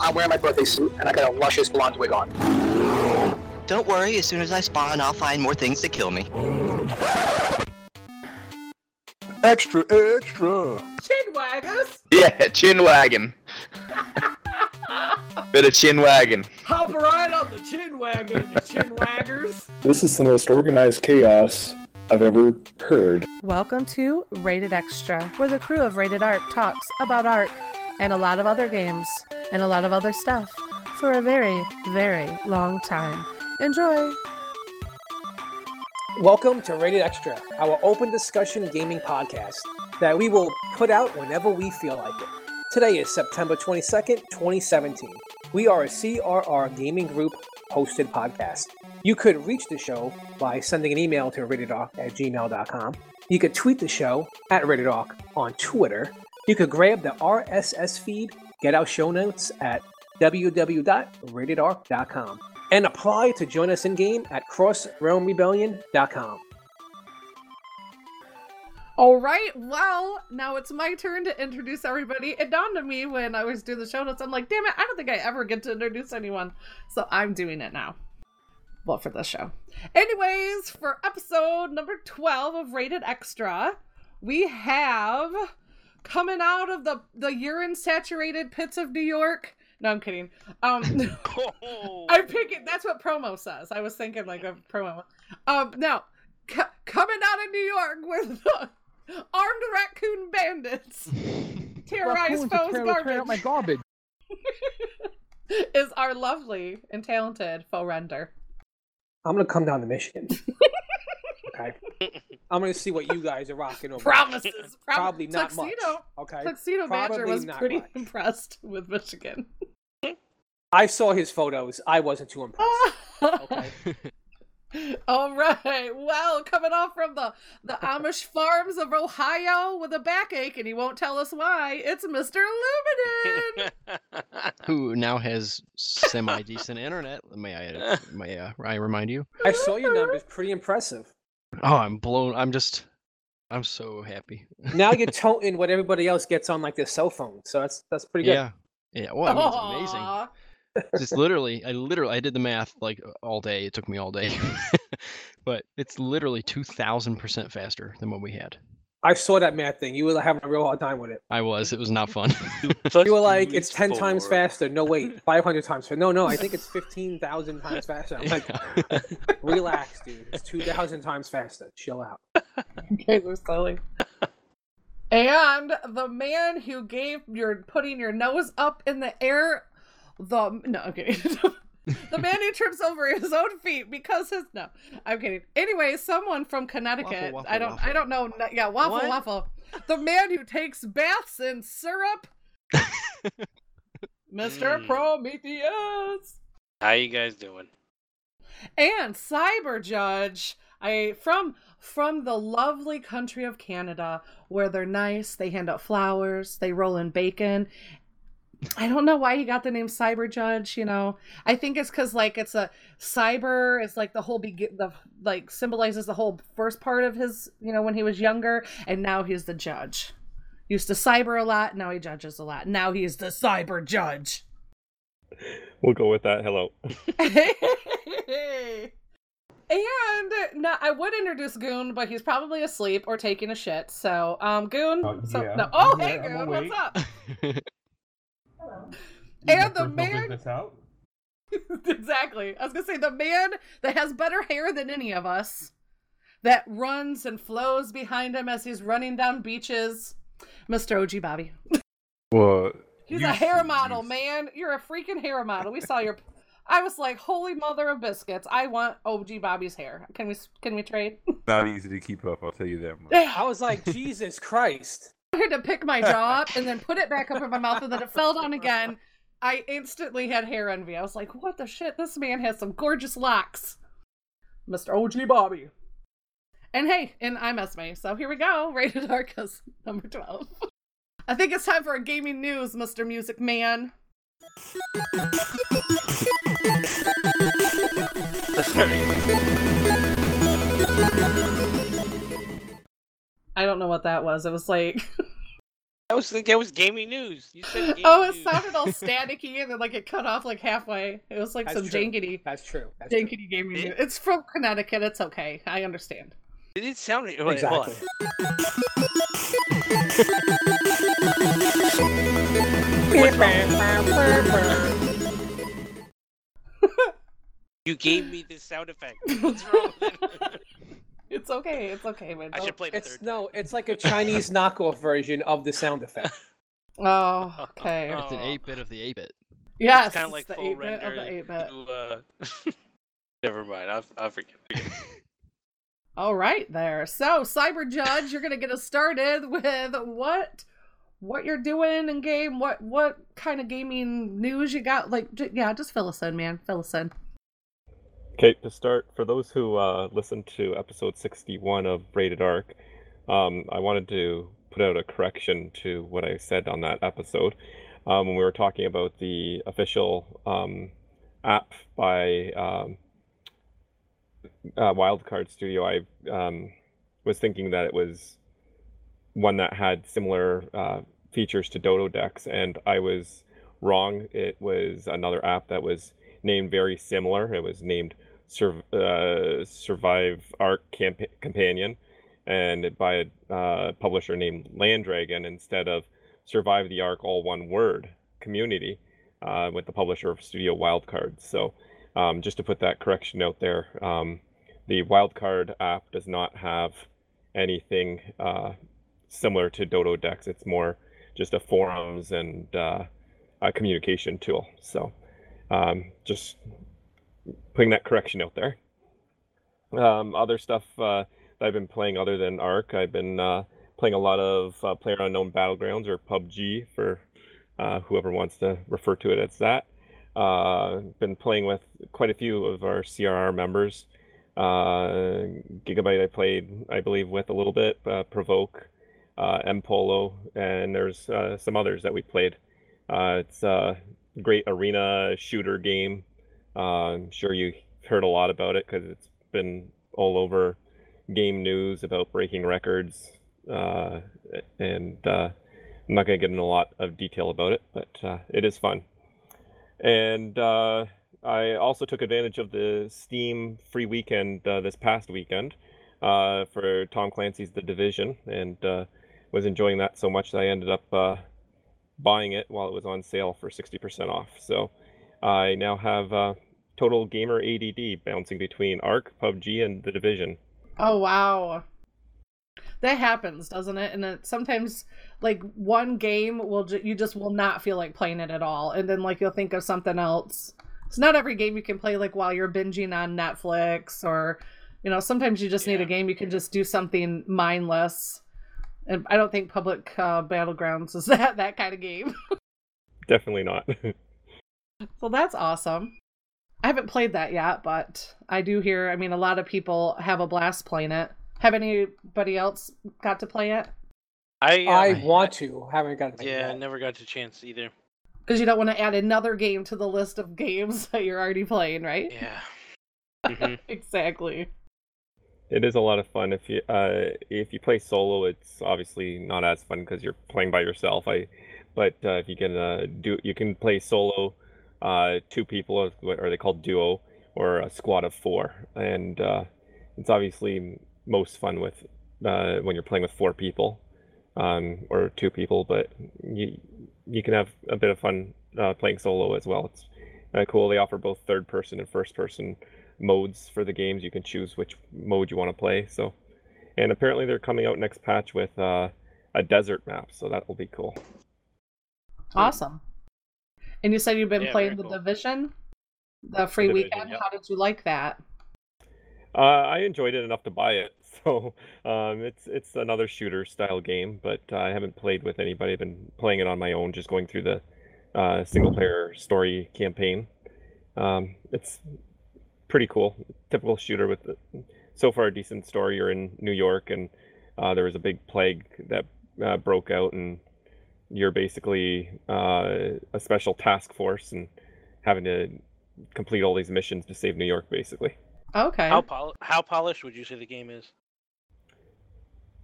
I'm wearing my birthday suit, and I got a luscious blonde wig on. Don't worry, as soon as I spawn, I'll find more things to kill me. Extra, extra. Chin waggers. Yeah, chin wagon. Bit of chin wagon. Hop right on the chin wagon, you chin waggers. This is the most organized chaos I've ever heard. Welcome to Rated Extra, where the crew of Rated Ark talks about Ark and a lot of other games and a lot of other stuff for a very, very long time. Enjoy! Welcome to Rated Extra, our open discussion gaming podcast that we will put out whenever we feel like it. Today is September 22nd, 2017. We are a CRR Gaming Group hosted podcast. You could reach the show by sending an email to ratedark at gmail.com. You could tweet the show at ratedark on Twitter. You could grab the RSS feed, get our show notes at www.ratedark.com, and apply to join us in game at crossrealmrebellion.com. All right, well, now it's my turn to introduce everybody. It dawned on me when I was doing the show notes. I'm like, damn it, I don't think I ever get to introduce anyone. So I'm doing it now. Well, for this show. Anyways, for episode number 12 of Rated Extra, we have coming out of the, the urine saturated pits of New York. No, I'm kidding. Um, I'm picking, that's what promo says. I was thinking like a promo. Um, no, c- coming out of New York with armed raccoon bandits terrorize foes garbage my garbage. is our lovely and talented faux render. I'm gonna come down to Michigan. Okay. I'm gonna see what you guys are rocking over. there. Promises. Prom- Probably not Tuxedo, much. Okay. Tuxedo Badger was pretty much. impressed with Michigan. I saw his photos. I wasn't too impressed. Okay. All right. Well, coming off from the the Amish farms of Ohio with a backache, and he won't tell us why. It's Mr. Luminen. Who now has semi decent internet? May I may uh, I remind you? I saw your numbers. Pretty impressive. Oh, I'm blown. I'm just. I'm so happy. Now you're toting what everybody else gets on like their cell phone. So that's that's pretty good. Yeah. Yeah. Well, I mean, it's amazing. It's literally, I literally, I did the math like all day. It took me all day, but it's literally two thousand percent faster than what we had. I saw that math thing. You were having a real hard time with it. I was. It was not fun. You were like, it's ten times faster. No, wait, five hundred times faster. No, no, I think it's fifteen thousand times faster. I'm like, relax, dude. It's two thousand times faster. Chill out. Okay, we're silly. And the man who gave your putting your nose up in the air, the no, I'm kidding. The man who trips over his own feet because his no, I'm kidding. Anyway, someone from Connecticut. Waffle, I don't, waffle. I don't know. Yeah, waffle, What? waffle. The man who takes baths in syrup, Mr. Hmm. Prometheus. How you guys doing? and cyber judge i from from the lovely country of canada where they're nice they hand out flowers they roll in bacon i don't know why he got the name cyber judge you know i think it's because like it's a cyber it's like the whole begin the like symbolizes the whole first part of his you know when he was younger and now he's the judge used to cyber a lot now he judges a lot now he's the cyber judge We'll go with that. Hello. and no, I would introduce Goon, but he's probably asleep or taking a shit. So, um, Goon. Oh, so, yeah. no. Oh, I'm hey, Goon. What's awake. up? And the man. out. exactly. I was gonna say the man that has better hair than any of us, that runs and flows behind him as he's running down beaches. Mr. OG Bobby. Well, He's you a hair model, you man. You're a freaking hair model. We saw your. I was like, holy mother of biscuits! I want OG Bobby's hair. Can we? Can we trade? Not easy to keep up. I'll tell you that much. I was like, Jesus Christ. Had to pick my jaw up and then put it back up in my mouth, and then it fell down again. I instantly had hair envy. I was like, what the shit? This man has some gorgeous locks. Mr. OG Bobby. And hey, and I'm Esme. So here we go. Rated Arcus number 12. I think it's time for a gaming news, Mr. Music Man. I don't know what that was. It was like I was that was gaming news. You said gaming Oh, it news. sounded all staticky and then like it cut off like halfway. It was like That's some true. jankety, That's true. That's true. jankety gaming. It- news. It's from Connecticut. It's okay. I understand. It did sound wait, hold on. Exactly. You gave me this sound effect. What's wrong with it? It's okay. It's okay, man. I Don't- should play the It's third. no, it's like a Chinese knockoff version of the sound effect. Oh, okay. Oh. It's an 8 bit of the 8 bit. yes, it's kind of like the full 8-bit render. of the 8-bit. to, uh... Never mind. I I forget. forget. All right, there. So, Cyber Judge, you're gonna get us started with what what you're doing in game. What what kind of gaming news you got? Like, j- yeah, just fill us in, man. Fill us in. Okay, to start, for those who uh, listened to episode 61 of Rated Ark, um, I wanted to put out a correction to what I said on that episode. Um, when we were talking about the official um, app by um, uh, Wildcard Studio, I um, was thinking that it was one that had similar uh, features to Dododex, and I was wrong. It was another app that was named very similar. It was named Sur- uh, Survive Ark Camp- Companion, and by a uh, publisher named Land Dragon instead of Survive the Ark, all one word community, uh, with the publisher of Studio Wildcard. So, um, just to put that correction out there, um, the Wildcard app does not have anything uh, similar to Dododex. It's more just a forums and uh, a communication tool. So, um, just putting that correction out there. Um, other stuff uh, that I've been playing other than Ark, I've been uh, playing a lot of uh, Player Unknown Battlegrounds or PUBG for uh, whoever wants to refer to it as that. Uh, been playing with quite a few of our CRR members. Uh, Gigabyte I played, I believe, with a little bit. Provoke, M Polo, and there's some others that we played. It's a great arena shooter game. Uh, I'm sure you heard a lot about it because it's been all over game news about breaking records. Uh, and uh, I'm not going to get into a lot of detail about it, but uh, it is fun. And uh, I also took advantage of the Steam free weekend uh, this past weekend for Tom Clancy's The Division, and was enjoying that so much that I ended up buying it while it was on sale for 60% off. So I now have total gamer ADD bouncing between Ark, PUBG, and The Division. Oh wow. That happens, doesn't it? And it, sometimes, like one game will ju- you just will not feel like playing it at all, and then like you'll think of something else. It's not every game you can play like while you're binging on Netflix, or you know, sometimes you just need a game you can just do something mindless. And I don't think Public uh, Battlegrounds is that that kind of game. Definitely not. So that's awesome. I haven't played that yet, but I do hear. I mean, a lot of people have a blast playing it. Have anybody else got to play it? I uh, I want to. Haven't got to. Yeah, yet. never got the chance either. Because you don't want to add another game to the list of games that you're already playing, right? Yeah. hmm Exactly. It is a lot of fun. If you uh, if you play solo, it's obviously not as fun because you're playing by yourself. I, but uh, if you can uh, do, you can play solo, uh, two people, what are they called duo, or a squad of four, and uh, it's obviously most fun with uh, when you're playing with four people, um, or two people. But you you can have a bit of fun uh, playing solo as well. It's uh, cool. They offer both third person and first person modes for the games. You can choose which mode you want to play. So, and apparently they're coming out next patch with uh, a desert map, so that will be cool. Awesome. And you said you've been Yeah, playing the cool. Division, the free Division, weekend. yep. How did you like that? Uh, I enjoyed it enough to buy it. So um, it's it's another shooter style game, but uh, I haven't played with anybody. I've been playing it on my own, just going through the uh, single player story campaign. Um, it's pretty cool. Typical shooter with the, so far a decent story. You're in New York, and uh, there was a big plague that uh, broke out, and you're basically uh, a special task force and having to complete all these missions to save New York, basically. Okay. How pol- how polished would you say the game is?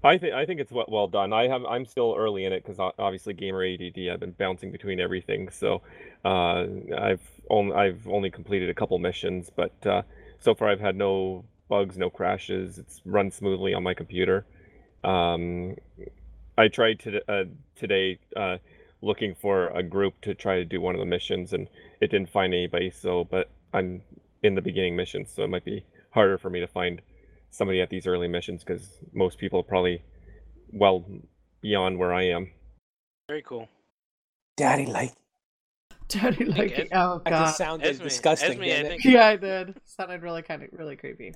I think I think it's well, well done. I have I'm still early in it because obviously gamer ADD. I've been bouncing between everything, so uh, I've only I've only completed a couple missions, but uh, so far I've had no bugs, no crashes. It's run smoothly on my computer. Um, I tried to, uh, today uh, looking for a group to try to do one of the missions, and it didn't find anybody. So, but I'm in the beginning missions, so it might be harder for me to find somebody at these early missions because most people are probably well beyond where I am. Very cool. Daddy like. Daddy like Es- it. Oh That god. just sounded Esme- disgusting. Esme, I didn't it? think- Yeah, I did. Sounded really kind of really creepy.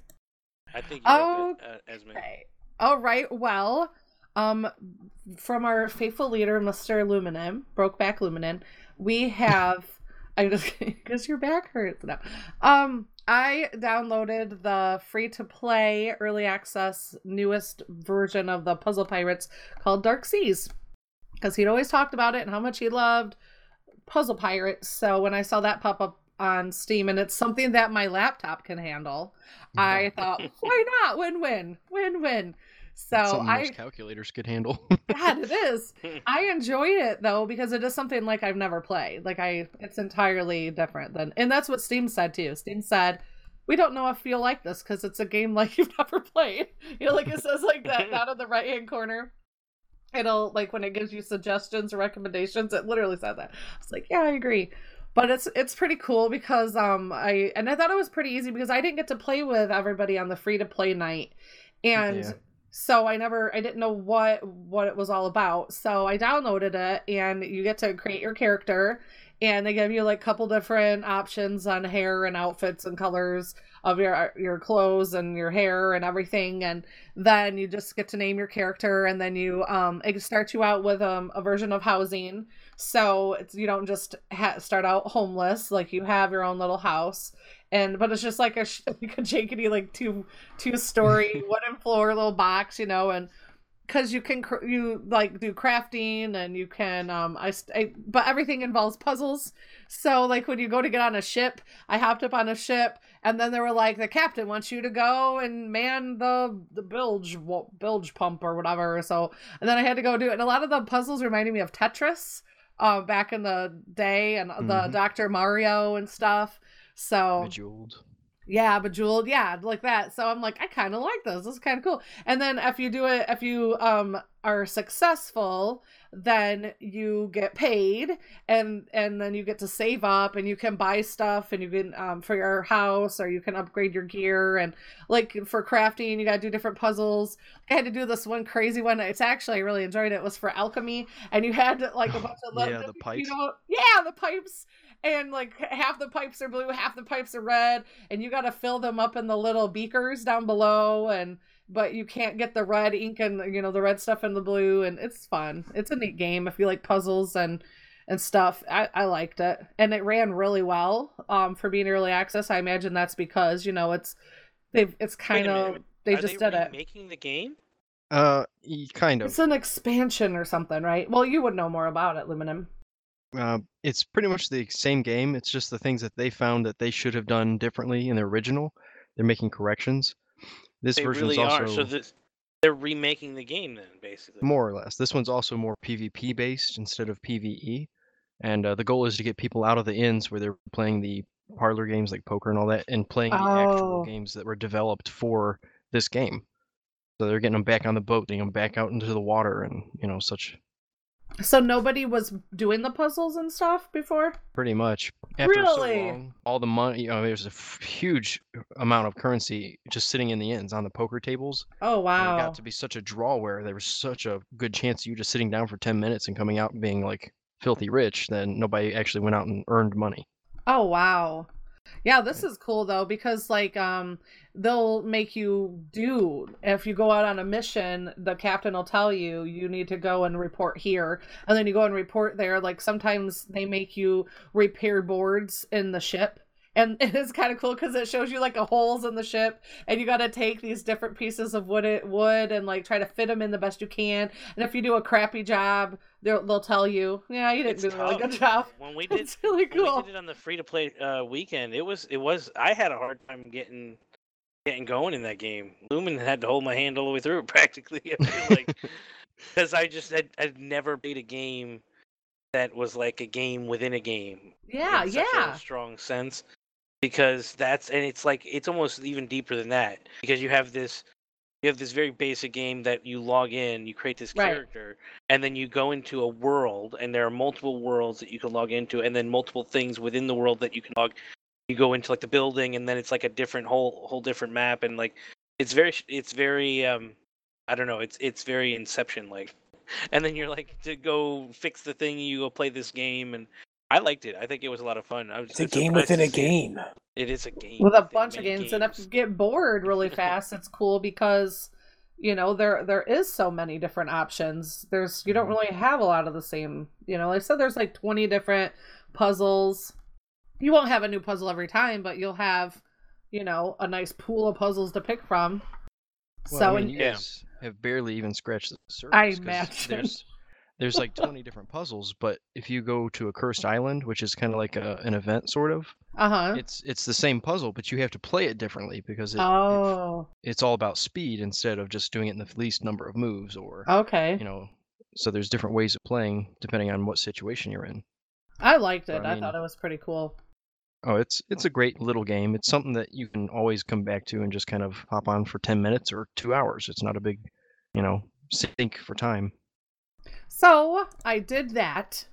I think Oh, you're uh, Esme. Okay. All right. Well, um, from our faithful leader, Mr. Luminen, Brokeback Luminen, we have. I just because your back hurts now. Um, I downloaded the free to play early access newest version of the Puzzle Pirates called Dark Seas because he'd always talked about it and how much he loved Puzzle Pirates. So when I saw that pop up on Steam and it's something that my laptop can handle, I thought, why not? Win win. Win win. So Something I calculators could handle. God, it is. I enjoyed it though because it is something like I've never played. Like I, it's entirely different than, and that's what Steam said too. Steam said, "We don't know if you'll like this because it's a game like you've never played." You know, like it says like that down in the right hand corner. It'll like when it gives you suggestions or recommendations. It literally said that. I was like, "Yeah, I agree." But it's it's pretty cool because um I and I thought it was pretty easy because I didn't get to play with everybody on the free to play night, and Yeah. So i never i didn't know what what it was all about. So i downloaded it and you get to create your character and they give you like a couple different options on hair and outfits and colors of your your clothes and your hair and everything and then you just get to name your character and then you um it starts you out with um, a version of housing. So it's you don't just ha- start out homeless like you have your own little house and but it's just like a like a jakety like two two story wooden floor little box you know and because you can cr- you like do crafting and you can um I, I but everything involves puzzles. So like when you go to get on a ship i hopped up on a ship and then they were like the captain wants you to go and man the the bilge bilge pump or whatever. So and then i had to go do it and a lot of the puzzles reminded me of tetris uh, back in the day and the Mhm. dr mario and stuff so Bejeweled. yeah, bejeweled, yeah, like that. So I'm like, I kind of like this. This is kind of cool. And then if you do it, if you um are successful, then you get paid, and and then you get to save up, and you can buy stuff, and you can um for your house, or you can upgrade your gear, and like for crafting, you got to do different puzzles. I had to do this one crazy one. It's actually I really enjoyed it. It was for alchemy, and you had like a bunch of Yeah, the pipes. You know, yeah, the pipes and like half the pipes are blue half the pipes are red and you got to fill them up in the little beakers down below and but you can't get the red ink and you know the red stuff in the blue and it's fun. It's a neat game if you like puzzles and and stuff. I, I liked it. And it ran really well um for being early access. I imagine that's because you know it's they've it's kind of they Are just they did it. Making the game? Uh, y- kind of. it's an expansion or something right? Well you would know more about it luminum Uh, it's pretty much the same game. It's just the things that they found that they should have done differently in the original. They're making corrections. This They version really is also are. So this, they're remaking the game then, basically. more or less. This one's also more PvP based instead of PvE, and uh, the goal is to get people out of the inns where they're playing the parlor games like poker and all that, and playing the actual Oh. games that were developed for this game. So they're getting them back on the boat, getting them back out into the water, and you know such. So nobody was doing the puzzles and stuff before Pretty much. After so Really? long, all the money, you know, there's a f- huge amount of currency just sitting in the ends on the poker tables. oh And wow It got to be such a draw where there was such a good chance of you just sitting down for 10 minutes and coming out and being like filthy rich, then nobody actually went out and earned money. Oh wow. Yeah, this is cool though because like um they'll make you do if you go out on a mission, the captain will tell you you need to go and report here. And then you go and report there. Like sometimes they make you repair boards in the ship. And it is kind of cool because it shows you like a holes in the ship, and you got to take these different pieces of wood, wood, and like try to fit them in the best you can. And if you do a crappy job, they'll they'll tell you, yeah, you didn't It's do a really good job. When we did, It's really when we did it on the free to play uh, weekend, it was it was I had a hard time getting getting going in that game. Lumen had to hold my hand all the way through practically. I feel like because I just had I'd never played a game that was like a game within a game. Yeah, in such yeah. a strong sense because that's and it's like it's almost even deeper than that because you have this you have this very basic game that you log in you create this Right. character and then you go into a world and there are multiple worlds that you can log into and then multiple things within the world that you can log you go into like the building and then it's like a different whole whole different map and like it's very it's very um i don't know it's it's very inception like and then you're like to go fix the thing you go play this game and i liked it i think it was a lot of fun I was It's a I'm game surprised within a game. it is a game with a bunch of many games. and if you get bored really fast it's cool because you know there there is so many different options there's you don't mm-hmm. really have a lot of the same you know like i said there's like 20 different puzzles you won't have a new puzzle every time but you'll have you know a nice pool of puzzles to pick from Well, so I mean, in- you guys have barely even scratched the surface. I imagine. There's, there's like 20 different puzzles, but if you go to a cursed island, which is kind of like a, an event, sort of, uh-huh it's it's the same puzzle, but you have to play it differently because it, it- oh it's all about speed instead of just doing it in the least number of moves, or okay you know, so there's different ways of playing depending on what situation you're in. i liked it I i mean- thought it was pretty cool Oh, it's it's a great little game. It's something that you can always come back to and just kind of hop on for 10 minutes or 2 hours. It's not a big, you know, sink for time. So I did that,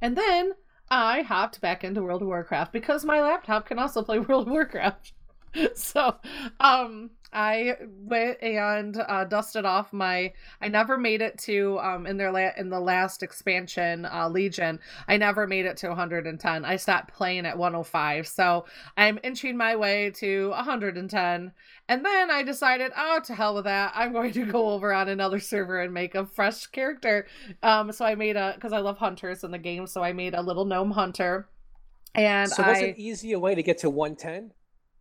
and then I hopped back into World of Warcraft because my laptop can also play World of Warcraft. so um I went and uh, dusted off my. I never made it to um in their la- in the last expansion uh, Legion. I never made it to 110. I stopped playing at 105. So I'm inching my way to 110. And then I decided, oh, to hell with that. I'm going to go over on another server and make a fresh character. Um, so I made a because I love hunters in the game. So I made a little gnome hunter. And so what's I an easier way to get to 110?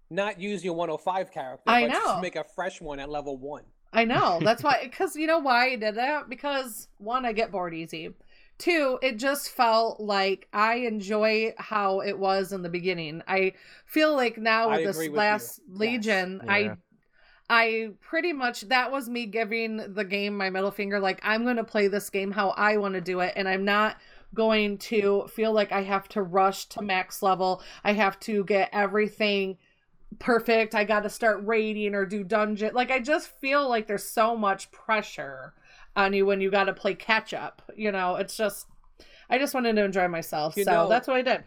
Not use your 105 character, I but know. just make a fresh one at level one. I know. That's why, because you know why I did that? Because one, I get bored easy. Two, it just felt like I enjoy how it was in the beginning. I feel like now I with this agree with you. last Yes. Legion, Yeah. I I pretty much that was me giving the game my middle finger like I'm going to play this game how I want to do it and I'm not going to feel like I have to rush to max level. I have to get everything perfect. I got to start raiding or do dungeon. Like I just feel like there's so much pressure on you when you got to play catch up. You know, it's just I just wanted to enjoy myself. You so know- that's what I did.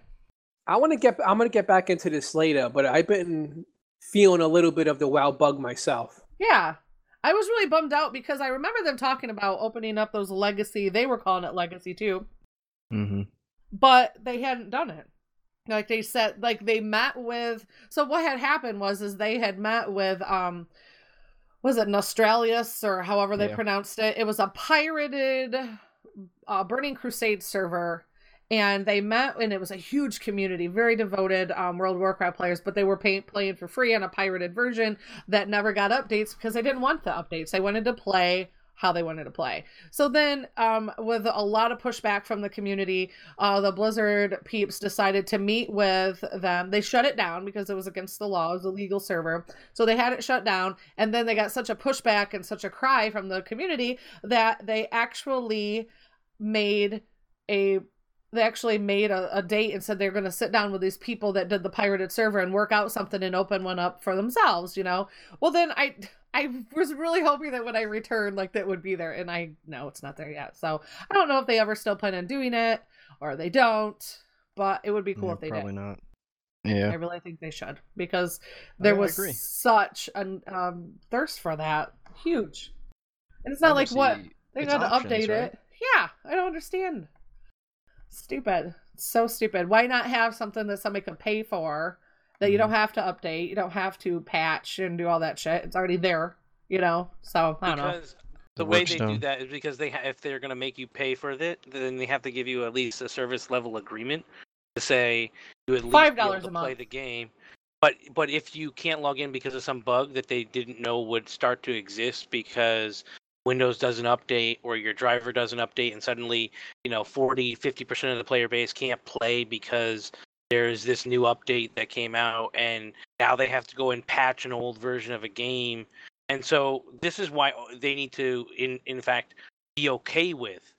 I want to get. I'm gonna get back into this later, but I've been feeling a little bit of the WoW bug myself. Yeah. I was really bummed out because I remember them talking about opening up those legacy. They were calling it legacy too, Mm-hmm. but they hadn't done it. Like they said, like they met with. So what had happened was, is they had met with, um, was it Nostralius or however they Yeah. pronounced it? It was a pirated, uh, Burning Crusade server, and they met, and it was a huge community, very devoted um, World of Warcraft players, but they were pay- playing for free on a pirated version that never got updates because they didn't want the updates. They wanted to play how they wanted to play. So then, um, with a lot of pushback from the community, uh, the Blizzard peeps decided to meet with them. They shut it down because it was against the law. It was a legal server. So they had it shut down. And then they got such a pushback and such a cry from the community that they actually made a they actually made a, a date and said they're going to sit down with these people that did the pirated server and work out something and open one up for themselves you know well then i i was really hoping that when i returned like that would be there and i no it's not there yet so i don't know if they ever still plan on doing it or they don't but it would be cool if they did. probably did not. Yeah i really think they should because there I was agree. such an um thirst for that huge and it's not I like what they got to update right? it. Yeah, I don't understand. Stupid. So stupid. Why not have something that somebody can pay for that you don't Mm-hmm. have to update, you don't have to patch and do all that shit. It's already there, you know. So I don't know. because the The way they do that is because they ha- if they're going to make you pay for it, then they have to give you at least a service level agreement to say you at least Five be able dollars to a play month. the game. But but if you can't log in because of some bug that they didn't know would start to exist because Windows doesn't update or your driver doesn't update and suddenly, you know, 40, 50% of the player base can't play because there's this new update that came out and now they have to go and patch an old version of a game. And so this is why they need to in in fact be okay with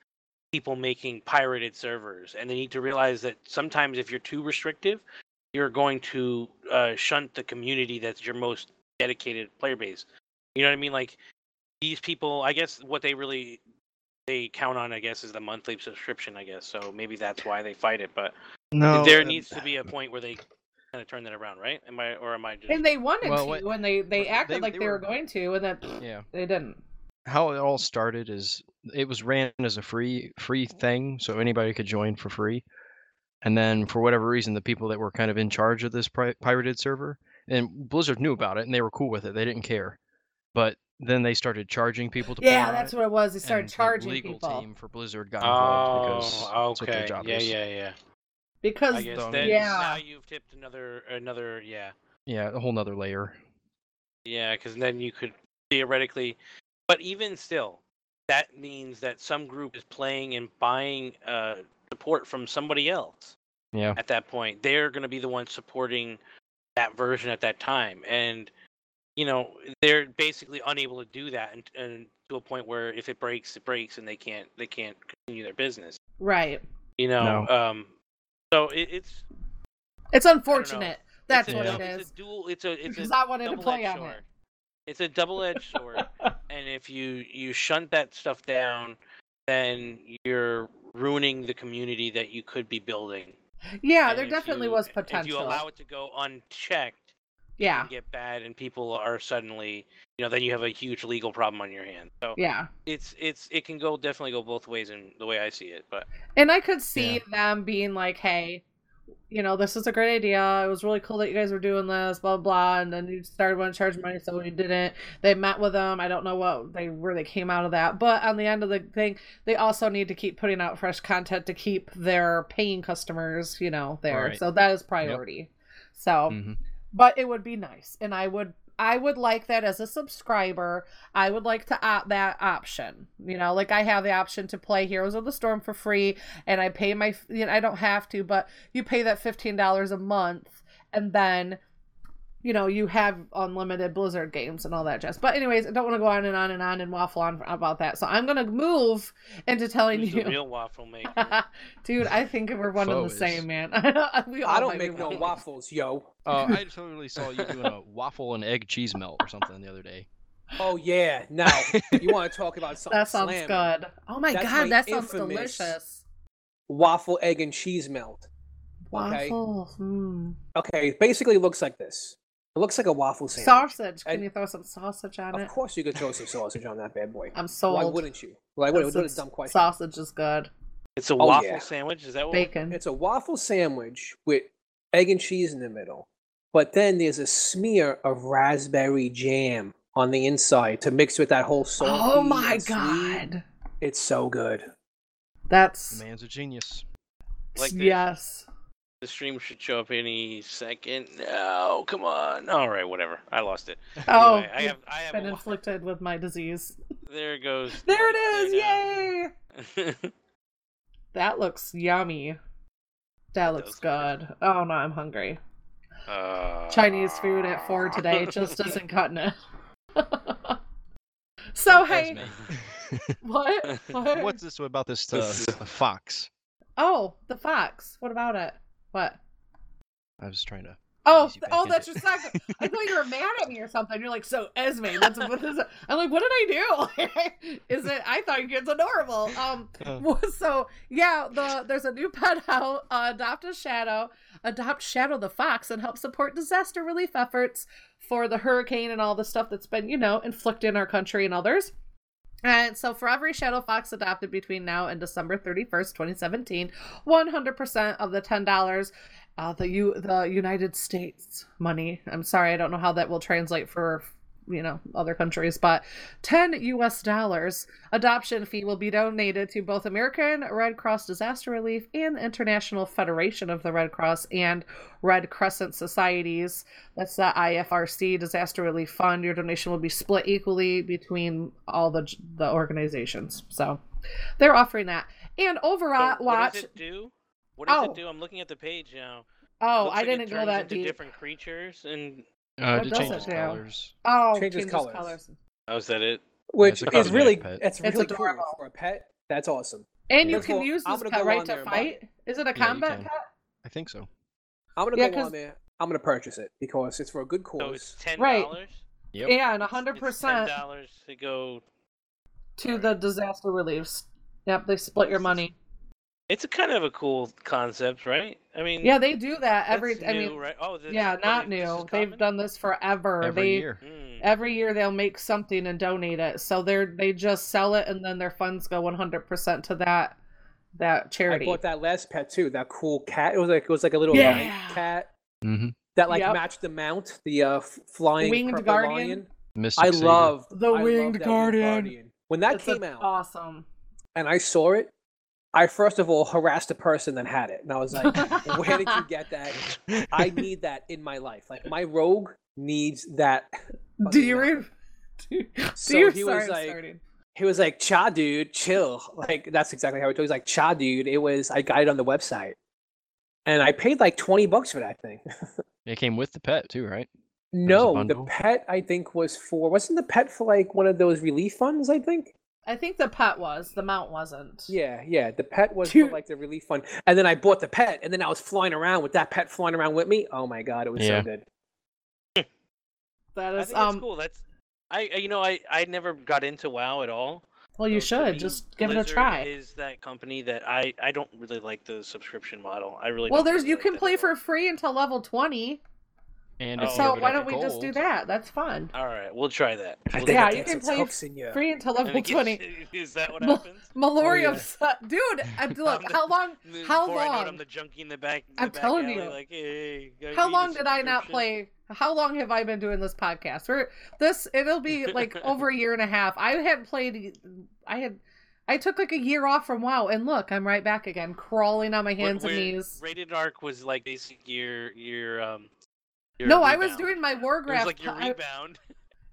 people making pirated servers. And they need to realize that sometimes if you're too restrictive you're going to uh, shunt the community that's your most dedicated player base. You know what i mean? Like these people i guess what they really they count on i guess is the monthly subscription i guess so maybe that's why they fight it but No, there needs to be a point where they kind of turn that around right am i or am i just And they wanted Well, to, what- and they they acted they- like they they, were were- going to, and then Yeah. they didn't. how it all started is it was ran as a free free thing so anybody could join for free and then for whatever reason the people that were kind of in charge of this pri- pirated server and blizzard knew about it and they were cool with it they didn't care but then they started charging people to play Yeah, on that's it, what it was. They started and the charging legal people team for blizzard got involved because oh that's what their okay job yeah is. yeah yeah because i guess So, then Yeah. now you've tipped another another yeah yeah a whole nother layer Yeah, because then you could theoretically, but even still, that means that some group is playing and buying uh, support from somebody else. yeah At that point, they're going to be the ones supporting that version at that time, and you know they're basically unable to do that, and, and to a point where if it breaks, it breaks, and they can't they can't continue their business. right. You know, No. um, so it, it's It's unfortunate. That's it's a what dou- it It's a dual. It's a it's Because a I wanted to play on sword. It's a double-edged sword, and if you you shunt that stuff down, then you're ruining the community that you could be building. Yeah, And there definitely you- was If potential. you allow it to go unchecked, yeah, and get bad, and people are suddenly, you know, then you have a huge legal problem on your hands. So yeah. it's it's it can go definitely go both ways in the way I see it. But And I could see them being like, hey, you know, this is a great idea. It was really cool that you guys were doing this, blah, blah. And then you started wanting to charge money, so we didn't. They met with them. I don't know what they where they came out of that. But on the end of the thing, they also need to keep putting out fresh content to keep their paying customers, you know, there. Right. So that is priority. So Mhm. But it would be nice and i would i would like that as a subscriber. I would like to opt that option you know like i have the option to play heroes of the storm for free and i pay my you know i don't have to but you pay that $15 a month and then you know you have unlimited blizzard games and all that jazz but anyways i don't want to go on and on and on and waffle on about that so i'm gonna move into telling who's you the real waffle maker? dude i think we're one and the is- same man we all I don't make no one. waffles, yo. uh, i totally saw you doing a waffle and egg cheese melt or something the other day Oh yeah. Now you want to talk about something That sounds slamming. good. Oh my That's god, my that sounds delicious. Waffle, egg, and cheese melt. Okay. Waffle. mm. Okay, it basically looks like this. It looks like a waffle sandwich. Sausage. Can And- you throw some sausage on Of it? Of course, you could throw some sausage on that bad boy. I'm sold. Why wouldn't you? Why wouldn't? That's- What a dumb question. Sausage is good. It's a Oh, waffle yeah. sandwich. Is that what? Bacon. It's a waffle sandwich with egg and cheese in the middle, but then there's a smear of raspberry jam on the inside to mix with that whole salty. Oh my and sweet. god. It's so good. That's the man's a genius Like this? yes. The stream should show up any second. No, come on. All right, whatever. I lost it. Oh, Anyway, I have, I have. been A, inflicted with my disease. there it goes. There it is! There Yay! That looks yummy. That It looks does look good. Oh no, I'm hungry. Uh, Chinese food at four today just isn't cutting it. so hey, what? what? what's this about this uh, fox Oh, the fox. What about it? What? i was trying to Oh, Easy th- back oh, that's your second. I thought you were mad at me or something. You're like, so Esme, that's what is it? I'm like, what did I do? is it? I thought it's adorable. Um, so yeah, the there's a new pet out. Uh, adopt a shadow, adopt Shadow the fox, and help support disaster relief efforts for the hurricane and all the stuff that's been, you know, inflicted in our country and others. And so, for every Shadow Fox adopted between now and December 31st, 2017, 100% of the $10 uh, the U the United States money. I'm sorry, I don't know how that will translate for you know other countries, but 10 US dollars adoption fee will be donated to both American Red Cross Disaster Relief and International Federation of the Red Cross and Red Crescent Societies. That's the IFRC Disaster Relief Fund. Your donation will be split equally between all the the organizations. So they're offering that. And So Overwatch what does it do? What does Oh. it do? I'm looking at the page now. Oh, I like didn't go turns that into deep. different creatures and Uh, What it does changes it do? colors. Oh, Changes changes colors. colors. oh is that it? Which a is really pet. that's It's really cool for a pet. That's awesome. And you can all, use I'm this gonna pet right to there buy fight. Is it a Yeah, combat can. pet? I think so. I'm gonna Yeah, go 'cause- on there. I'm gonna purchase it because it's for a good cause. So it's cause. ten Right. dollars. Yep. Yeah, and hundred percent. Ten dollars to go. to the disaster reliefs. Yep, they split your money. It's a kind of a cool concept, right? I mean, Yeah, they do that every. that's I new, mean, right? Oh, this, yeah, not they- this new. They've done this forever. Every they year. Mm. every year they'll make something and donate it. So they're they just sell it and then their funds go one hundred percent to that that charity. I charity. bought that last pet too. That cool cat. It was like it was like a little Yeah. cat Mm-hmm. that like Yep. matched the mount, the uh, flying Winged guardian. lion. Mystic I love The I love winged that guardian. When that It's came out awesome. and I saw it, I first of all harassed a person that had it, and I was like, "Where did you get that? I need that in my life. Like my rogue needs that." Do you mount." re- do, do So you he sorry, was I'm like- starting. He was like, "Cha, dude, chill." Like that's exactly how he told. He was like, "Cha, dude." It was I got it on the website, and I paid like twenty bucks for that thing. It came with the pet too, right? no, the pet I think was for wasn't the pet for like one of those relief funds? I think. I think the pet was, the mount wasn't. Yeah, yeah. The pet was for like the relief fund, and then I bought the pet, and then I was flying around with that pet flying around with me. Oh my god, it was Yeah. so good. That I is think that's um cool. That's I I- you know I I never got into WoW at all. well you So should me, just give it a try. Is that company that I I don't really like the subscription model. I really Well don't there's really you like can play for free until level 20. And Oh, so why don't we just do that? That's fun. All right, we'll try that. We'll Yeah, you can play hooks in you. Free until level it 20. Is that what Mal- happens? Malorium, yeah. dude. I, look, I'm the- how long? Before How I know it, I'm long? the junkie in the back. in the I'm back telling alley, you. Like, hey, guys How long did I not play? How long have I been doing this podcast? We're, this it'll be like over a year and a half. I hadn't played. I had. I took like a year off from WoW, and look, I'm right back again, crawling on my Where- hands and knees. Rated Ark was like basically your your um. Your No, I was doing my Warcraft. like your po- I- rebound.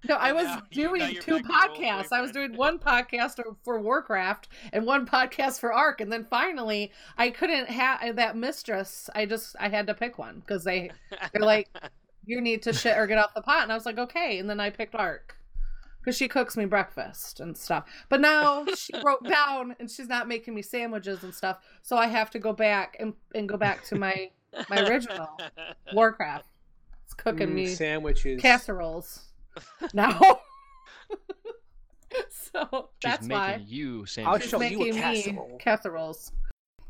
No, I was now you got doing two back to your old podcasts. I was doing one podcast for Warcraft and one podcast for Ark, and then finally I couldn't have that mistress. I just I had to pick one because they they're like you need to shit or get off the pot, and I was like okay, and then I picked Ark because she cooks me breakfast and stuff. But now she broke down and she's not making me sandwiches and stuff, so I have to go back and and go back to my my original Warcraft. It's cooking Mm, me sandwiches. casseroles now. so She's that's making why you I'll sandwiches. she's show you a making me casserole. casseroles.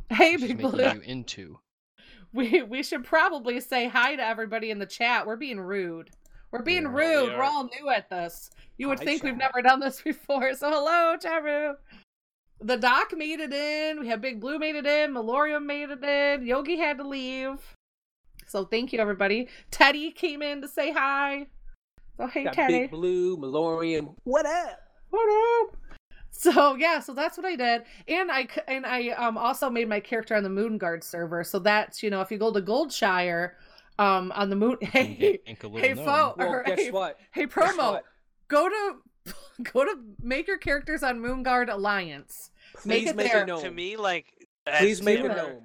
Hey, She's Big making you into. We we should probably say hi to everybody in the chat. We're being rude. We're being We are. rude. We We're all new at this. You would Hi, think we've chat. never done this before. So hello, Charu. The doc made it in. We have Big Blue made it in. Malorium made it in. Yogi had to leave. So thank you, everybody. Teddy came in to say hi. So hey, Got Teddy. Big Blue, Malorian. What up? what up? So yeah, so that's what I did, and I c- and I um also made my character on the Moonguard server. So that's you know if you go to Goldshire, um on the moon. Hey, get ink hey, gnome. fo- Well, or, guess hey, what? hey, promo. what? Go to go to make your characters on Moonguard Alliance. Make Please it make there. a gnome. to me, like Please make a Never- gnome.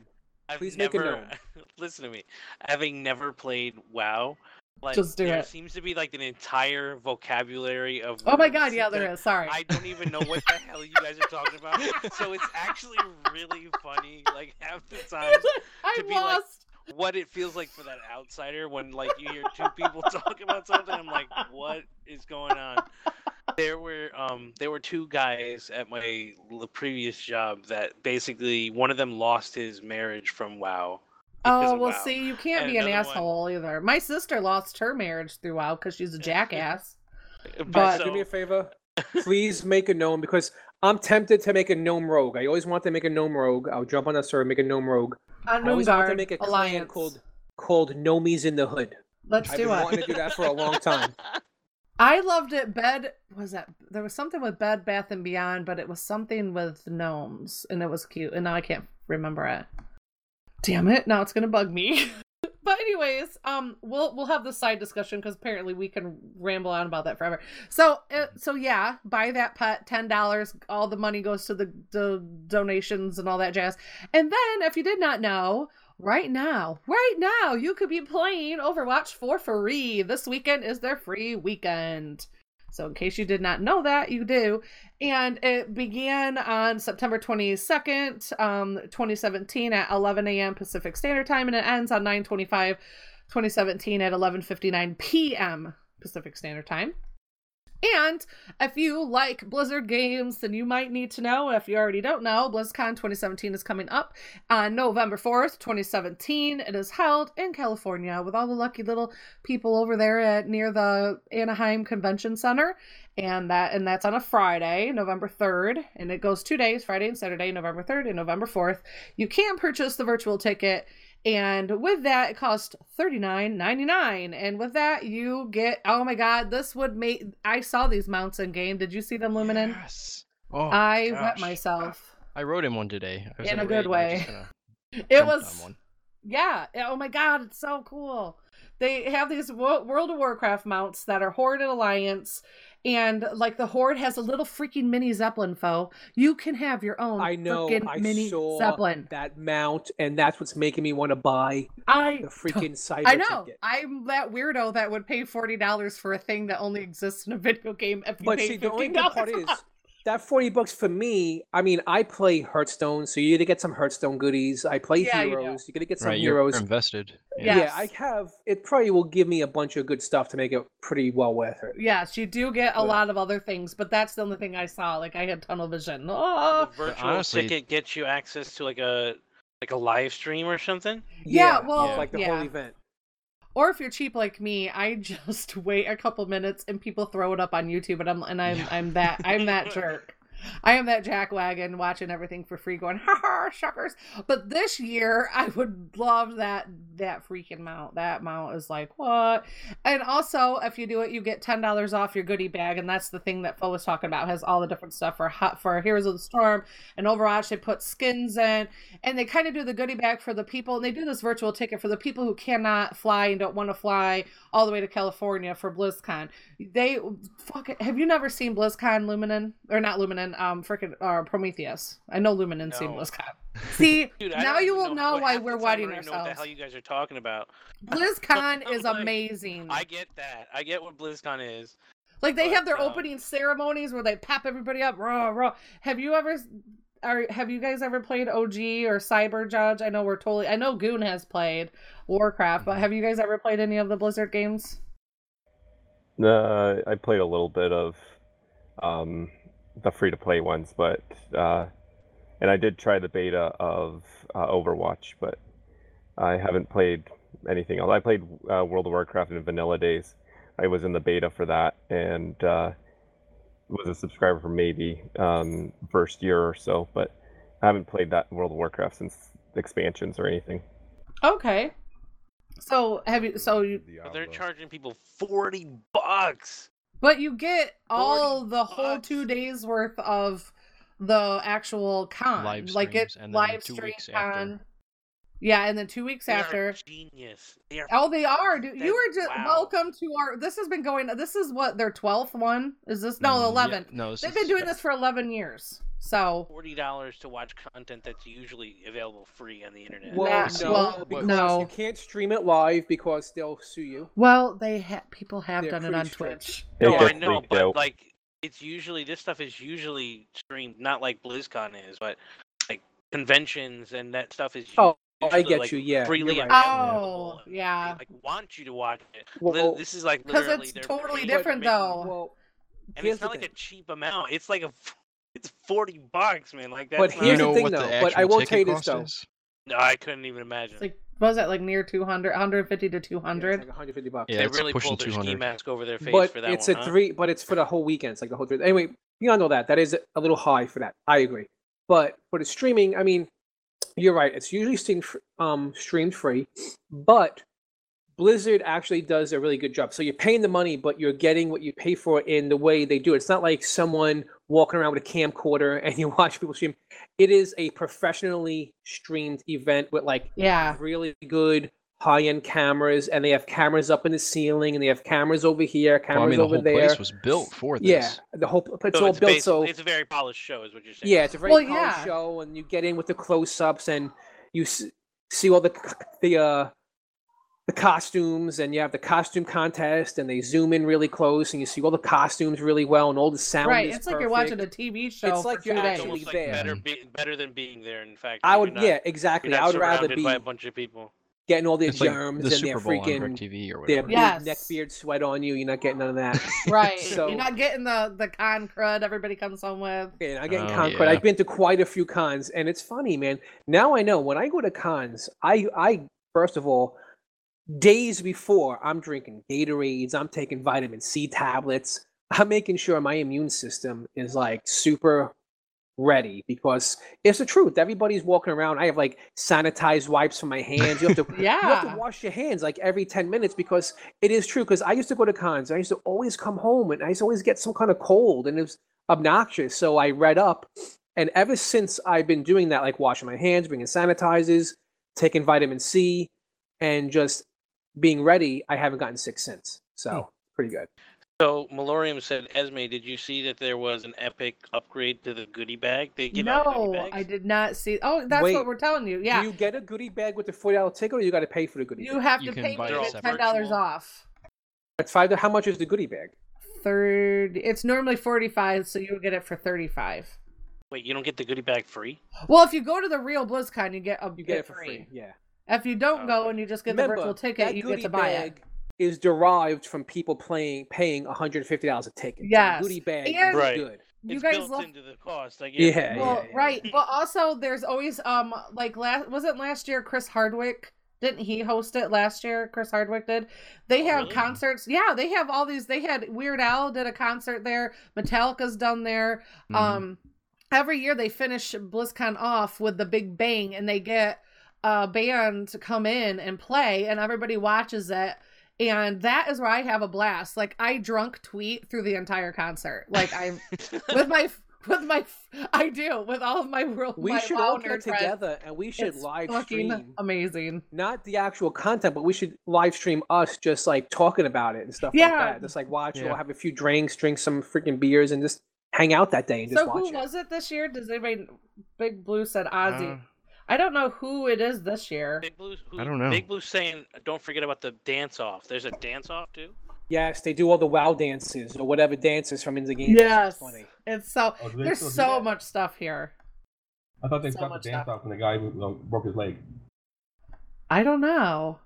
I've Please make a never, gnome. listen to me. Having never played WoW, like Just do there it. seems to be like an entire vocabulary of. Oh my god, yeah, there is. Sorry. I don't even know what the hell you guys are talking about. So it's actually really funny, like half the time, I to be like- lost. What it feels like for that outsider when like you hear two people talk about something. I'm like, what is going on? There were um there were two guys at my previous job that basically one of them lost his marriage from WoW. Oh well, WoW. see, you can't And be an another one- asshole either. My sister lost her marriage through WoW because she's a jackass. But, But- so, Do me a favor. Please make a gnome because I'm tempted to make a gnome rogue. I always want to make a gnome rogue. I'll jump on that server, make a gnome rogue. On I always want to make a clan Alliance. called called Gnomies in the Hood. Let's I've do been it. wanting to do that for a long time. I loved it. Bed was that there was something with Bed Bath and Beyond, but it was something with gnomes, and it was cute. And now I can't remember it. Damn it! Now it's gonna bug me. but anyways, um, we'll we'll have this side discussion because apparently we can ramble on about that forever. So uh, so yeah, buy that pet, ten dollars. All the money goes to the the donations and all that jazz. And then, if you did not know, right now, right now, you could be playing Overwatch for free. This weekend is their free weekend. So, in case you did not know that, you do. And it began on September 22nd, um, 2017 at 11 a.m. Pacific Standard Time, and it ends on 925, 2017 at 11.59 p.m. Pacific Standard Time. And if you like Blizzard games, then you might need to know. If you already don't know, BlizzCon 2017 is coming up on November 4th, 2017. It is held in California with all the lucky little people over there at near the Anaheim Convention Center. And that and that's on a Friday, November 3rd, and it goes 2 days, Friday and Saturday, November 3rd and November 4th. You can purchase the virtual ticket and with that it costs $39.99 and with that you get oh my god this would make i saw these mounts in game. Did you see them luminen Yes. Oh, i wet myself. I rode in one today. I was In a good and I just way. it jumped on was yeah. Oh my god it's so cool. They have these world of warcraft mounts that are horde and alliance and like the horde has a little freaking mini zeppelin foe you can have your own I know. I mini saw zeppelin that mount, and that's what's making me want to buy i the freaking cyber I know. ticket. I'm that weirdo that would pay forty dollars for a thing that only exists in a video game if you But pay see, the only good part is that forty bucks for me. I mean, I play Hearthstone, so you either get some Hearthstone goodies. I play Yeah, you do. Heroes. You, gotta get some Right, Heroes. you're invested. Yeah. Yeah, I have. It probably will give me a bunch of good stuff to make it pretty well worth it. Yes, you do get a Yeah. lot of other things, but that's the only thing I saw. Like I had tunnel vision. Oh, the ah. virtual honestly- ticket gets you access to like a like a live stream or something. Yeah, well, it's like the yeah. whole event. Or if you're cheap like me, I just wait a couple minutes and people throw it up on YouTube, and I'm and I'm I'm that I'm that jerk. I am that jackwagon watching everything for free, going ha ha suckers. But this year, I would love that that freaking mount. That mount is like what? And also, if you do it, you get ten dollars off your goodie bag, and that's the thing that Flo was talking about. Has all the different stuff for for Heroes of the Storm and Overwatch. They put skins in, and they kind of do the goodie bag for the people. And they do this virtual ticket for the people who cannot fly and don't want to fly all the way to California for BlizzCon. They fuck it. Have you never seen BlizzCon Luminen or not Luminen? Um, freaking or Prometheus. I know Lumen and No. BlizzCon. See, Dude, now you will know what- why we're time I whiting don't even know what the hell you guys are talking about. BlizzCon is Like, amazing. I get that. I get what BlizzCon is. Like they have their um, opening ceremonies where they pep everybody up. Raw, raw. Have you ever? Are have you guys ever played OG or Cyber Judge? I know we're totally. I know Goon has played Warcraft, but have you guys ever played any of the Blizzard games? Uh, I played a little bit of um, the free to play ones, but uh, and I did try the beta of uh, Overwatch, but I haven't played anything else. I played uh, World of Warcraft in vanilla days. I was in the beta for that and uh, was a subscriber for maybe um, first year or so, but I haven't played that World of Warcraft since expansions or anything. Okay. So have you? So you, But they're charging people forty bucks. But you get all 40 the whole two days worth of the actual con, Live like it and then live two stream weeks after. con. Yeah, and then two weeks They are after. genius. They are Oh, they are. Dude. You were just wow. welcome to our. This has been going. This is what their twelfth one is. This no Mm, yeah, no, this They've is- been doing this for eleven years. So forty dollars to watch content that's usually available free on the internet. Well, Nah, no, well, no. you can't stream it live because they'll sue you. well, they ha- people have They're done it on strict. Twitch. It no, I know, but out. like it's usually this stuff is usually streamed, not like BlizzCon is, but like conventions and that stuff is. Oh, I get like, you. Yeah, freely right. Oh, yeah. They, like want you to watch it. Li- Well, this is like Because it's totally different, though. Well, and it's not like thing. a cheap amount. It's like a, f- it's forty bucks, man. Like that's But not, you here's the know thing, what though, the but actual I will ticket tell you this, cost though. is? no, I couldn't even imagine. It's like what was that like near 200, 150 to two hundred? Yeah, like 150 bucks. Yeah, they it's really pushing pulled their ski 200. mask over their face but for that it's one. a huh? three. But it's for the whole weekend. It's like the whole three. Anyway, beyond all that, that is a little high for that. I agree. But for the streaming, I mean, you're right. It's usually streamed, um, streamed free, but Blizzard actually does a really good job. So you're paying the money, but you're getting what you pay for in the way they do it. It's not like someone walking around with a camcorder and you watch people stream. It is a professionally streamed event with like Yeah. really good high-end cameras, and they have cameras up in the ceiling, and they have cameras over here, Well, I cameras mean, the over whole there. place was built for this. yeah, the whole it's So all it's, built so it's a very polished show, is what you're saying. yeah, it's a very Well, polished yeah. show, and you get in with the close-ups, and you s- see all the the uh the costumes and you have the costume contest and they zoom in really close and you see all the costumes really well and all the sound right. is It's like you're watching a. TV show. It's like you're two It's days. actually like there. better, be, better than being there. In fact, I would not- yeah exactly I would rather surrounded be by a bunch of people. getting all their It's like germs the and Super their Bowl on freaking DirecTV or whatever. big Yes. neck beard sweat on you. You're not getting none of that. Right. So- You're not getting the the con crud everybody comes home with. And I get Oh, con yeah. crud. I've been to quite a few cons, and it's funny, man. Now I know when I go to cons, I I first of all, days before, I'm drinking Gatorades, I'm taking vitamin C tablets, I'm making sure my immune system is like super ready because it's the truth. Everybody's walking around. I have like sanitized wipes for my hands. You have to yeah. you have to wash your hands like every 10 minutes because it is true. Because I used to go to cons, I used to always come home and I used to always get some kind of cold and it was obnoxious. So I read up, and ever since I've been doing that, like washing my hands, bringing sanitizers, taking vitamin C, and just being ready, I haven't gotten sick since. So hmm. pretty good. So Malorium said, Esme, did you see that there was an epic upgrade to the goodie bag? They give No, bags. I did not see. Oh, that's Wait, what we're telling you. Yeah, Do you get a goodie bag with the forty dollar ticket, or you got to pay for the goodie? Bag? You bag? have You to can pay buy me it ten dollars Virtual. off. It's five. How much is the goodie bag? Third, it's normally forty five, so you would get it for thirty five. Wait, you don't get the goodie bag free? Well, if you go to the real BlizzCon, you get a You get it for free. Yeah. If you don't go and you just get Remember, the virtual ticket, you get to buy it. bag is derived from people playing paying one hundred and fifty dollars a ticket. So the goodie bag And- is Right. good. You it's guys built love into the cost. I guess. Yeah, well, yeah, right, but also there's always um like last wasn't last year Chris Hardwick didn't he host it last year? Chris Hardwick did. They Oh, have really? concerts. Yeah, they have all these. They had Weird Al did a concert there. Metallica's done there. Mhm. Um, every year they finish BlizzCon off with the big bang, and they get a band to come in and play, and everybody watches it. And that is where I have a blast. Like I drunk tweet through the entire concert. Like I'm with my with my I do with all of my world. We my should all get nerd friends. together and we should It's live stream. amazing. Not the actual content, but we should live stream us just like talking about it and stuff like Yeah. that. Just like watch, Yeah. we'll have a few drinks, drink some freaking beers, and just hang out that day and just So watch who it. was it this year? Does anybody? Big Blue said Ozzy. Uh, I don't know who it is this year. Big Blue's, who, I don't know. Big Blue's saying, don't forget about the dance off. There's a dance off too. Yes, they do all the WoW dances or whatever dances from in the game. Yes, It's funny. it's so Oh, there's so that? much stuff here. I thought they So stopped the dance stuff. off when the guy who, broke his leg. I don't know.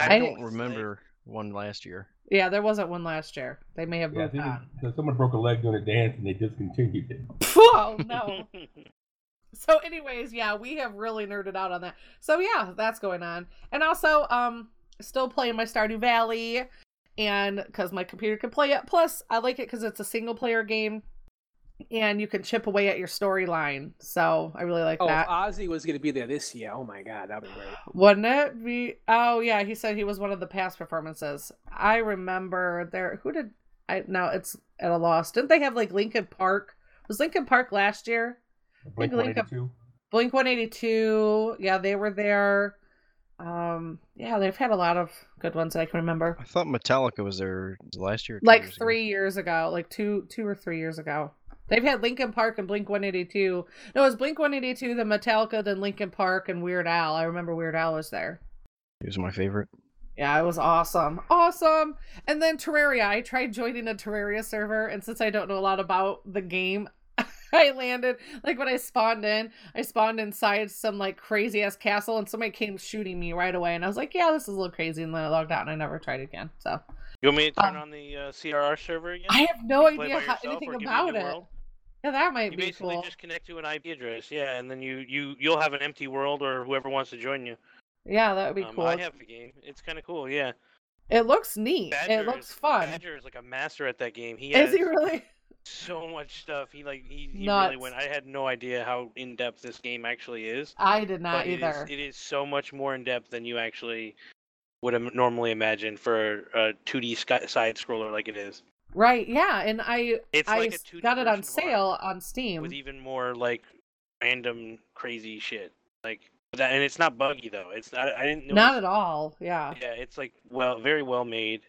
I I- don't his leg. remember one last year. Yeah, there wasn't one last year. They may have Yeah, moved on. someone broke a leg doing a dance and they discontinued it. oh no. So, anyways, yeah, we have really nerded out on that. So yeah, that's going on, and also, um, still playing my Stardew Valley, and because my computer can play it. Plus, I like it because it's a single player game, and you can chip away at your storyline. So I really like Oh, if that. Ozzy was going to be there this year. Oh my god, that'd be great. Wouldn't it be? Oh yeah, he said he was one of the past performances. I remember there. Who did I? now it's at a loss. Didn't they have like Linkin Park? Was Linkin Park last year? Blink 182. Blink One Eighty Two. Yeah, they were there. Um, yeah, they've had a lot of good ones that I can remember. I thought Metallica was there last year. or Like years ago. three years ago, like two, two or three years ago. They've had Linkin Park and Blink One Eighty Two. No, it was Blink One Eighty Two, then Metallica, then Linkin Park, and Weird Al. I remember Weird Al was there. He was my favorite. Yeah, it was awesome. Awesome. And then Terraria. I tried joining a Terraria server, and since I don't know a lot about the game, I landed like when I spawned in, I spawned inside some like crazy ass castle, and somebody came shooting me right away. And I was like, yeah, this is a little crazy. And then I logged out and I never tried again. So You want me to turn Um, on the uh, CRR server again? I have no idea how, anything or give you a about it. world? Yeah, that might You be basically cool. just connect to an IP address, yeah, and then you you you'll have an empty world or whoever wants to join you. Yeah, that would be Um, cool. I have the game. It's kind of cool, yeah. It looks neat. Badger it looks is, fun. Badger is like a master at that game. He Is has he really? So much stuff. He like he, he Nuts. really went. I had no idea how in depth this game actually is. I did not but it is- either. it is so much more in depth than you actually would normally imagine for a 2D sky- side scroller like it is. Right? Yeah, and I It's I like a s- 2D got it on sale on Steam. with even more like random crazy shit. Like that, and it's not buggy though. It's not. I didn't. Not notice- at all. Yeah. Yeah, it's like well, very well made.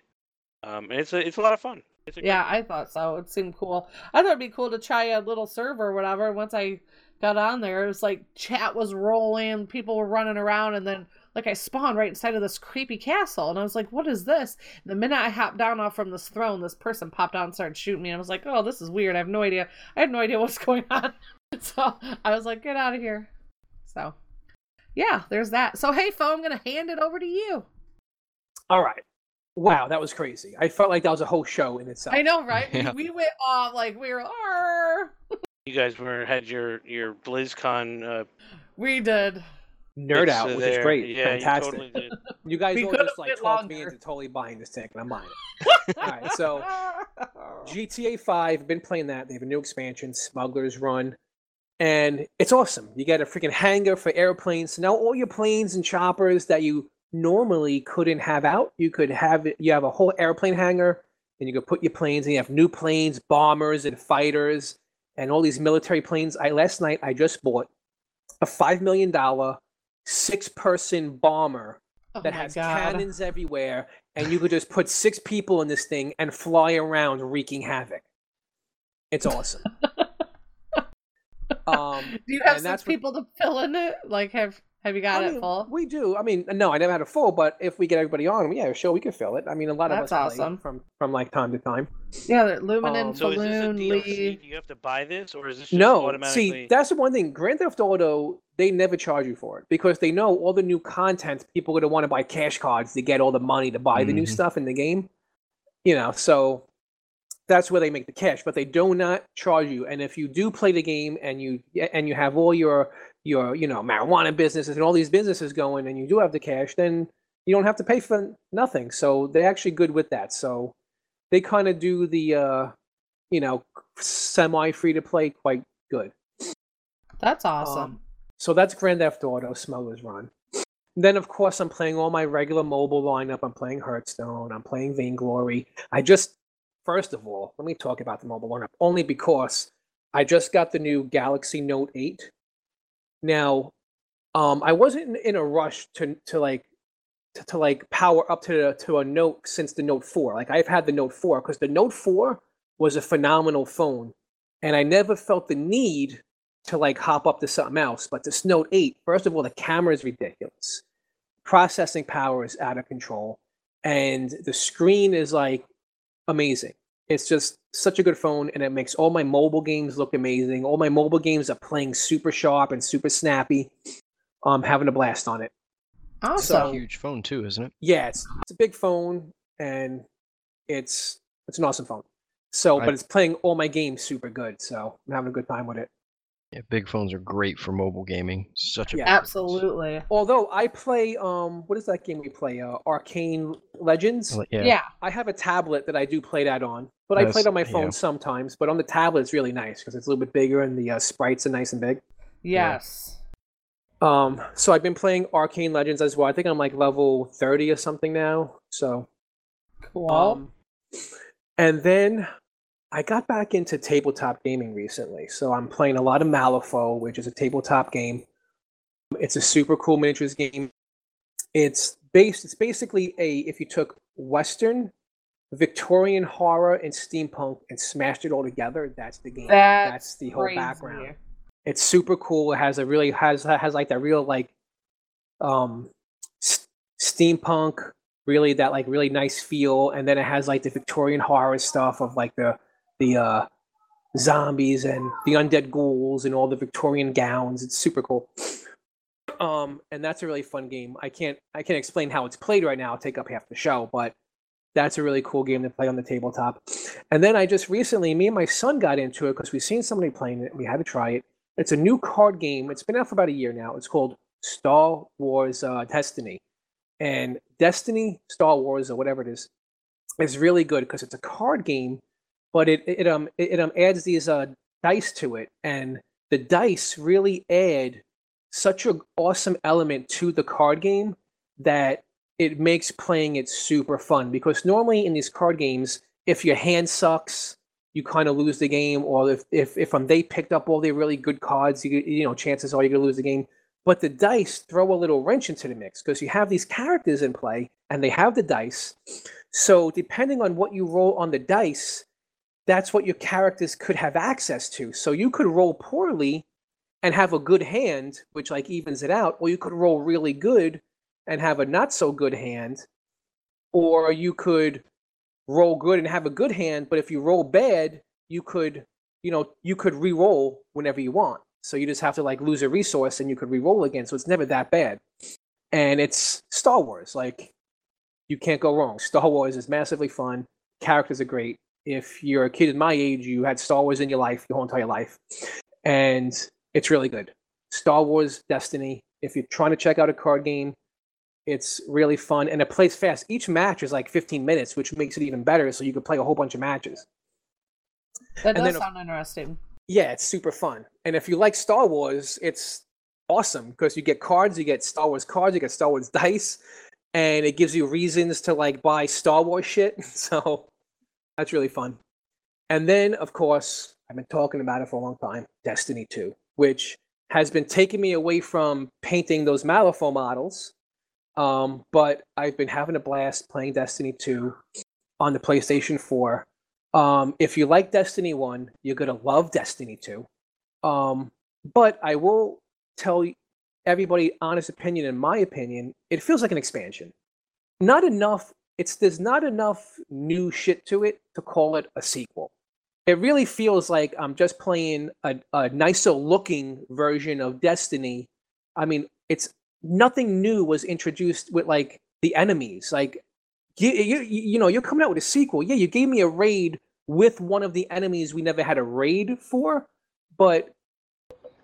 Um, and it's a it's a lot of fun. Yeah, I thought so. It seemed cool. I thought it'd be cool to try a little server or whatever. Once I got on there, it was like chat was rolling, people were running around, and then like I spawned right inside of this creepy castle, and I was like, "What is this?" And the minute I hopped down off from this throne, this person popped out and started shooting me. And I was like, "Oh, this is weird. I have no idea. I had no idea what's going on." So I was like, "Get out of here." So yeah, there's that. So hey, Fo, I'm gonna hand it over to you. All right. Wow, that was crazy. I felt like that was a whole show in itself. I know, right? Yeah. We, we went off like we were. "Arr." You guys were had your your BlizzCon uh, We did. Nerd out, which is great. Yeah, Fantastic. you totally did. You guys We all just like went talked me longer. into totally buying this tank, and I'm buying it. All right, so GTA 5, been playing that. They have a new expansion, Smuggler's Run, and it's awesome. You get a freaking hangar for airplanes. So now all your planes and choppers that you normally couldn't have out, you could have. You have a whole airplane hangar, and you could put your planes. And you have new planes, bombers, and fighters, and all these military planes. I last night I just bought a five million dollar six person bomber Oh that has God. cannons everywhere, and you could just put six people in this thing and fly around wreaking havoc. It's awesome. um, Do you have some that's what- people to fill in it? Like, have have you got I it mean, full? We do. I mean, no, I never had a full, but if we get everybody on, yeah, sure, we could fill it. I mean, a lot That's of us play awesome. from from like time to time. Yeah, the Luminen, Um, So is this a DLC? Lee. Do you have to buy this, or is this just No, automatically? see, that's the one thing. Grand Theft Auto, they never charge you for it because they know all the new content. People are going to want to buy cash cards to get all the money to buy the new Mhm. stuff in the game. You know, so that's where they make the cash. But they do not charge you. And if you do play the game and you and you have all your your you know marijuana businesses and all these businesses going, and you do have the cash, then you don't have to pay for nothing. So they're actually good with that. So they kind of do the uh, you know semi free to play quite good. That's awesome. Um, so that's Grand Theft Auto Smuggler's Run. Then, of course, I'm playing all my regular mobile lineup. I'm playing Hearthstone. I'm playing Vainglory. I just, first of all, let me talk about the mobile lineup only because I just got the new Galaxy Note 8. Now, um, I wasn't in, a rush to to like to, to like power up to to a Note since the Note 4. Like I've had the Note 4 because the Note 4 was a phenomenal phone, and I never felt the need to like hop up to something else. But this Note Eight, first of all, the camera is ridiculous. Processing power is out of control. And the screen is like amazing. It's just such a good phone, and it makes all my mobile games look amazing. All my mobile games are playing super sharp and super snappy. I'm having a blast on it. awesome. It's a huge phone too, isn't it? Yeah, it's, it's a big phone, and it's it's an awesome phone. So, I- but it's playing all my games super good. So I'm having a good time with it. Yeah, big phones are great for mobile gaming. Such a Yeah. big difference. Absolutely. Although I play, um, what is that game we play? Uh, Arcane Legends. Yeah. Yeah. I have a tablet that I do play that on, but I play it on my phone yeah. sometimes. But on the tablet, it's really nice because it's a little bit bigger and the uh, sprites are nice and big. Yes. Um, so I've been playing Arcane Legends as well. I think I'm like level thirty or something now. So, Cool. um, and then I got back into tabletop gaming recently. So I'm playing a lot of Malifaux, which is a tabletop game. It's a super cool miniatures game. It's based. It's basically a if you took Western, Victorian horror, and steampunk and smashed it all together. That's the game. That's the whole crazy. background. It's super cool. It has a really has has like that real like um s- steampunk, really that like really nice feel, and then it has like the Victorian horror stuff of like the the uh zombies and the undead ghouls and all the Victorian gowns. It's super cool. Um, and that's a really fun game. I can't I can't explain how it's played right now. It'll take up half the show, but that's a really cool game to play on the tabletop. And then I just recently, me and my son got into it because we've seen somebody playing it. We had to try it. It's a new card game. It's been out for about a year now. It's called Star Wars uh, Destiny. And Destiny, Star Wars, or whatever it is, is really good because it's a card game, but it it um it, it um adds these uh dice to it, and the dice really add such an awesome element to the card game that it makes playing it super fun. Because normally in these card games, if your hand sucks, you kind of lose the game, or if if if um, they picked up all the really good cards, you you know chances are you're gonna lose the game. but the dice throw a little wrench into the mix because you have these characters in play and they have the dice. So depending on what you roll on the dice, that's what your characters could have access to. So you could roll poorly and have a good hand, which like evens it out, or you could roll really good and have a not so good hand, or you could roll good and have a good hand, but if you roll bad, you could, you know, you could re-roll whenever you want. So you just have to like lose a resource and you could re-roll again. So it's never that bad. And it's Star Wars. Like you can't go wrong. Star Wars is massively fun. Characters are great. If you're a kid in my age, you had Star Wars in your life your whole entire life. And it's really good. Star Wars Destiny. If you're trying to check out a card game, it's really fun and it plays fast. Each match is like 15 minutes, which makes it even better. So you can play a whole bunch of matches. That And does then- sound interesting. Yeah, it's super fun. And if you like Star Wars, it's awesome because you get cards, you get Star Wars cards, you get Star Wars dice, and it gives you reasons to like buy Star Wars shit. So that's really fun. And then, of course, I've been talking about it for a long time Destiny 2, which has been taking me away from painting those Malifaux models. Um, but I've been having a blast playing Destiny 2 on the PlayStation 4. Um, if you like Destiny 1, you're going to love Destiny 2. Um, but I will tell everybody honest opinion, in my opinion, it feels like an expansion. Not enough, it's there's not enough new shit to it to call it a sequel. It really feels like I'm just playing a, a nicer looking version of Destiny. I mean, it's nothing new was introduced with like the enemies. Like you, you, you know, you're coming out with a sequel. Yeah, you gave me a raid with one of the enemies we never had a raid for, but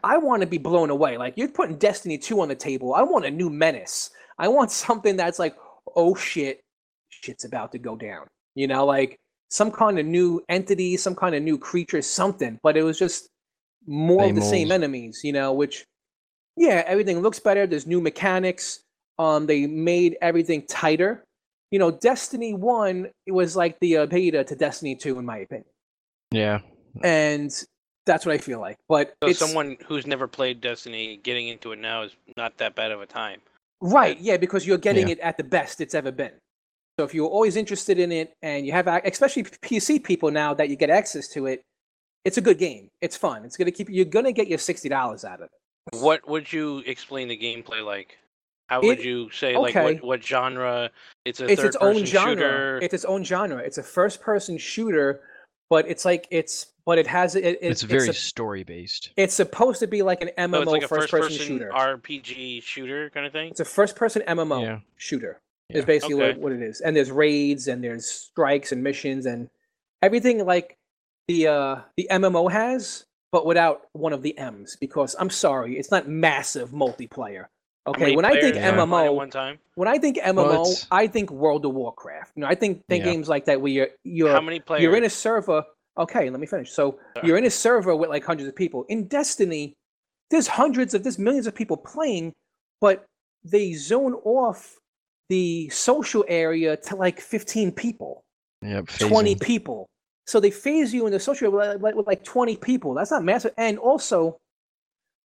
I want to be blown away. Like you're putting Destiny 2 on the table. I want a new menace. I want something that's like, oh shit, shit's about to go down. You know, like some kind of new entity, some kind of new creature, something. But it was just more of Same the same enemies, you know, which yeah, everything looks better. There's new mechanics. Um, they made everything tighter. You know, Destiny One it was like the uh, beta to Destiny Two, in my opinion, Yeah. and that's what I feel like. But So it's someone who's never played Destiny getting into it now is not that bad of a time. right, yeah, because you're getting Yeah. it at the best it's ever been. So if you're always interested in it, and you have, especially PC people now that you get access to it, it's a good game. It's fun. It's gonna keep you. You're gonna get your sixty dollars out of it. What would you explain the gameplay like? How It- would you say like what, what genre? It's a it's third its own person genre. shooter. It's its own genre. It's a first-person shooter, but it's like it's but it has it. it It's very a- story based. It's supposed to be like an MMO so it's like a first first person person shooter. RPG shooter kind of thing. It's a first person MMO Yeah. shooter. Yeah. Is basically what, Okay. what it is. And there's raids and there's strikes and missions and everything like the uh the MMO has, but without one of the M's because I'm sorry, it's not massive multiplayer. Okay, when I think players can play at MMO, one time. when I think MMO, it's- I think World of Warcraft. You know, I think think Yeah. games like that where you're you're How many players? you're in a server. Okay, let me finish. So Sorry. you're in a server with like hundreds of people. In Destiny, there's hundreds of there's millions of people playing, but they zone off the social area to like 15 people, Yep. 20 people. So they phase you in the social area with, like- with like 20 people. That's not massive. And also,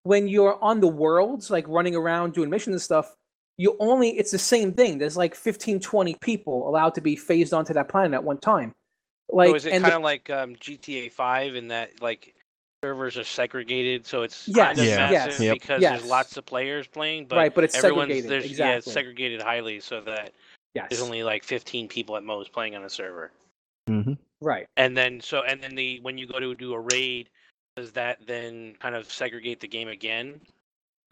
when you're on the worlds, like running around doing missions and stuff, you only it's the same thing. There's like 15, 20 people allowed to be phased onto that planet at one time. Like so is it and kind of like um, GTA Five in that like servers are segregated, so it's Yes, kind of Yeah. massive yes, Yep. because yes. there's lots of players playing, but right, but it's everyone's segregated. there's yeah, exactly. it's segregated highly so that yes. there's only like 15 people at most playing on a server. Mhm. right. And then so and then the when you go to do a raid, does that then kind of segregate the game again?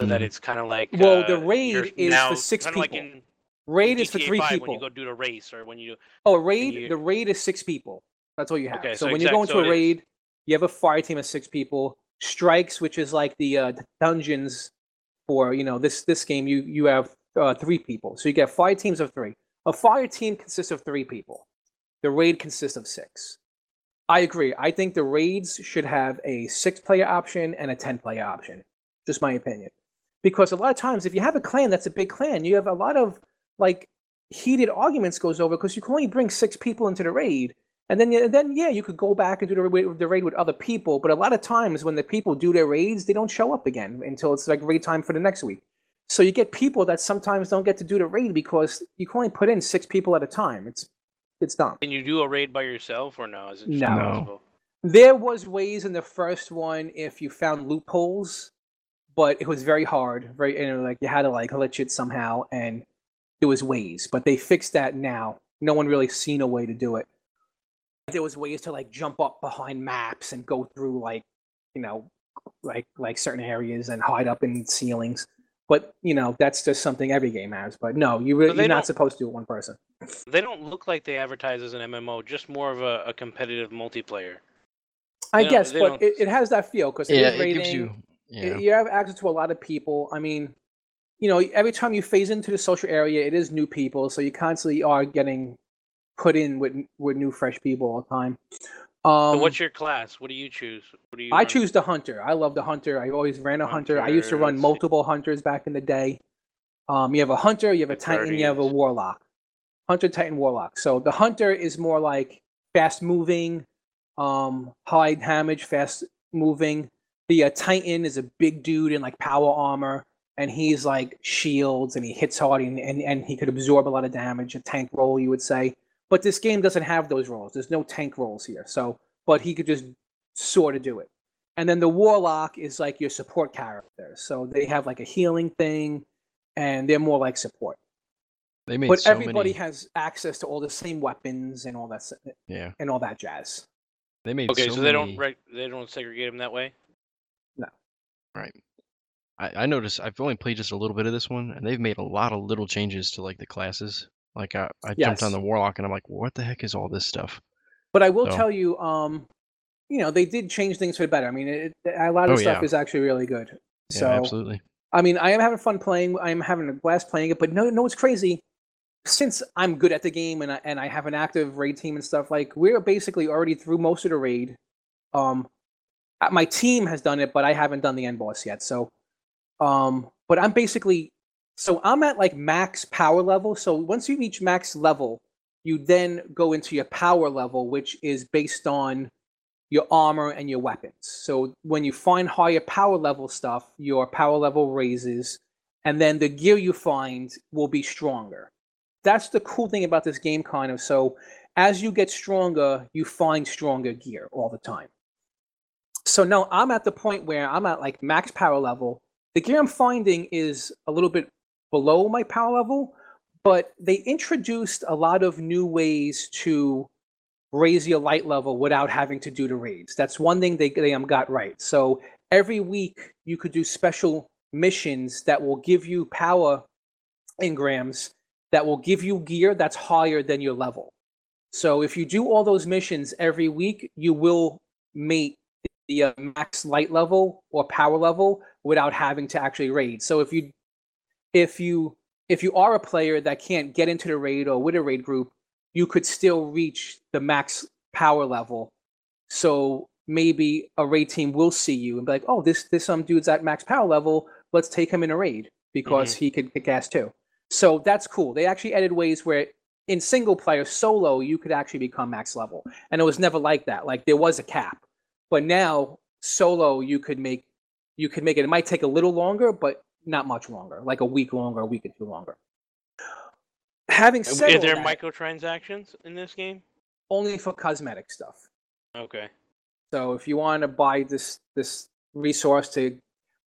So that Mhm. it's kind of like Well, the uh, raid is now, for six kinda Like people. in Raid is for three 5 people. when you go do the race or when you do Oh, a raid. you- The raid is six people. That's all you have. Okay, so, so when you exact- go into so a it is. raid, you have a fire team of six people. Strikes, which is like the uh, dungeons for you know this this game, you you have uh, three people. So you get fire teams of three. A fire team consists of three people. The raid consists of six. I agree. I think the raids should have a six-player option and a ten-player option. Just my opinion. Because a lot of times, if you have a clan that's a big clan, you have a lot of like heated arguments goes over because you can only bring six people into the raid, and then and then yeah, you could go back and do the raid, the raid with other people. But a lot of times when the people do their raids, they don't show up again until it's like raid time for the next week. So you get people that sometimes don't get to do the raid because you can only put in six people at a time. It's it's dumb. Can you do a raid by yourself or no? Is it just No. impossible? There was ways in the first one if you found loopholes, but it was very hard. Very and like you had to like glitch it somehow, and there was ways. But they fixed that now. No one really seen a way to do it. There was ways to like jump up behind maps and go through like you know like like certain areas and hide up in ceilings. But you know that's just something every game has. But no, you really, they you're not supposed to do it one person. They don't look like they advertise as an MMO, just more of a, a competitive multiplayer. I They guess, but it, it has that feel because Yeah, it is it gives you. y- Yeah. you have access to a lot of people. I mean, you know, every time you phase into the social area, it is new people, so you constantly are getting put in with with new, fresh people all the time. Um, so what's your class? What do you choose? What do you I run? choose the hunter. I love the hunter. I always ran a hunter. I used to run multiple hunters back in the day. Um, you have a hunter, you have a titan, you have a warlock. Hunter, titan, warlock. So the hunter is more like fast moving, um, high damage, fast moving. The uh, titan is a big dude in like power armor, and he's like shields and he hits hard and, and, and he could absorb a lot of damage. A tank role, you would say. But this game doesn't have those roles. There's no tank roles here. So, but he could just sort of do it. And then the warlock is like your support character. So they have like a healing thing, and they're more like support. They made But so everybody many. has access to all the same weapons and all that s- Yeah. and all that jazz. They made Okay, so, so, they many. don't reg- they don't segregate them that way. No. Right. I, I noticed I've only played just a little bit of this one, and they've made a lot of little changes to like the classes. Like I, I jumped on the warlock, and I'm like, what the heck is all this stuff? But I will So- tell you, um, you know, they did change things for the better. I mean, it, it- a lot of Oh, stuff yeah. is actually really good. Yeah, So absolutely. I mean, I am having fun playing. I am having a blast playing it. But no, no, it's crazy. Since I'm good at the game and I, and I have an active raid team and stuff, like we're basically already through most of the raid. Um, uh, my team has done it, but I haven't done the end boss yet. So, um, but I'm basically, so I'm at like max power level. So once you reach max level, you then go into your power level, which is based on your armor and your weapons. So when you find higher power level stuff, your power level raises, and then the gear you find will be stronger. That's the cool thing about this game, kind of. So as you get stronger, you find stronger gear all the time. So now I'm at the point where I'm at like max power level. The gear I'm finding is a little bit below my power level, but they introduced a lot of new ways to raise your light level without having to do the raids. That's one thing they, they um, got right. So every week you could do special missions that will give you power engrams that will give you gear that's higher than your level. So if you do all those missions every week, you will meet the uh, max light level or power level without having to actually raid. So if you if you if you are a player that can't get into the raid or with a raid group, you could still reach the max power level. So maybe a raid team will see you and be like, "Oh, this this some dude's at max power level. Let's take him in a raid because mm-hmm. he could kick ass too." So that's cool. They actually added ways where in single player solo you could actually become max level, and it was never like that. Like there was a cap, but now solo you could make you could make it. It might take a little longer, but not much longer, like a week longer, a week or two longer. Having said Are there that, microtransactions in this game? only for cosmetic stuff. Okay. So if you want to buy this this resource to,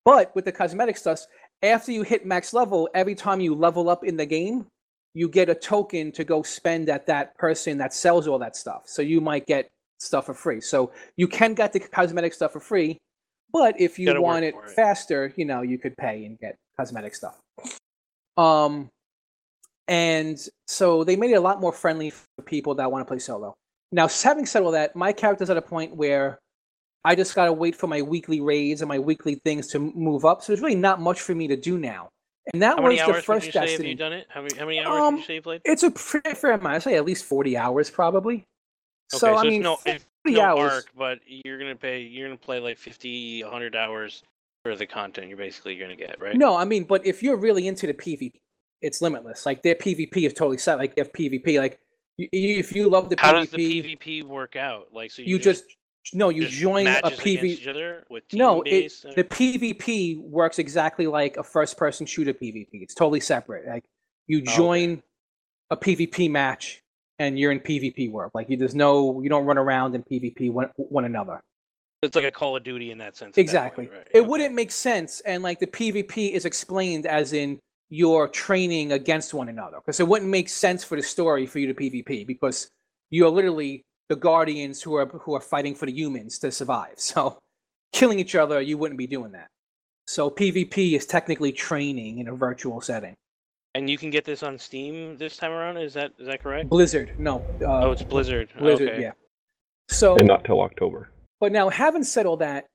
but with the cosmetic stuff, after you hit max level, every time you level up in the game, you get a token to go spend at that person that sells all that stuff. So you might get stuff for free. So you can get the cosmetic stuff for free, but if you want it, it. faster, you know, you could pay and get cosmetic stuff. Um, and so they made it a lot more friendly for people that want to play solo. Now, having said all that, my character's at a point where I just gotta wait for my weekly raids and my weekly things to move up. So there's really not much for me to do now. And that How was the first say have Destiny. you done it? How many how many hours Um, you say you played? It's a pretty fair amount. I say at least forty hours, probably. Okay, so, I mean, no, it's no hours. arc, but you're gonna pay. You're gonna play like 50, 100 hours for the content. You're basically gonna get right. No, I mean, but if you're really into the PvP, it's limitless. Like their PvP is totally set. Like if PvP, like you, if you love the How PvP, does the PvP work out? Like, so you, you just no, you Just join a PvP. each other with team No, it, based? the PvP works exactly like a first-person shooter PvP. It's totally separate. Like you Oh, okay. join a PvP match, and you're in PvP world. Like you, there's no, you don't run around and PvP one, one another. it's like a Call of Duty in that sense. at that Exactly. point, right, It okay. wouldn't make sense, and like the PvP is explained as in you're training against one another, because it wouldn't make sense for the story for you to PvP because you're literally the guardians who are who are fighting for the humans to survive. So killing each other, you wouldn't be doing that. So PvP is technically training in a virtual setting. And you can get this on Steam this time around. Is that is that correct? Blizzard, no. Uh, oh, it's Blizzard. Blizzard, okay. yeah. So And not till October. But now, having said all that,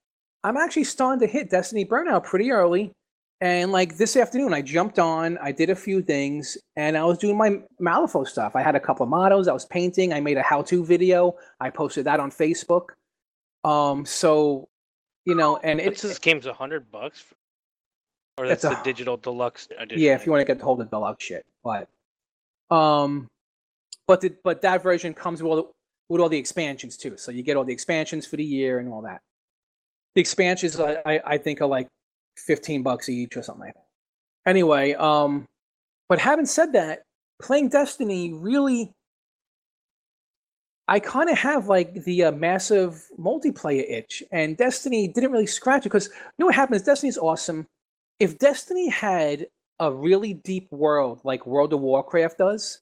I'm actually starting to hit Destiny Burnout pretty early. And like this afternoon, I jumped on, I did a few things, and I was doing my Malifaux stuff. I had a couple of models, I was painting, I made a how to video, I posted that on Facebook. Um, so, you know, and It's, it's, this game's a hundred bucks, f- or that's It's the a- digital deluxe edition. yeah, if you want to get hold of the deluxe shit. But, um, but the, but that version comes with all the, with all the expansions too. So you get all the expansions for the year and all that. The expansions, I, I, I think, are like fifteen bucks each or something like that. Anyway, um, but having said that, playing Destiny really, I kind of have like the uh, massive multiplayer itch, and Destiny didn't really scratch it because you know what happens? Destiny's awesome. If Destiny had a really deep world like World of Warcraft does,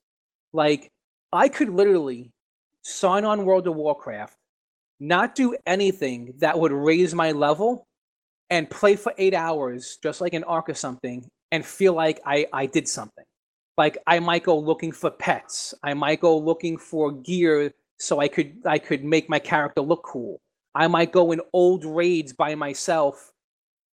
like I could literally sign on World of Warcraft, not do anything that would raise my level, and play for eight hours, just like an arc or something, and feel like I, I did something. Like I might go looking for pets. I might go looking for gear so I could I could make my character look cool. I might go in old raids by myself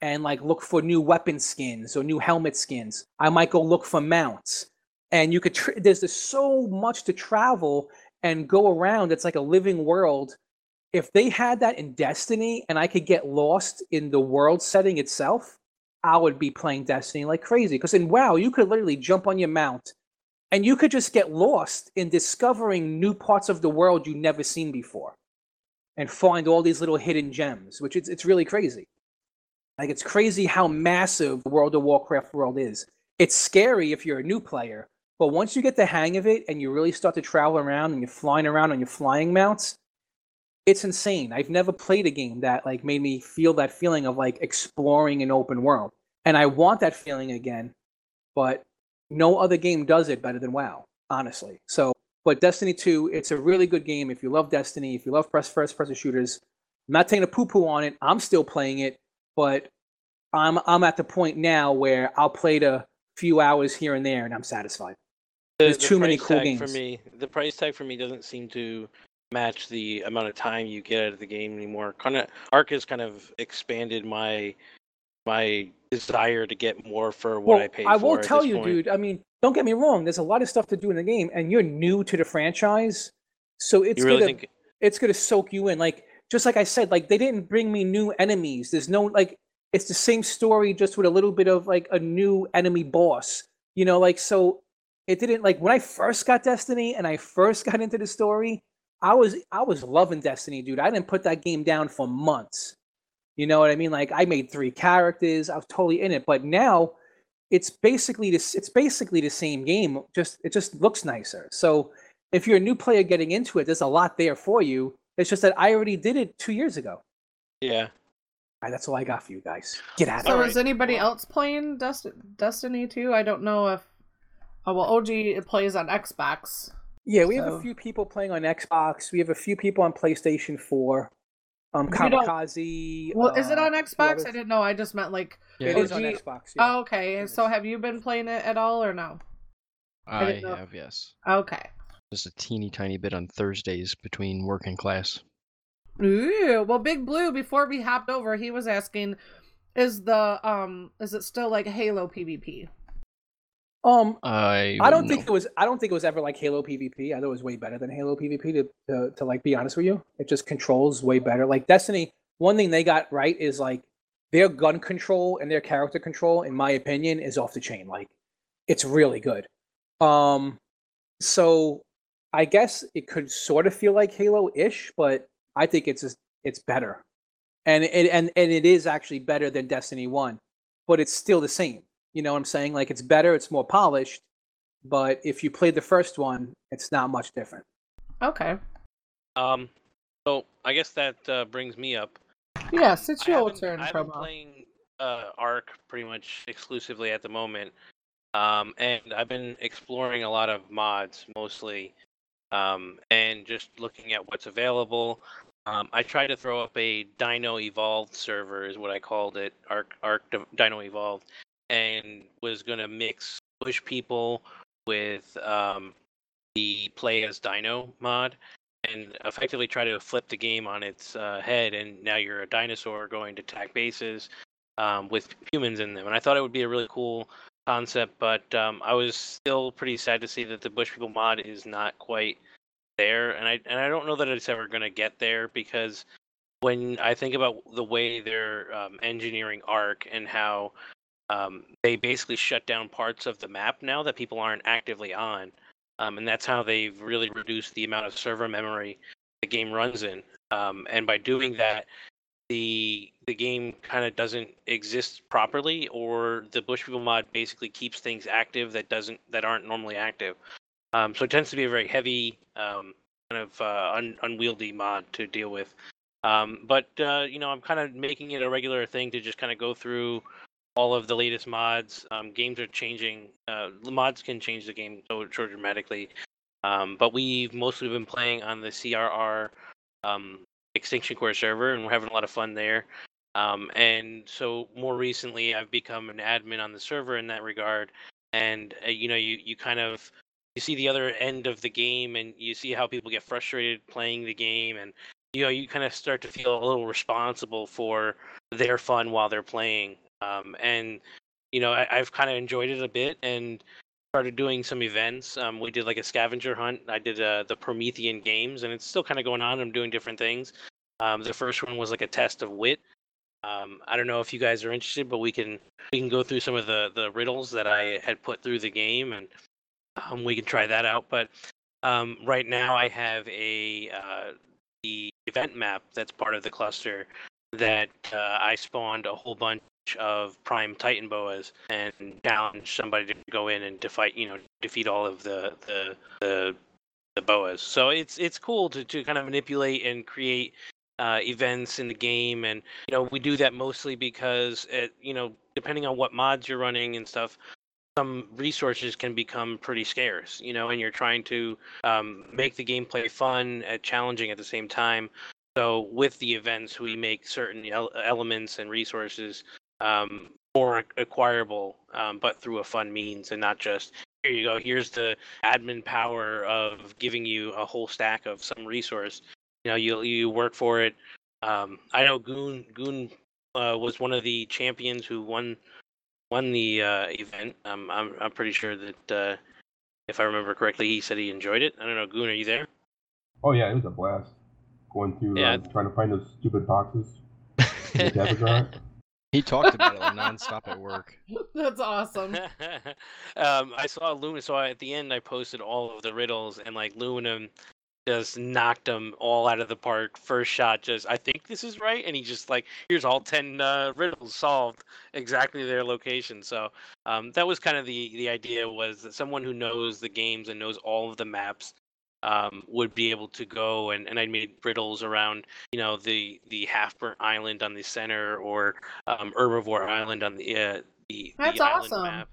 and like look for new weapon skins or new helmet skins. I might go look for mounts. And you could there's just so much to travel and go around. It's like a living world. If they had that in Destiny and I could get lost in the world setting itself, I would be playing Destiny like crazy. Because in WoW, you could literally jump on your mount and you could just get lost in discovering new parts of the world you've never seen before and find all these little hidden gems, which it's, it's really crazy. Like it's crazy how massive the World of Warcraft world is. It's scary if you're a new player, but once you get the hang of it and you really start to travel around and you're flying around on your flying mounts, it's insane. I've never played a game that like made me feel that feeling of like exploring an open world. And I want that feeling again, but no other game does it better than WoW, honestly. So, but Destiny 2, it's a really good game. If you love Destiny, if you love first person shooters, I'm not taking a poo poo on it. I'm still playing it, but I'm I'm at the point now where I'll play it a few hours here and there and I'm satisfied. The- There's the too many cool games. for me. The price tag for me doesn't seem to match the amount of time you get out of the game anymore. Kind of Ark has kind of expanded my my desire to get more for what I pay for. I will tell you, point. dude. I mean, don't get me wrong. There's a lot of stuff to do in the game, and you're new to the franchise, so it's really gonna think it's gonna soak you in. Like just like I said, like they didn't bring me new enemies. There's no like it's the same story, just with a little bit of like a new enemy boss. You know, like so it didn't like when I first got Destiny and I first got into the story. I was I was loving Destiny, dude. I didn't put that game down for months. You know what I mean? Like I made three characters. I was totally in it. But now it's basically this it's basically the same game, just it just looks nicer. So if you're a new player getting into it, there's a lot there for you. It's just that I already did it two years ago. yeah. All right, that's all I got for you guys. Get out of So here. Alright, is anybody well- else playing Dest- Destiny 2? I don't know if. Oh, well, OG it plays on Xbox. Yeah, we have a few people playing on Xbox. We have a few people on PlayStation 4. Um, We Kamikaze. Well, is it uh, on Xbox? others. I didn't know. I just meant like. Yeah, It is on Xbox. Yeah. Oh, okay. So have you been playing it at all or no? I didn't have, yes. Okay. Just a teeny tiny bit on Thursdays between work and class. Ooh, well, Big Blue. Before we hopped over, he was asking, "Is the um, is it still like Halo PvP?" Um, I I don't know. think it was. I don't think it was ever like Halo PvP. I thought it was way better than Halo PvP. To, to to like be honest with you, it just controls way better. Like Destiny, one thing they got right is like their gun control and their character control, in my opinion, is off the chain. Like it's really good. Um, so I guess it could sort of feel like Halo-ish, but I think it's just it's better, and it and and it is actually better than Destiny One, but it's still the same. You know what I'm saying? Like it's better, it's more polished, but if you played the first one, it's not much different. Okay. Um, so I guess that uh, brings me up. Yes, it's I your haven't- turn, I've been playing uh, Ark pretty much exclusively at the moment, um, and I've been exploring a lot of mods mostly, um, and just looking at what's available. Um, I tried to throw up a Dino Evolved server, is what I called it, Ark Ark Dino Evolved, and was gonna mix push people with um, the play as Dino mod and effectively try to flip the game on its uh, head. And now you're a dinosaur going to attack bases um, with humans in them. And I thought it would be a really cool concept, but um, I was still pretty sad to see that the Bush People mod is not quite there. And I and I don't know that it's ever going to get there because when I think about the way they're um, engineering Ark and how um, they basically shut down parts of the map now that people aren't actively on. Um, and that's how they've really reduced the amount of server memory the game runs in. Um, and by doing that, the the game kind of doesn't exist properly, or the Bush People mod basically keeps things active that doesn't that aren't normally active. Um, so it tends to be a very heavy, um, kind of uh, un, unwieldy mod to deal with. Um, but uh, you know, I'm kind of making it a regular thing to just kind of go through all of the latest mods. Um, games are changing. Uh, mods can change the game so, so dramatically. Um, but we've mostly been playing on the CRR Extinction Core server, and we're having a lot of fun there. Um, and so more recently, I've become an admin on the server in that regard. And uh, you know, you you kind of you see the other end of the game, and you see how people get frustrated playing the game, and you know, you kind of start to feel a little responsible for their fun while they're playing. Um, and you know, I, I've kind of enjoyed it a bit, and started doing some events. Um, we did like a scavenger hunt. I did uh, the Promethean Games, and it's still kind of going on. I'm doing different things. Um, the first one was like a test of wit. Um, I don't know if you guys are interested, but we can we can go through some of the the riddles that I had put through the game, and um, we can try that out. But um, right now, I have a uh, the event map that's part of the cluster that uh, I spawned a whole bunch of prime titanoboas and challenge somebody to go in and defeat you know defeat all of the the the, the boas. So it's it's cool to, to kind of manipulate and create uh, events in the game. And you know we do that mostly because it, you know depending on what mods you're running and stuff some resources can become pretty scarce you know and you're trying to um, make the gameplay fun and challenging at the same time. So with the events we make certain el- elements and resources um, more acquirable, um, but through a fun means and not just here you go. Here's the admin power of giving you a whole stack of some resource. You know, you you work for it. Um, I know Goon Goon uh, was one of the champions who won won the uh, event. Um, I'm I'm pretty sure that uh, if I remember correctly, he said he enjoyed it. I don't know, Goon, are you there? Oh yeah, it was a blast. Going through, Yeah. uh, trying to find those stupid boxes. He talked about it nonstop at work. That's awesome. um, I saw Luna. So I, at the end, I posted all of the riddles, and like Luna just knocked them all out of the park. First shot, just I think this is right, and he just like here's all ten uh, riddles solved exactly their location. So um, that was kind of the the idea was that someone who knows the games and knows all of the maps um, would be able to go and, and I made riddles around you know the the half burnt island on the center or um, herbivore island on the uh, the, That's the island awesome. map.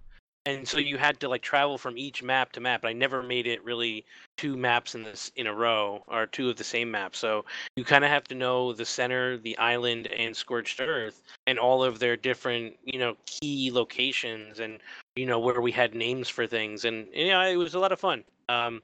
And so you had to like travel from each map to map. I never made it really two maps in this in a row or two of the same map. So you kind of have to know the center, the island, and scorched earth, and all of their different you know key locations, and you know where we had names for things, and you know it was a lot of fun. Um,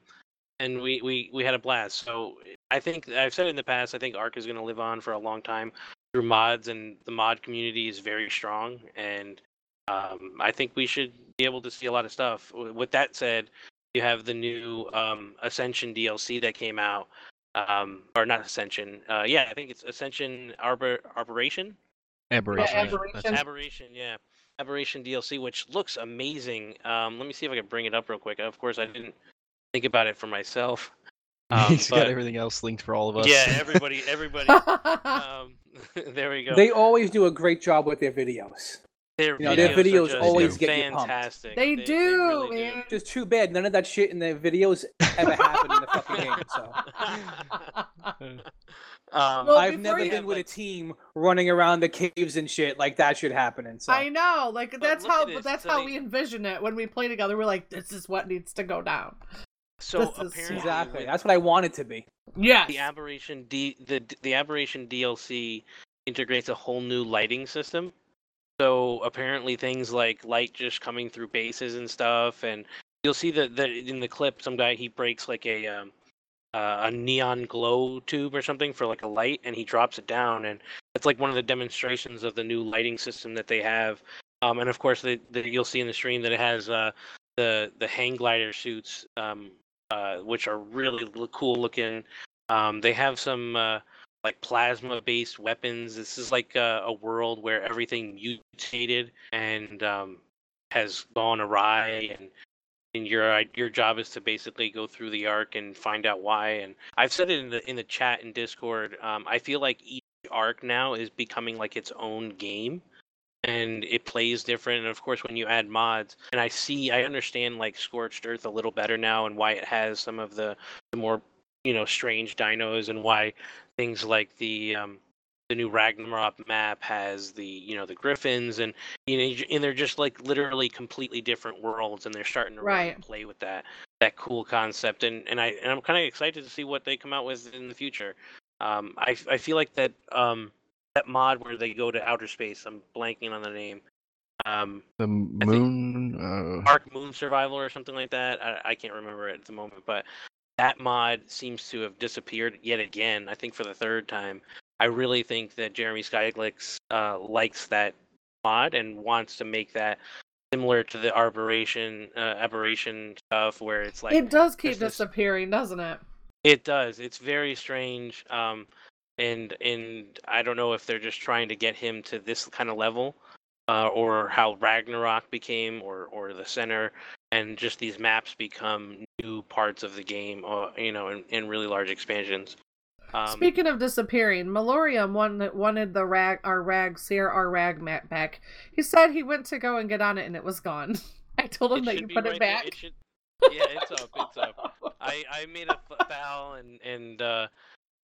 and we, we we had a blast. So I think I've said it in the past. I think Ark is going to live on for a long time through mods, and the mod community is very strong. And um, I think we should be able to see a lot of stuff. With that said, you have the new um, Ascension DLC that came out, um, or not Ascension. Uh, yeah, I think it's Ascension Arbor Arboration. Aberration. yeah, Aberration. that's- Aberration, yeah. Aberration DLC, which looks amazing. Um, let me see if I can bring it up real quick. Of course, I didn't think about it for myself. Um, He's got everything else linked for all of us. Yeah, everybody, everybody. um, there we go. They always do a great job with their videos. Their you know, videos are videos just always get you pumped. fantastic. They, They- they do, really do. man. Just too bad none of that shit in their videos ever happened in the fucking game. So Um, Well, I've never been with a team running around the caves and shit like that should happen. And so I know, like that's how, at but this, that's so how they- we envision it when we play together. We're like, this is what needs to go down. So this is- apparently, exactly with that's what I want it to be. Yeah. the aberration D, the the aberration DLC integrates a whole new lighting system. So apparently, things like light just coming through bases and stuff, and you'll see that that in the clip, some guy he breaks like a um, uh, a neon glow tube or something for like a light, and he drops it down, and it's like one of the demonstrations of the new lighting system that they have. Um, and of course, the, the, you'll see in the stream that it has uh, the the hang glider suits, um, uh, which are really cool looking. Um, they have some uh, like plasma based weapons. This is like a, a world where everything mutated and um, has gone awry, and and your your job is to basically go through the ark and find out why. And I've said it in the in the chat and Discord. Um, I feel like each ark now is becoming like its own game and it plays different and of course when you add mods and i see i understand like scorched earth a little better now and why it has some of the, the more you know strange dinos and why things like the um the new Ragnarok map has the you know the griffins and you know and they're just like literally completely different worlds and they're starting to really play with that that cool concept and and I and I'm kind of excited to see what they come out with in the future. Um, I I feel like that um that mod where they go to outer space. I'm blanking on the name. Um, The moon. Uh, Ark Moon Survival or something like that. I, I can't remember it at the moment, but that mod seems to have disappeared yet again. I think for the third time. I really think that Jeremy Stieglitz uh, likes that mod and wants to make that similar to the aberration uh, aberration stuff, where it's like it does keep there's this- disappearing, doesn't it? it does. It's very strange. Um, and and I don't know if they're just trying to get him to this kind of level, uh, or how Ragnarok became, or or the center, and just these maps become new parts of the game, or you know, in, in really large expansions. Um, Speaking of disappearing, Malorium wanted, wanted the rag our rag Seer our rag map back. He said he went to go and get on it and it was gone. I told him that you put right it back. It should, yeah, it's up. It's up. I I made a foul and and uh,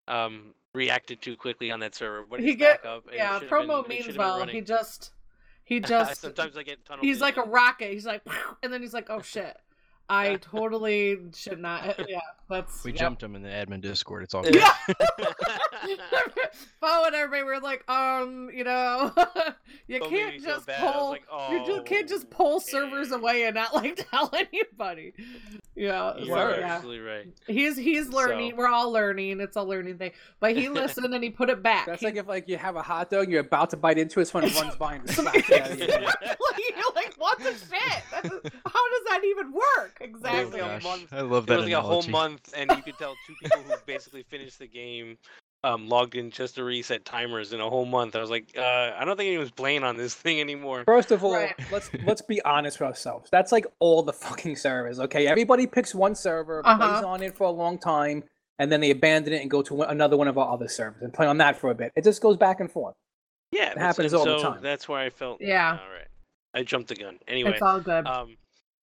um reacted too quickly on that server, but he get back up. yeah. Promo been- means well. running. He just he just sometimes I get tunnel. he's like a rocket. He's like, and then he's like, oh shit. I totally should not. Yeah, that's we yeah. jumped him in the admin Discord. It's all Yeah. good. Paul and everybody were like, um, you know, you What made can't me so just bad? I was pull, like, you just can't just "Oh, pull servers away and not like tell anybody. Yeah, You so, are yeah. absolutely right. He's he's learning. So- We're all learning. It's a learning thing. But he listened and he put it back. That's He- like if like you have a hot dog, you're about to bite into it, someone runs by and smacks it out you. like, you're like, what the shit? That's, how does that even work? It was Exactly. like a gosh, month- I love that. It that was like a whole month, and you could tell two people who basically finished the game um, logged in just to reset timers in a whole month. I was like, uh, I don't think anyone's playing on this thing anymore. First of all, Right. let's let's be honest with ourselves. That's like all the fucking servers. Okay, everybody picks one server, Uh-huh. plays on it for a long time, and then they abandon it and go to another one of our other servers and play on that for a bit. It just goes back and forth. Yeah, It but happens so- all the so time. That's where I felt. Yeah. All right, I jumped the gun. Anyway, It's all good. Um,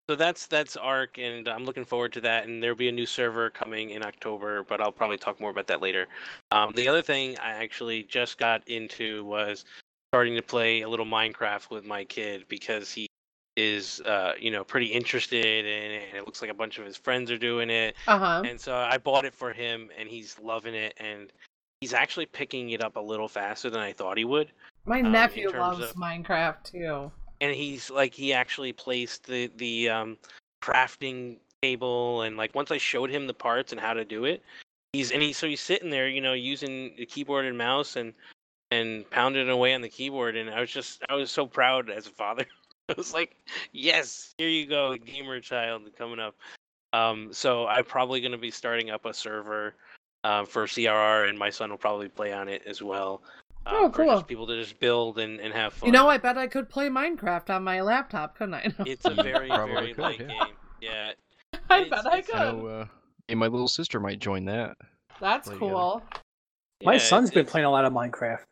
so that's that's Ark, and I'm looking forward to that. And there'll be a new server coming in October, but I'll probably talk more about that later. Um, the other thing I actually just got into was starting to play a little Minecraft with my kid because he is, uh, you know, pretty interested in it, and it looks like a bunch of his friends are doing it. Uh huh. And so I bought it for him, and he's loving it, and he's actually picking it up a little faster than I thought he would My um, nephew loves of- Minecraft too. And he's like he actually placed the the um crafting table and like once I showed him the parts and how to do it, he's and he so he's sitting there, you know, using the keyboard and mouse and and pounding away on the keyboard and I was just I was so proud as a father. I was like, yes, here you go, gamer child coming up. Um, so I'm probably going to be starting up a server uh, for CRR, and my son will probably play on it as well. Um, Oh, For cool. just people to just build and, and have fun. You know, I bet I could play Minecraft on my laptop, couldn't I? It's a very, Probably very could, light yeah. game. Yeah. I it's- bet I could. I know, uh, And my little sister might join that. That's Play together. cool. My Yeah, son's it's- been it's- playing a lot of Minecraft.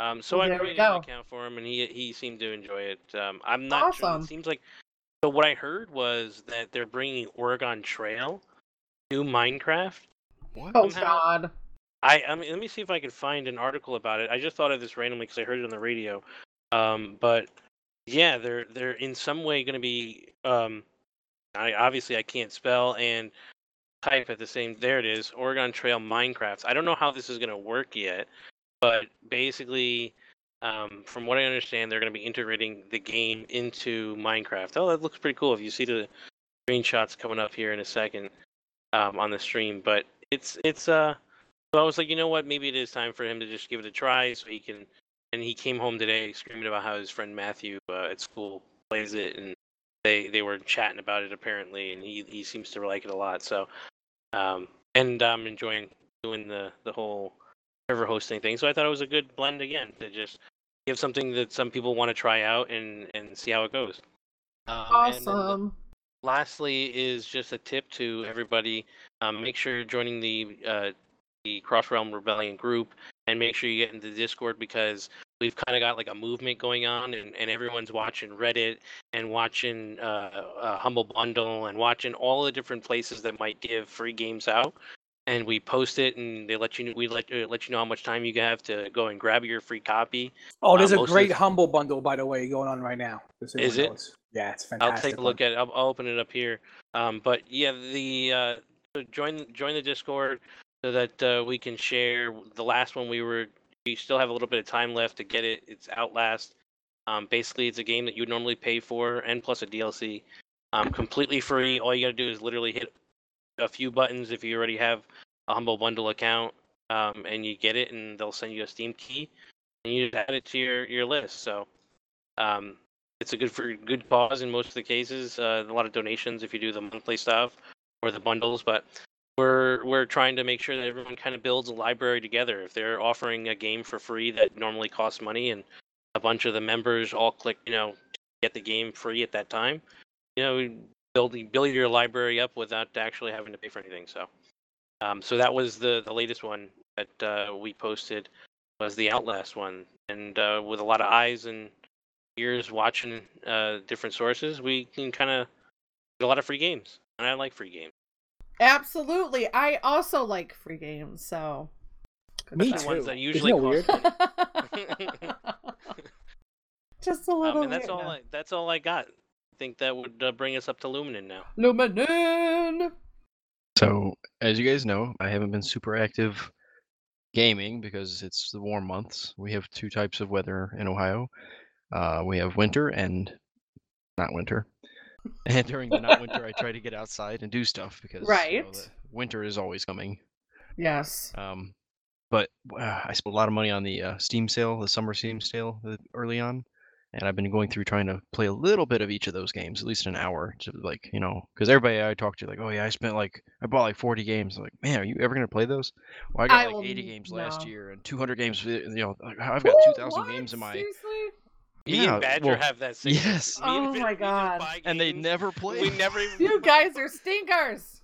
Um, so Well, I there we created an account for him, and he he seemed to enjoy it. Um, I'm not sure. Awesome. It seems like so. What I heard was that they're bringing Oregon Trail to Minecraft. What? Oh Somehow- God. I, I mean, let me see if I can find an article about it. I just thought of this randomly because I heard it on the radio. Um, but yeah, they're they're in some way going to be. Um, I obviously I can't spell and type at the same. There it is, Oregon Trail Minecraft. I don't know how this is going to work yet, but basically, um, from what I understand, they're going to be integrating the game into Minecraft. Oh, that looks pretty cool. If you see the screenshots coming up here in a second um, on the stream, but it's it's uh. So I was like, you know what? Maybe it is time for him to just give it a try, so he can. And he came home today screaming about how his friend Matthew uh, at school plays it, and they they were chatting about it apparently, and he he seems to like it a lot. So, um, and I'm enjoying doing the the whole server hosting thing. So I thought it was a good blend again to just give something that some people want to try out and and see how it goes. Um, and then the- Awesome. lastly is just a tip to everybody um, make sure you're joining the uh, the cross realm rebellion group and make sure you get into discord because we've kind of got like a movement going on and, and everyone's watching reddit and watching uh, uh, humble bundle and watching all the different places that might give free games out and we post it and they let you know we let, uh, let you know how much time you have to go and grab your free copy Oh, there's Uh, a great humble bundle, by the way, going on right now. Is it? knows. Yeah, it's fantastic. I'll take a look at it. I'll, I'll open it up here. Um, but yeah, the uh, join join the Discord so that uh, we can share. The last one we were, we still have a little bit of time left to get it. It's Outlast. Um, basically, it's a game that you would normally pay for, and plus a DLC, um, completely free. All you got to do is literally hit a few buttons if you already have a Humble Bundle account, um, and you get it, and they'll send you a Steam key, and you just add it to your your list. So. Um, it's a good for good cause in most of the cases. Uh, a lot of donations if you do the monthly stuff or the bundles, but we're we're trying to make sure that everyone kind of builds a library together. If they're offering a game for free that normally costs money, and a bunch of the members all click, you know, get the game free at that time, you know, build build your library up without actually having to pay for anything. So, um, so that was the the latest one that uh, we posted was the Outlast one, and uh, with a lot of eyes and ears watching uh, different sources, we can kind of get a lot of free games, and I like free games. Absolutely. I also like free games, so. Me Especially ones too. that Isn't usually cost weird? Just a Um, little. and that's bit all. now. I, that's all I got. I think that would uh, bring us up to Luminen now. Luminen. So, as you guys know, I haven't been super active gaming because it's the warm months. We have two types of weather in Ohio. Uh, we have winter and not winter. And during the not winter, I try to get outside and do stuff because you know, Right. winter is always coming. Yes. Um, but uh, I spent a lot of money on the uh, Steam sale, the summer Steam sale uh, early on, and I've been going through trying to play a little bit of each of those games, at least an hour, to like you know, because everybody I talk to like, oh yeah, I spent like I bought like 40 games. I'm like, man, are you ever gonna play those? Well, I got I like will 80 n- games last year and 200 games. You know, I've got Woo, 2,000 games in my. Seriously? Me Yeah, and Badger well, have that. Same yes. Me Oh my God. And they never play. We never even. You guys are stinkers.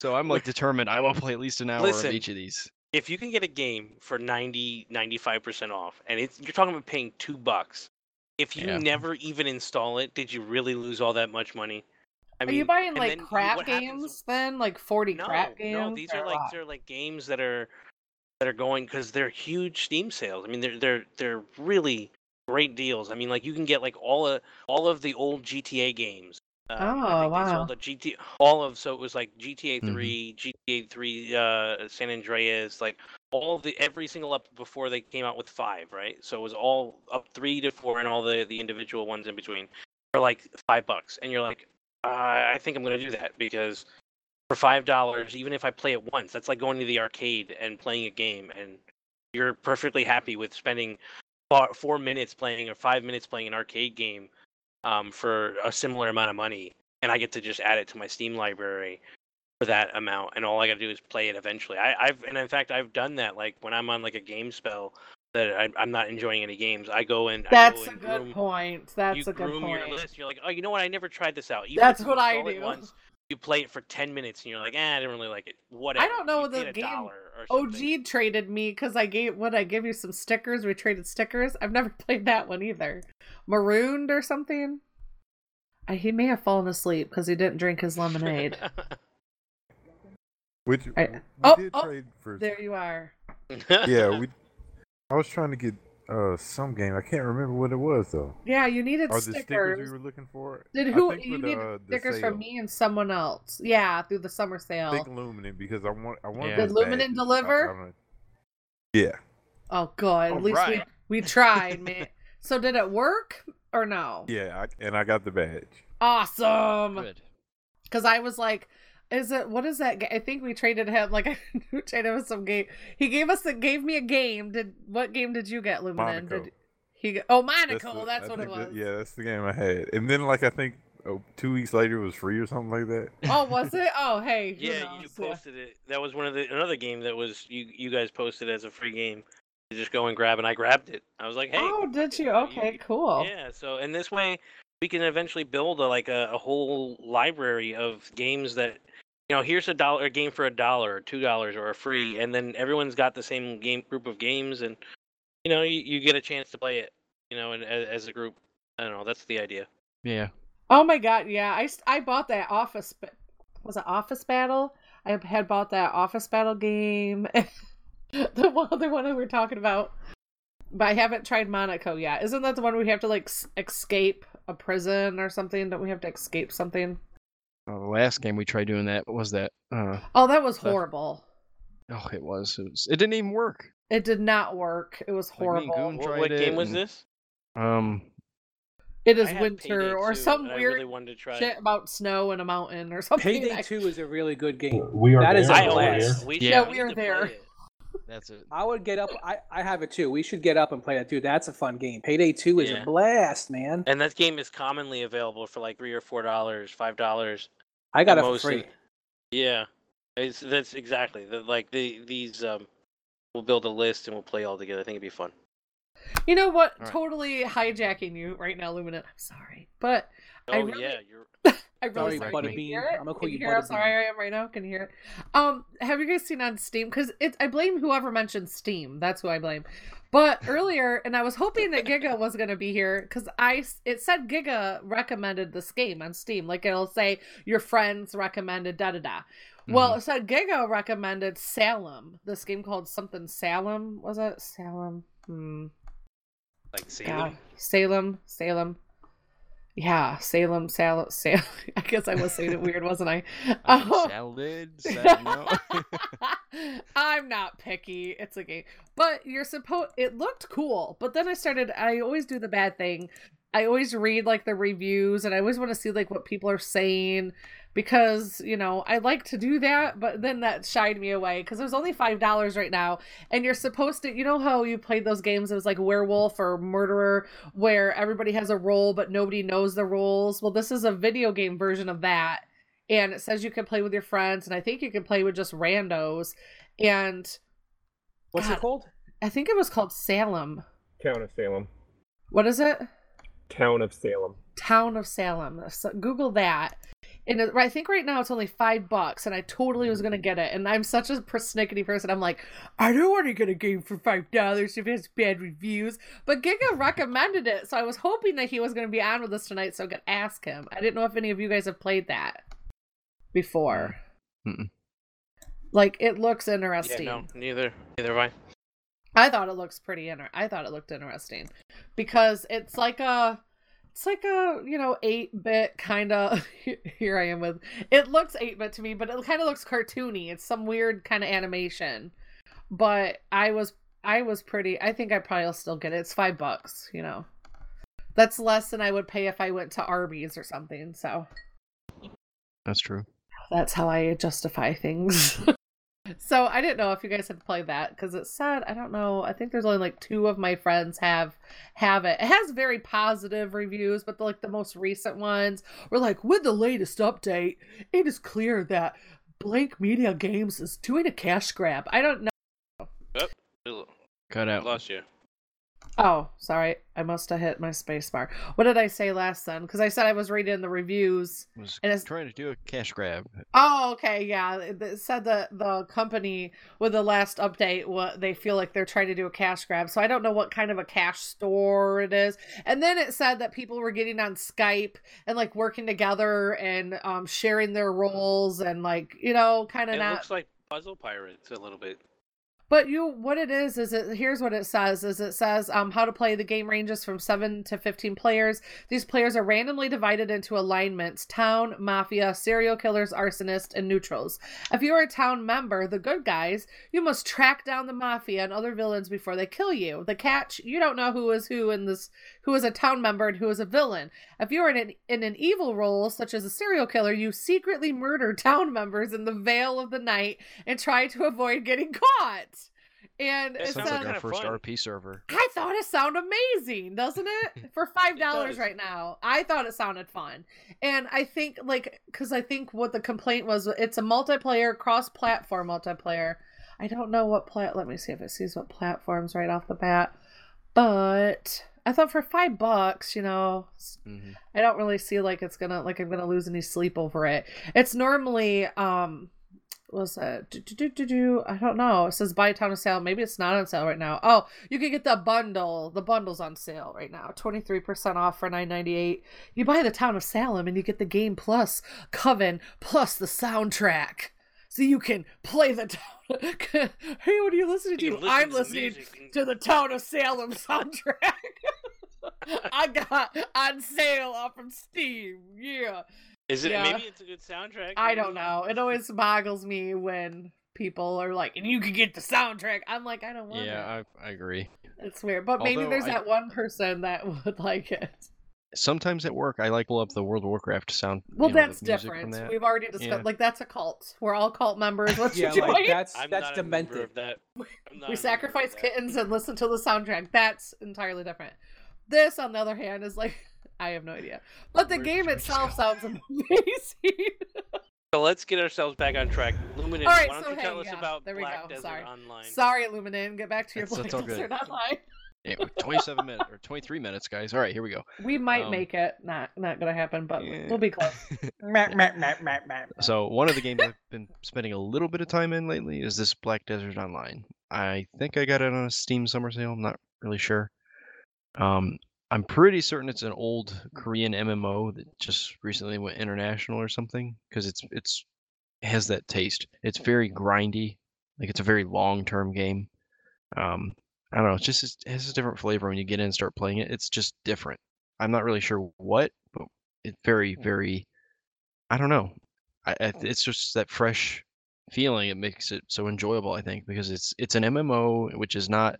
So I'm like determined. I will play at least an hour Listen, of each of these. If you can get a game for 90, 95 percent off, and it's you're talking about paying two bucks. If you Yeah. never even install it, did you really lose all that much money? I are you buying like then crap what happens- games then? Like 40 no, crap games? No, these are like what? they're like games that are that are going because they're huge Steam sales. I mean, they're they're they're really great deals. I mean, like you can get like all of all of the old GTA games. Um, Oh, wow. sold a GT all of so it was like GTA Mhm. 3, GTA 3, uh, San Andreas, like all the every single up before they came out with five, right? So it was all up three to four and all the the individual ones in between for like five bucks, and you're like, uh, I think I'm gonna do that because for five dollars, even if I play it once, that's like going to the arcade and playing a game, and you're perfectly happy with spending four, four minutes playing or five minutes playing an arcade game um, for a similar amount of money, and I get to just add it to my Steam library for that amount, and all I got to do is play it eventually. I, I've and in fact I've done that. Like when I'm on like a game spell that I, I'm not enjoying any games, I go and That's go a good groom, point. That's a good groom your point. list. You're like, oh, you know what? I never tried this out. Even That's what I do. Once, you play it for ten minutes and you're like, eh, I didn't really like it. Whatever. I don't know You the game dollar. OG traded me because I gave what I gave you some stickers. We traded stickers. I've never played that one either. Marooned or something. I, he may have fallen asleep because he didn't drink his lemonade. Which I- we oh, did oh, trade for. there you are. Yeah, we. I was trying to get uh some game. I can't remember what it was though. Yeah, you needed Are the stickers stickers. we were looking for? Did I who think you the, need uh, stickers from me and someone else? Yeah, through the summer I sale. think Luminant because I want. I want. Yeah. those Did Luminant badges. I- deliver? I don't- yeah. Oh, good. At least Alright. we we tried, man. so did it work or no? Yeah, I, and I got the badge. Awesome. Good. Because I was like, is it what is that? I think we traded him like we traded him some game. He gave us the gave me a game. Did what game did you get, Luminan? Monaco. Did he? Get, oh, That's, Monaco. the- That's, what it was. that- yeah, that's the game I had. And then like I think oh, two weeks later it was free or something like that. Oh, was it? Oh, hey. who yeah, you knows? Yeah. posted it. That was one of the another game that was you you guys posted as a free game. You just go and grab, and I grabbed it. I was like, hey. Oh, did fuck it, you? you Okay, cool. Yeah. So and this way we can eventually build a, like a, a whole library of games that you know here's a dollar a game for a dollar or two dollars or a free and then everyone's got the same game group of games and you know you, you get a chance to play it you know and as, as a group i don't know that's the idea Yeah. Oh my god, yeah. I I bought that Office was it Office Battle? I had bought that Office Battle game. the one other one we were talking about. But I haven't tried Monaco yet. Isn't that the one we have to like escape a prison or something? Don't we have to escape something? Uh, the last game we tried doing that was that. Uh, Oh, that was So- horrible. oh, it was. It, was, it didn't even work. It did not work. It was Like, me and horrible. Goon what, what game was and- this Um, It is winter or 2, some and weird really wanted to try shit about snow in a mountain or something. Payday I- 2 is a really good game. We are That is there. a i own blast. we Yeah. should, we are need to play there. It. that's it. I would get up. I, I have it too. We should get up and play that too. That's a fun game. Payday 2 is Yeah. a blast, man. and that game is commonly available for like three or four dollars five dollars I got the it for free. yeah, it's that's exactly the, like the these um. We'll build a list and we'll play all together. I think it'd be fun. You know what? All right. Totally hijacking you right now, Luminant. I'm sorry, but I Oh really- yeah, you're. I really Sorry, sorry. Butterbean. Can you hear it? I'm gonna call Can you hear how Butterbean. sorry I am right now. Can you hear it? Um, have you guys seen on Steam? Because it's I blame whoever mentioned Steam. That's who I blame. But earlier, and I was hoping that Giga was gonna be here because I it said Giga recommended this game on Steam. Like it'll say your friends recommended da da da. Well, it said Giga recommended Salem. This game called something Salem. Was it Salem? Hmm. Like God. Salem. Salem, Salem. Yeah, Salem, Salem, Salem. I guess I was saying it weird, wasn't I? Oh. Salad. Salad. No. I'm not picky. It's a game. But you're supposed it looked cool. But then I started I always do the bad thing. I always read like the reviews and I always want to see like what people are saying because, you know, I like to do that, but then that shied me away because there's only $5 right now and you're supposed to, you know how you played those games it was like werewolf or murderer where everybody has a role but nobody knows the roles. Well, this is a video game version of that and it says you can play with your friends and i think you can play with just randos and What's God. it called? i think it was called salem Town of Salem. what is it Town of Salem. town of salem so google that and it, i think right now it's only five bucks and i totally was gonna get it and i'm such a persnickety person i'm like i don't want to get a game for five dollars if it has bad reviews but giga recommended it so i was hoping that he was gonna be on with us tonight so i could ask him i didn't know if any of you guys have played that before Mm-mm. like it looks Yeah, interesting no, neither. Neither have I. I thought it looks pretty inter- I thought it looked interesting because it's like a it's like a, you know, 8-bit kind of here I am with it looks 8-bit to me, but it kind of looks cartoony. It's some weird kind of animation. But I was I was pretty I think I probably will still get it. It's 5 bucks, you know. That's less than I would pay if I went to Arby's or something. So, That's true. that's how I justify things. so I didn't know if you guys had played that because it said I don't know. I think there's only like two of my friends have have it. It has very positive reviews, but the, like the most recent ones were like, with the latest update, it is clear that Blank Media Games is doing a cash grab. I don't know. Oh, ooh, Cut out. lost you. Oh, sorry. I must have hit my space bar. What did I say last then? Because I said I was reading the reviews. Was And it's trying to do a cash grab. Oh, okay, yeah. It it said that the company with the last update, what they feel like they're trying to do a cash grab. So I don't know what kind of a cash store it is. And then it said that people were getting on Skype and like working together and um sharing their roles and like you know kind of It not. looks like Puzzle Pirates a little bit. But you, what it is, is it here's what it says: is it says um how to play the game ranges from seven to fifteen players. These players are randomly divided into alignments: town, mafia, serial killers, arsonists, and neutrals. If you are a town member, the good guys, you must track down the mafia and other villains before they kill you. The catch: you don't know who is who in this, who is a town member and who is a villain. If you are in an, in an evil role, such as a serial killer, you secretly murder town members in the veil of the night and try to avoid getting caught. And That it Sounds said, like our first RP server. I thought it sounded amazing, doesn't it? For five dollars right now, I thought it sounded fun, and I think like because I think what the complaint was, it's a multiplayer, cross-platform multiplayer. I don't know what plat. Let me see if it sees what platforms right off the bat, but I thought for five bucks, you know, s- hmm I don't really see like it's gonna like I'm gonna lose any sleep over it. It's normally um was that do, do, do, do, do, I don't know. It says buy a ton of sale. Maybe it's not on sale right now. Oh, you can get the bundle. The bundle's on sale right now. 23% off for 9.98. You buy the town of Salem and you get the game plus Coven plus the soundtrack. So you can play the town. hey, what are you listening to? You listen I'm to listening music to the town of Salem soundtrack. I got on sale off of Steam. Yeah. Is it? Yeah. Maybe it's a good soundtrack. I don't know. It always boggles me when people are like, and you can get the soundtrack. I'm like, I don't want it. Yeah, I, I agree. It's weird. But maybe there's I- that one person that would like it. Sometimes at work, I like pull up the World of Warcraft sound. Well, you know, that's different. that. We've already discussed. Yeah. Like that's a cult. We're all cult members. Let's Yeah, join. like that's I'm that's not demented. of that. I'm not a member we of sacrifice that. kittens and listen to the soundtrack. That's entirely different. This, on the other hand, is like I have no idea. But the Where game itself sounds amazing. So let's get ourselves back on track. Luminous, All right, why don't so you hey, tell us about there we Black go. Desert Sorry. Online? Sorry, Illuminen. Get back to your That's- Black that's all good. Desert Online. Yeah, 27 minutes or 23 minutes, guys. All right, here we go. We might Um, make it. Not not gonna happen, but Yeah. we'll be close. So one of the games I've been spending a little bit of time in lately is this Black Desert Online. I think I got it on a Steam summer sale. I'm not really sure. Um, I'm pretty certain it's an old Korean MMO that just recently went international or something because it's it's it has that taste. It's very grindy, like it's a very long-term game. Um, I don't know. It's just it has a different flavor when you get in and start playing it. It's just different. I'm not really sure what, but it's very very. I don't know. I, I, it's just that fresh feeling. It makes it so enjoyable. I think because it's it's an MMO, which is not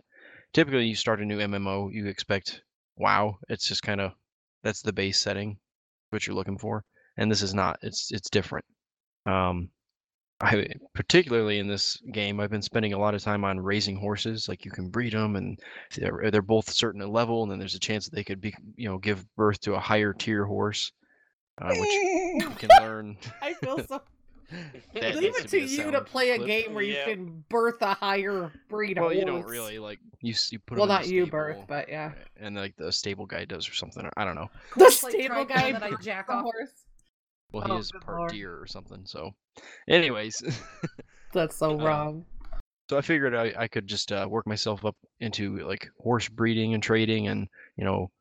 typically you start a new MMO, you expect wow. It's just kind of that's the base setting, what you're looking for, and this is not. It's it's different. Um, I particularly in this game, I've been spending a lot of time on raising horses. Like you can breed them, and they're they're both certain at level, and then there's a chance that they could be you know give birth to a higher tier horse, uh, which you can learn. I feel so. That Leave it to to you to sound play a clip. game where Yeah. you can birth a higher breed. Well, you don't really like you. s- You put 'em Well, not you, birth, but yeah. and like the stable guy does or something. I don't know. The It's like stable guy that I jack the off. horse. Well, Oh, he is good part lord. deer or something. So, anyways, That's so Uh, wrong. so I figured I, I could just uh, work myself up into like horse breeding and trading, and you know,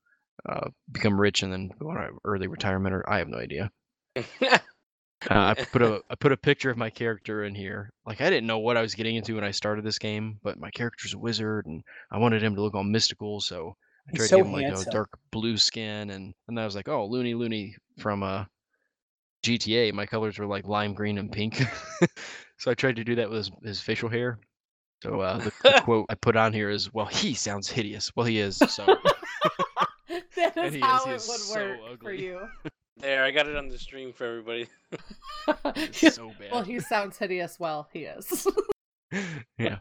uh, become rich and then go on early retirement. Or I have no idea. Uh, I put a I put a picture of my character in here. Like I didn't know what I was getting into when I started this game, but my character's a wizard, and I wanted him to look all mystical, so I tried so to give him like handsome. a dark blue skin, and and I was like, oh, Looney Looney from uh GTA. My colors were like lime green and pink, so I tried to do that with his, his facial hair. So uh, the, the quote I put on here is, "Well, he sounds hideous. Well, he is." So that and is he is- how he would so work for you. there, I got it on the stream for everybody. so bad. well, he sounds hideous. Well, he is. yeah.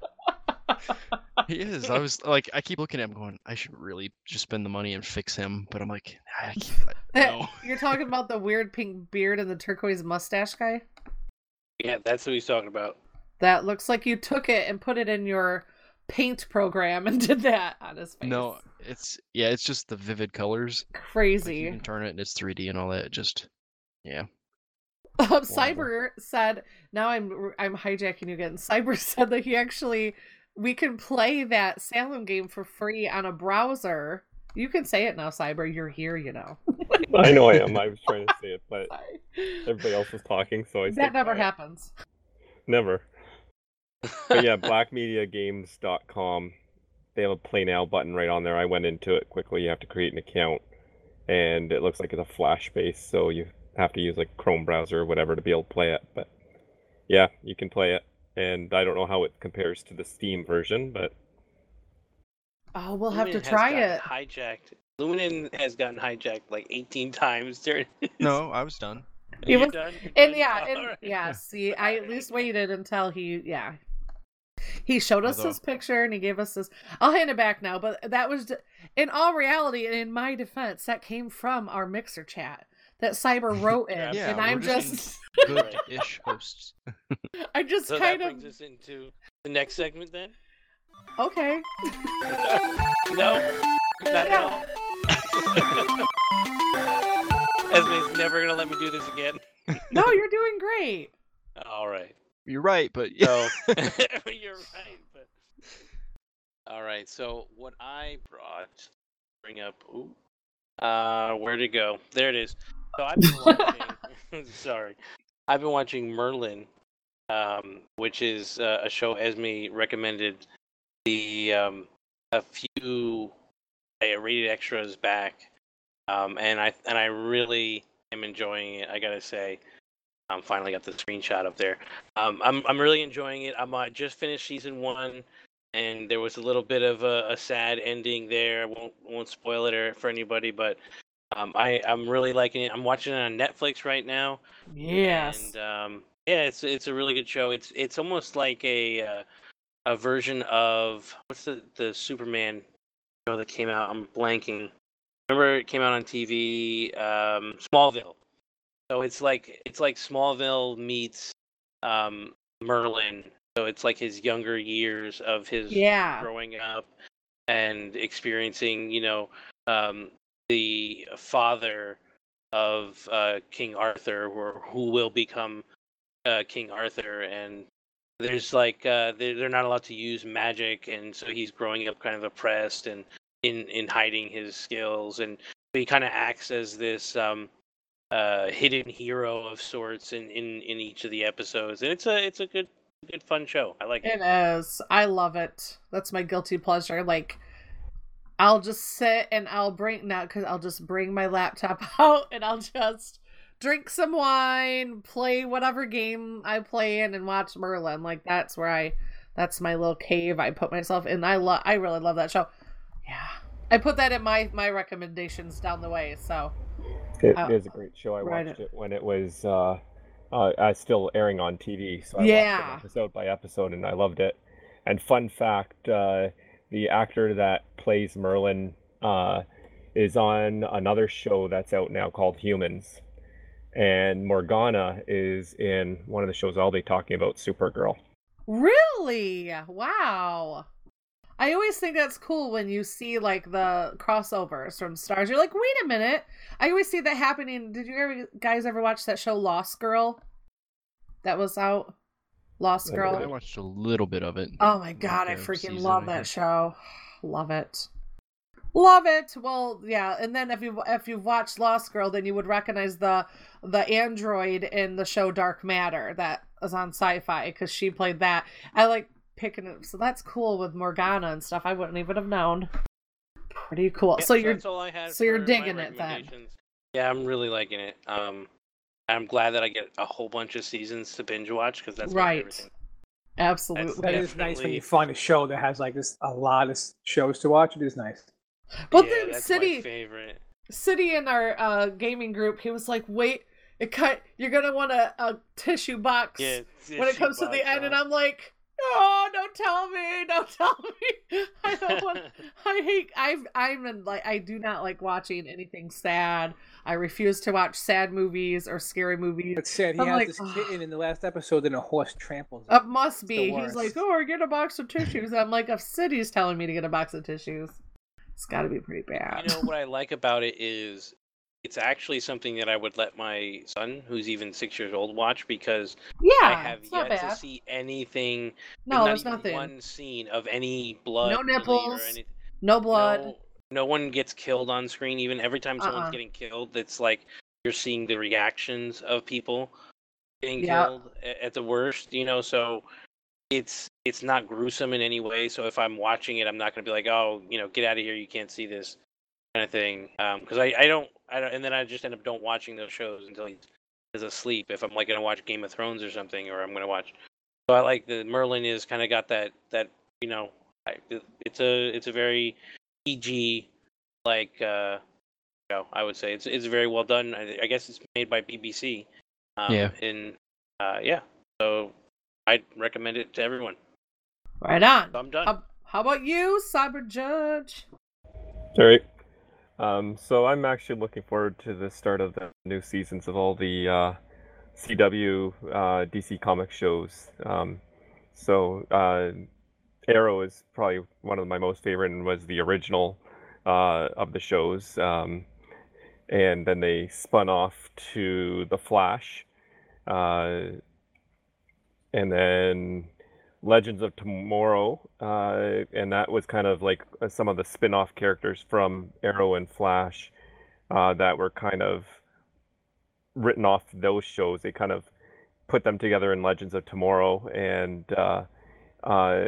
He is. I was like, I keep looking at him, going, I should really just spend the money and fix him. But I'm like, I can't. No. You're talking about the weird pink beard and the turquoise mustache guy? Yeah, that's what he's talking about. That looks like you took it and put it in your paint program and did that on his face. No, it's yeah, it's just the vivid colors. Like, Crazy. you can turn it and it's 3D and all that. Just yeah. Um, Cyber said, "Now I'm I'm hijacking you again." Cyber said that he actually we can play that Salem game for free on a browser. You can say it now, Cyber. You're here, you know. I know I am. I was trying to say it, but everybody else was talking, so I That never quiet. happens. Never. But yeah, blankmediagames.com. They have a play now button right on there. I went into it quickly. You have to create an account, and it looks like it's a Flash base, so you have to use like Chrome browser or whatever to be able to play it. But yeah, you can play it, and I don't know how it compares to the Steam version, but Oh, we'll have to Lumen has try it. Hijacked. Luminen has gotten hijacked like 18 times during. No, I was done. He You're was- done? You're And done? yeah, and Alright. yeah. See, I at least waited until he, yeah, he showed us Although- his picture and he gave us this. I'll hand it back now, but that was, in all reality, and in my defense, that came from our mixer chat that Cyber wrote in, Yeah, and I'm just just, Good-ish hosts. I just So kind that of brings us into the next segment then. okay. no, not at all. Esme's never gonna let me do this again. No, you're doing great. All right. You're right, but So you're right, but all right. So what I brought, bring up. Ooh, uh, where'd it go? There it is. So I've been watching. sorry, I've been watching Merlin, um, which is uh, a show Esme recommended the um, a few uh, rated extras back, um, and I and I really am enjoying it. I gotta say. Um, finally got the screenshot up there. Um, I'm I'm really enjoying it. I'm uh, just finished season one, and there was a little bit of a, a sad ending there. I won't won't spoil it for anybody, but um, I I'm really liking it. I'm watching it on Netflix right now, Yes. and um, yeah, it's it's a really good show. It's it's almost like a uh, a version of what's the the Superman show that came out. I'm blanking. Remember it came out on TV. Um, Smallville. So it's like it's like Smallville meets um, Merlin. So it's like his younger years of his Yeah. growing up and experiencing, you know, um, the father of uh, King Arthur, or who will become uh, King Arthur, and there's like uh, they're, not allowed to use magic, and so he's growing up kind of oppressed and in in hiding his skills, and he kind of acts as this um, uh, hidden hero of sorts in, in in each of the episodes, and it's a it's a good good fun show. I like it. It is. I love it. That's my guilty pleasure. Like, I'll just sit and I'll bring now because I'll just bring my laptop out and I'll just drink some wine, play whatever game I play in, and watch Merlin. Like that's where I. That's my little cave I put myself in. I love. I really love that show. Yeah, I put that in my my recommendations down the way. So it Oh, is a great show. I right. watched it when it was uh, uh, uh, still airing on TV, so I Yeah. watched it episode by episode, and I loved it. And fun fact, uh, the actor that plays Merlin uh, is on another show that's out now called Humans, and Morgana is in one of the shows I'll be talking about, Supergirl. Really? Wow. I always think that's cool when you see like the crossovers from stars. You're like, wait a minute. I always see that happening. Did you ever guys ever watch that show Lost Girl? That was out. Lost Girl. I watched a little bit of it. Oh my god, I freaking season, love that show. Love it. Love it. Well, yeah, and then if you if you've watched Lost Girl, then you would recognize the the android in the show Dark Matter that is on Sci-Fi because she played that. I like picking it, so that's cool with Morgana and stuff. I wouldn't even have known. Pretty cool. Yeah, so you're that's all I had so you're digging it then. Yeah, I'm really liking it. Um, I'm glad that I get a whole bunch of seasons to binge watch because that's my Right. favorite thing. absolutely. That is nice when you find a show that has like this a lot of shows to watch. It is nice. But yeah, then that's City my favorite. City in our uh, gaming group, he was like, "Wait, it cut. You're gonna want a, a tissue box Yeah, when it comes to the end," and I'm like, "Oh, don't tell me, don't tell me. I don't want. I hate. I've. I'm in, like. I do not like watching anything sad. I refuse to watch sad movies or scary movies. It's sad. He I'm has like, this "Ugh." kitten in the last episode, and a horse tramples him. It must be. He's like, oh, or get a box of tissues. I'm like, if City's telling me to get a box of tissues, it's got to be pretty bad. You know what I like about it is it's actually something that I would let my son, who's even six years old, watch because yeah, I have yet bad. to see anything. no, not there's even nothing. One scene of any blood, No really, or nipples, anything. No blood. No, no one gets killed on screen. Even every time someone's Uh-uh. getting killed, it's like you're seeing the reactions of people getting Yeah. killed at the worst. You know, so it's it's not gruesome in any way. So if I'm watching it, I'm not going to be like, oh, you know, get out of here. You can't see this kind of thing. Um, because I I don't I don't, and then I just end up don't watching those shows until he's is asleep. If I'm like going to watch Game of Thrones or something, or I'm going to watch. So I like the Merlin is kind of got that that you know I, it's a it's a very PG like uh show. I would say it's it's very well done. I, I guess it's made by BBC. Um, Yeah. And uh, yeah, so I'd recommend it to everyone. Right on. So I'm done. How, how about you, Cyber Judge? All right. Um, so I'm actually looking forward to the start of the new seasons of all the uh, CW uh, DC comic shows. Um, so uh, Arrow is probably one of my most favorite and was the original uh, of the shows. Um, and then they spun off to The Flash. Uh, and then Legends of Tomorrow, uh, and that was kind of like uh, some of the spin-off characters from Arrow and Flash uh, that were kind of written off those shows. They kind of put them together in Legends of Tomorrow and uh, uh,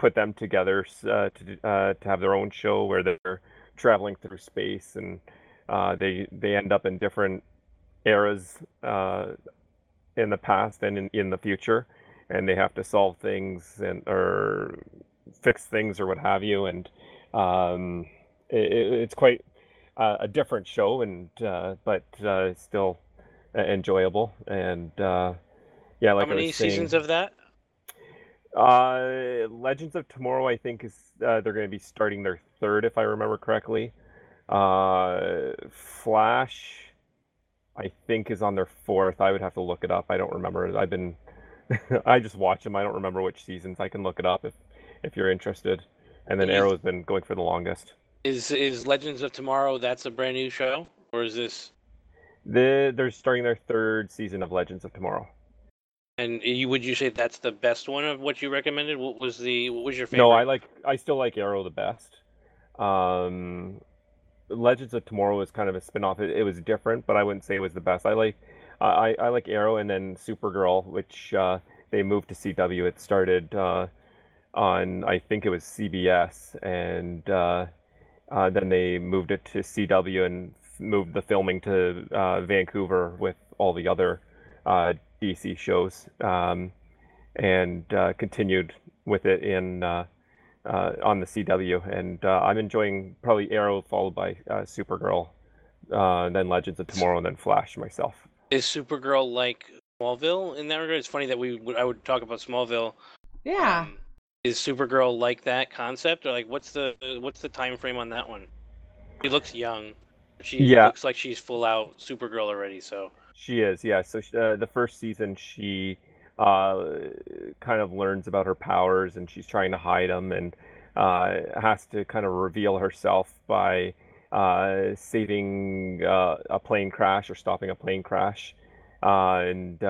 put them together uh, to uh, to have their own show where they're traveling through space and uh, they they end up in different eras uh, in the past and in, in the future. And they have to solve things and or fix things or what have you. And um, it, it's quite a different show and uh, but uh, still enjoyable. And uh, yeah like How I many was saying, seasons of that? Uh, Legends of Tomorrow, I think is uh, they're going to be starting their third, if I remember correctly. Uh, Flash, I think is on their fourth. I would have to look it up. I don't remember. I've been, I just watch them. I don't remember which seasons. I can look it up if if you're interested. And then Arrow's been going for the longest. Is is Legends of Tomorrow? That's a brand new show, or is this? The, they're starting their third season of Legends of Tomorrow. And you would you say that's the best one of what you recommended? What was the what was your favorite? No, I like I still like Arrow the best. Um, Legends of Tomorrow was kind of a spin-off. It, it was different, but I wouldn't say it was the best. I like I, I like Arrow and then Supergirl, which uh, they moved to CW. It started uh, on I think it was CBS, and uh, uh, then they moved it to CW and moved the filming to uh, Vancouver with all the other uh, DC shows, um, and uh, continued with it in uh, uh, on the CW. And uh, I'm enjoying probably Arrow followed by uh, Supergirl, uh, then Legends of Tomorrow, and then Flash myself. Is Supergirl like Smallville in that regard? It's funny that we would, I would talk about Smallville. Yeah. Um, is Supergirl like that concept, or like what's the what's the time frame on that one? She looks young. She Yeah. looks like she's full out Supergirl already. So She is, yeah. So sh- uh, the first season, she uh, kind of learns about her powers, and she's trying to hide them, and uh, has to kind of reveal herself by uh, saving uh, a plane crash or stopping a plane crash, uh, and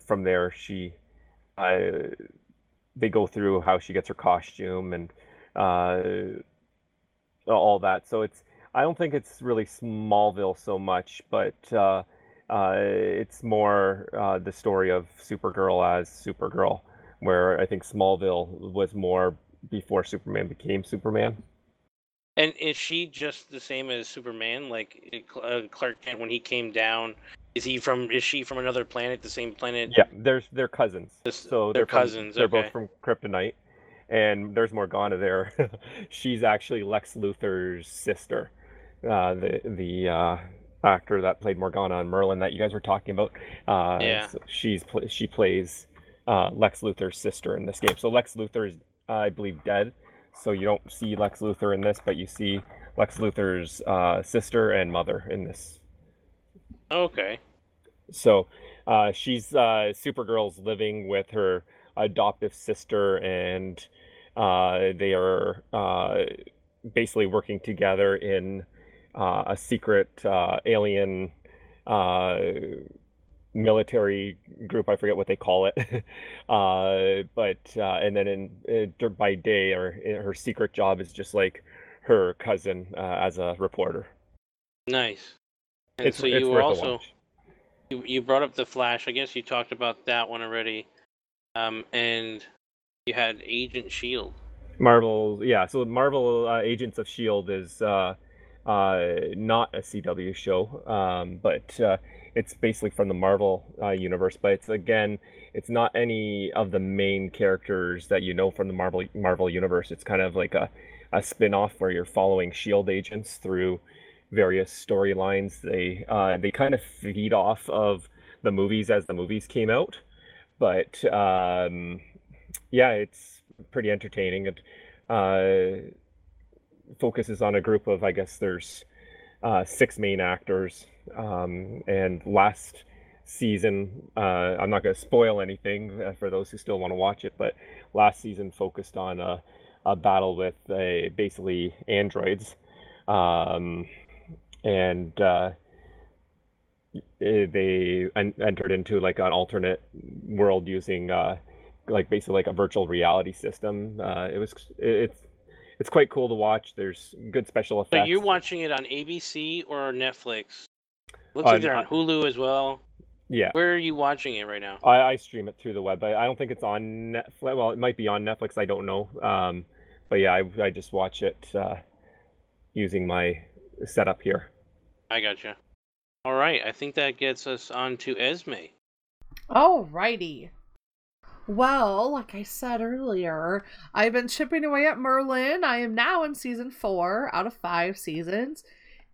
from there she they go through how she gets her costume and all that. So it's I don't think it's really Smallville so much, but uh, uh, it's more uh, the story of Supergirl as Supergirl, where I think Smallville was more before Superman became Superman. And is she just the same as Superman? Like uh, Clark Kent when he came down, is he from? Is she from another planet? The same planet? Yeah, they're they're cousins. This- so they're from- cousins, They're okay. both from Kryptonite, and there's Morgana there. She's actually Lex Luthor's sister, uh, the the uh, actor that played Morgana and Merlin that you guys were talking about. Uh, Yeah. so she's she plays uh, Lex Luthor's sister in this game. So Lex Luthor is, I believe, dead. So you don't see Lex Luthor in this, but you see Lex Luthor's uh, sister and mother in this. Okay. So uh, she's uh, Supergirl's living with her adoptive sister, and uh, they are uh, basically working together in uh, a secret uh, alien uh, military group. I forget what they call it, uh, but uh, and then in uh, by day, or her secret job is just like her cousin uh, as a reporter. Nice. And It's so you were also you, you brought up the Flash. I guess you talked about that one already. Um, and you had Agent Shield. Marvel, yeah. So Marvel uh, Agents of Shield is not a CW show, um, but uh, it's basically from the Marvel uh, universe. But it's again, it's not any of the main characters that you know from the Marvel Marvel universe. It's kind of like a a spin-off where you're following Shield agents through various storylines. They uh, they kind of feed off of the movies as the movies came out, but um, yeah, it's pretty entertaining. It uh, focuses on a group of, I guess there's uh, six main actors, um, and last season, uh, I'm not going to spoil anything uh, for those who still want to watch it, but last season focused on a, a battle with a, basically androids, um, and uh, eh, they en- entered into like an alternate world using uh, like basically like a virtual reality system. Uh, it was it's it's quite cool to watch. There's good special effects. So you're watching it on ABC or Netflix? Looks like they're on Hulu as well. Yeah. Where are you watching it right now? I, I stream it through the web. I, I don't think it's on Netflix. Well, it might be on Netflix. I don't know. Um, but yeah, I, I just watch it uh, using my setup here. I gotcha. All right, I think that gets us on to Esme. Alrighty. Well, like I said earlier, I've been chipping away at Merlin. I am now in season four out of five seasons.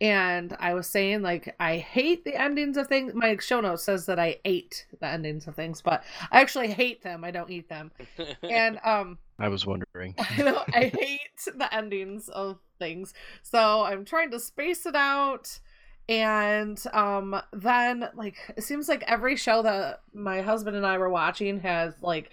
And I was saying, like, I hate the endings of things. My show note says that I ate the endings of things, but I actually hate them. I don't eat them. And, um, I was wondering. I know I hate the endings of things. So I'm trying to space it out. And um then like it seems like every show that my husband and I were watching has like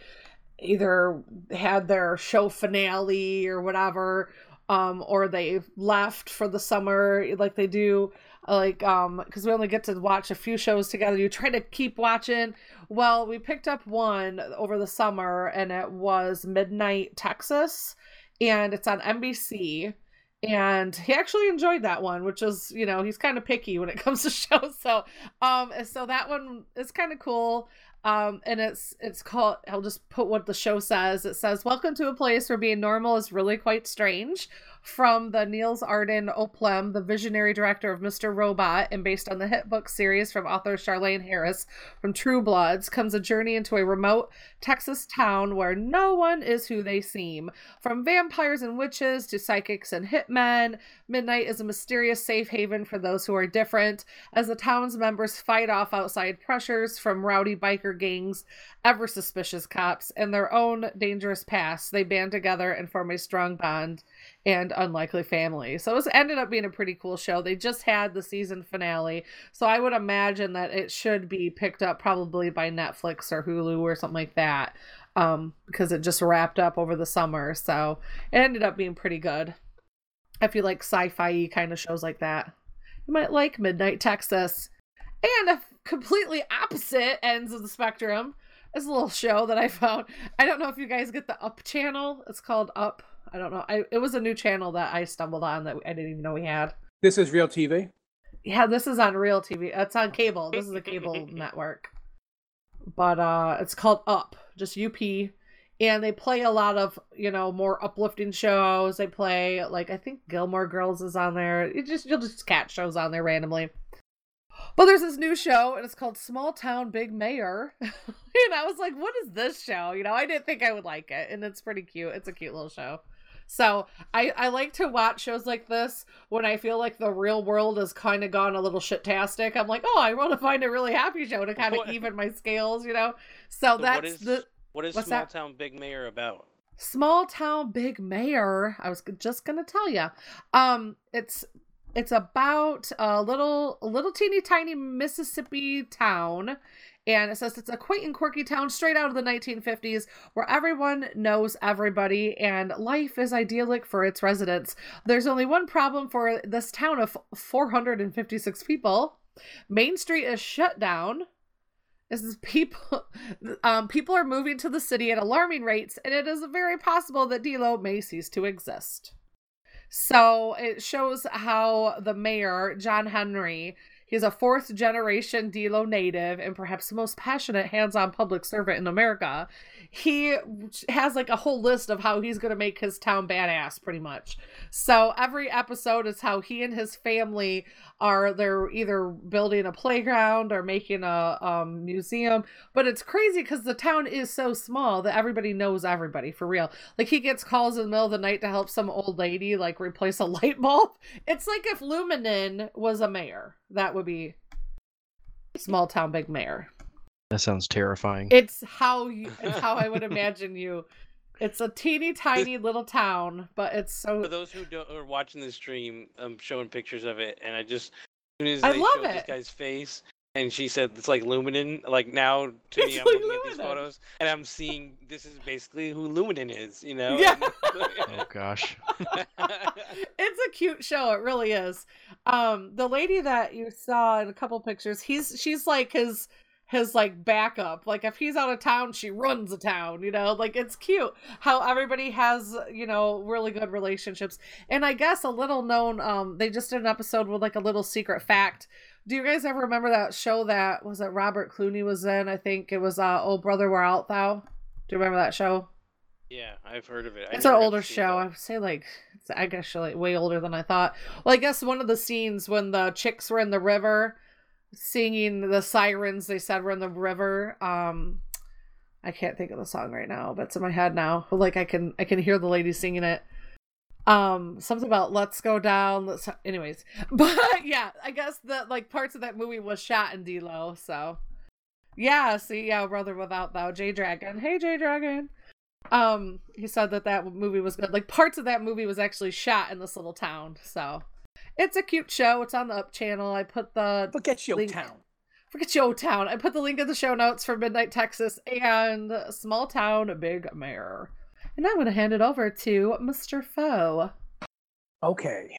either had their show finale or whatever um or they left for the summer like they do like um because we only get to watch a few shows together. You try to keep watching. Well we picked up one over the summer and it was midnight texas and it's on nbc and he actually enjoyed that one which is you know he's kind of picky when it comes to shows so um so that one is kind of cool. Um and it's it's called i'll just put what the show says. It says welcome to a place where being normal is really quite strange from the Niels Arden Oplev, the visionary director of Mr. Robot, and based on the hit book series from author Charlaine Harris from True Bloods, comes a journey into a remote Texas town where no one is who they seem. From vampires and witches to psychics and hitmen, Midnight is a mysterious safe haven for those who are different. As the town's members fight off outside pressures from rowdy biker gangs, ever suspicious cops, and their own dangerous past, they band together and form a strong bond and unlikely family. So it ended up being a pretty cool show. They just had the season finale, so I would imagine that it should be picked up probably by Netflix or Hulu or something like that, um, because it just wrapped up over the summer. So it ended up being pretty good. If you like sci-fi kind of shows like that, you might like Midnight Texas. And a completely opposite ends of the spectrum is a little show that I found. I don't know if you guys get the Up channel. It's called Up. I don't know. I, it was a new channel that I stumbled on that I didn't even know we had. This is real TV. Yeah, this is on real TV. It's on cable. This is a cable network. But uh it's called Up, just UP. And they play a lot of, you know, more uplifting shows. They play like I think Gilmore Girls is on there. You just you'll just catch shows on there randomly. But there's this new show and it's called Small Town Big Mayor. and I was like, what is this show? You know, I didn't think I would like it. And it's pretty cute. It's a cute little show. So I, I like to watch shows like this when I feel like the real world has kind of gone a little shit-tastic. I'm like, oh, I want to find a really happy show to kind of even my scales, you know. So So that's what is the what is Small that? Town Big Mayor about? small town big mayor i was just gonna tell you um it's it's about a little a little teeny tiny mississippi town and it says it's a quaint and quirky town straight out of the 1950s where everyone knows everybody and life is idyllic for its residents. There's only one problem for this town of 456 people. Main street is shut down. This is people um, people are moving to the city at alarming rates and it is very possible that D'Lo may cease to exist. So it shows how the mayor, John Henry, he's a fourth generation D'Lo native and perhaps the most passionate hands-on public servant in America. He has like a whole list of how he's going to make his town badass pretty much. So every episode is how he and his family are they're either building a playground or making a um, museum but it's crazy because the town is so small that everybody knows everybody for real like he gets calls in the middle of the night to help some old lady like replace a light bulb it's like if luminen was a mayor that would be small town big mayor. That sounds terrifying. it's how you it's how i would imagine you. It's a teeny tiny little town but it's so For those who don't, are watching the stream, I'm showing pictures of it, and I just as soon as I they love showed this guy's face, and she said it's like Luminen. Like now, to It's me, I'm like looking at these photos, and I'm seeing this is basically who Luminen is. You know? Yeah. Oh gosh. it's a cute show it really is um the lady that you saw in a couple pictures he's she's like his his like backup like if he's out of town she runs a town you know like it's cute how everybody has you know really good relationships and i guess a little known um they just did an episode with like a little secret fact do you guys ever remember that show that was it robert clooney was in i think it was uh old brother where art thou do you remember that show yeah, I've heard of it. I it's an never got to older show. I would say like it's I guess like way older than I thought. Well, I guess one of the scenes when the chicks were in the river singing the sirens they said were in the river. Um I can't think of the song right now, but it's in my head now. Like I can I can hear the lady singing it. Um something about let's go down. Let's anyways. But yeah, I guess that like parts of that movie was shot in D'Lo, so yeah, see, yeah, brother without thou, J Dragon. Hey, J Dragon. Um, he said that that movie was good. Like parts of that movie was actually shot in this little town. So it's a cute show. It's on the Up channel. I put the Forget your link- town. Forget your town. I put the link in the show notes for Midnight Texas and Small Town Big Mayor. And I'm gonna hand it over to Mr. Foe. Okay.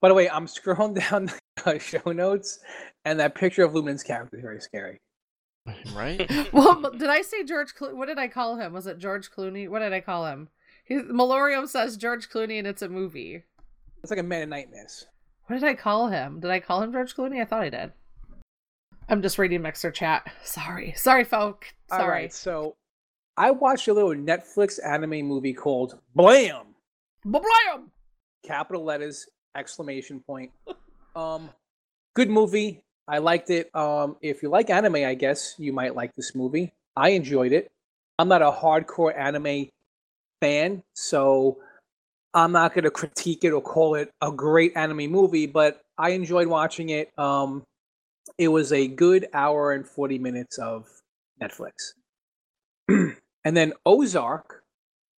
By the way, I'm scrolling down the show notes, and that picture of Lumin's character is very scary. Right? Well, did I say George? Clo- what did I call him? Was it George Clooney? What did I call him? He, Malorium says George Clooney, and it's a movie. It's like a man of nightmares. What did I call him? Did I call him George Clooney? I thought I did. I'm just reading Mixer chat. Sorry. Sorry, folk. Sorry. All right, so I watched a little Netflix anime movie called Blame! Blame! Capital letters, exclamation point. Um, good movie. I liked it. Um, if you like anime, I guess you might like this movie. I enjoyed it. I'm not a hardcore anime fan, so I'm not going to critique it or call it a great anime movie, but I enjoyed watching it. Um, it was a good hour and 40 minutes of Netflix. and then Ozark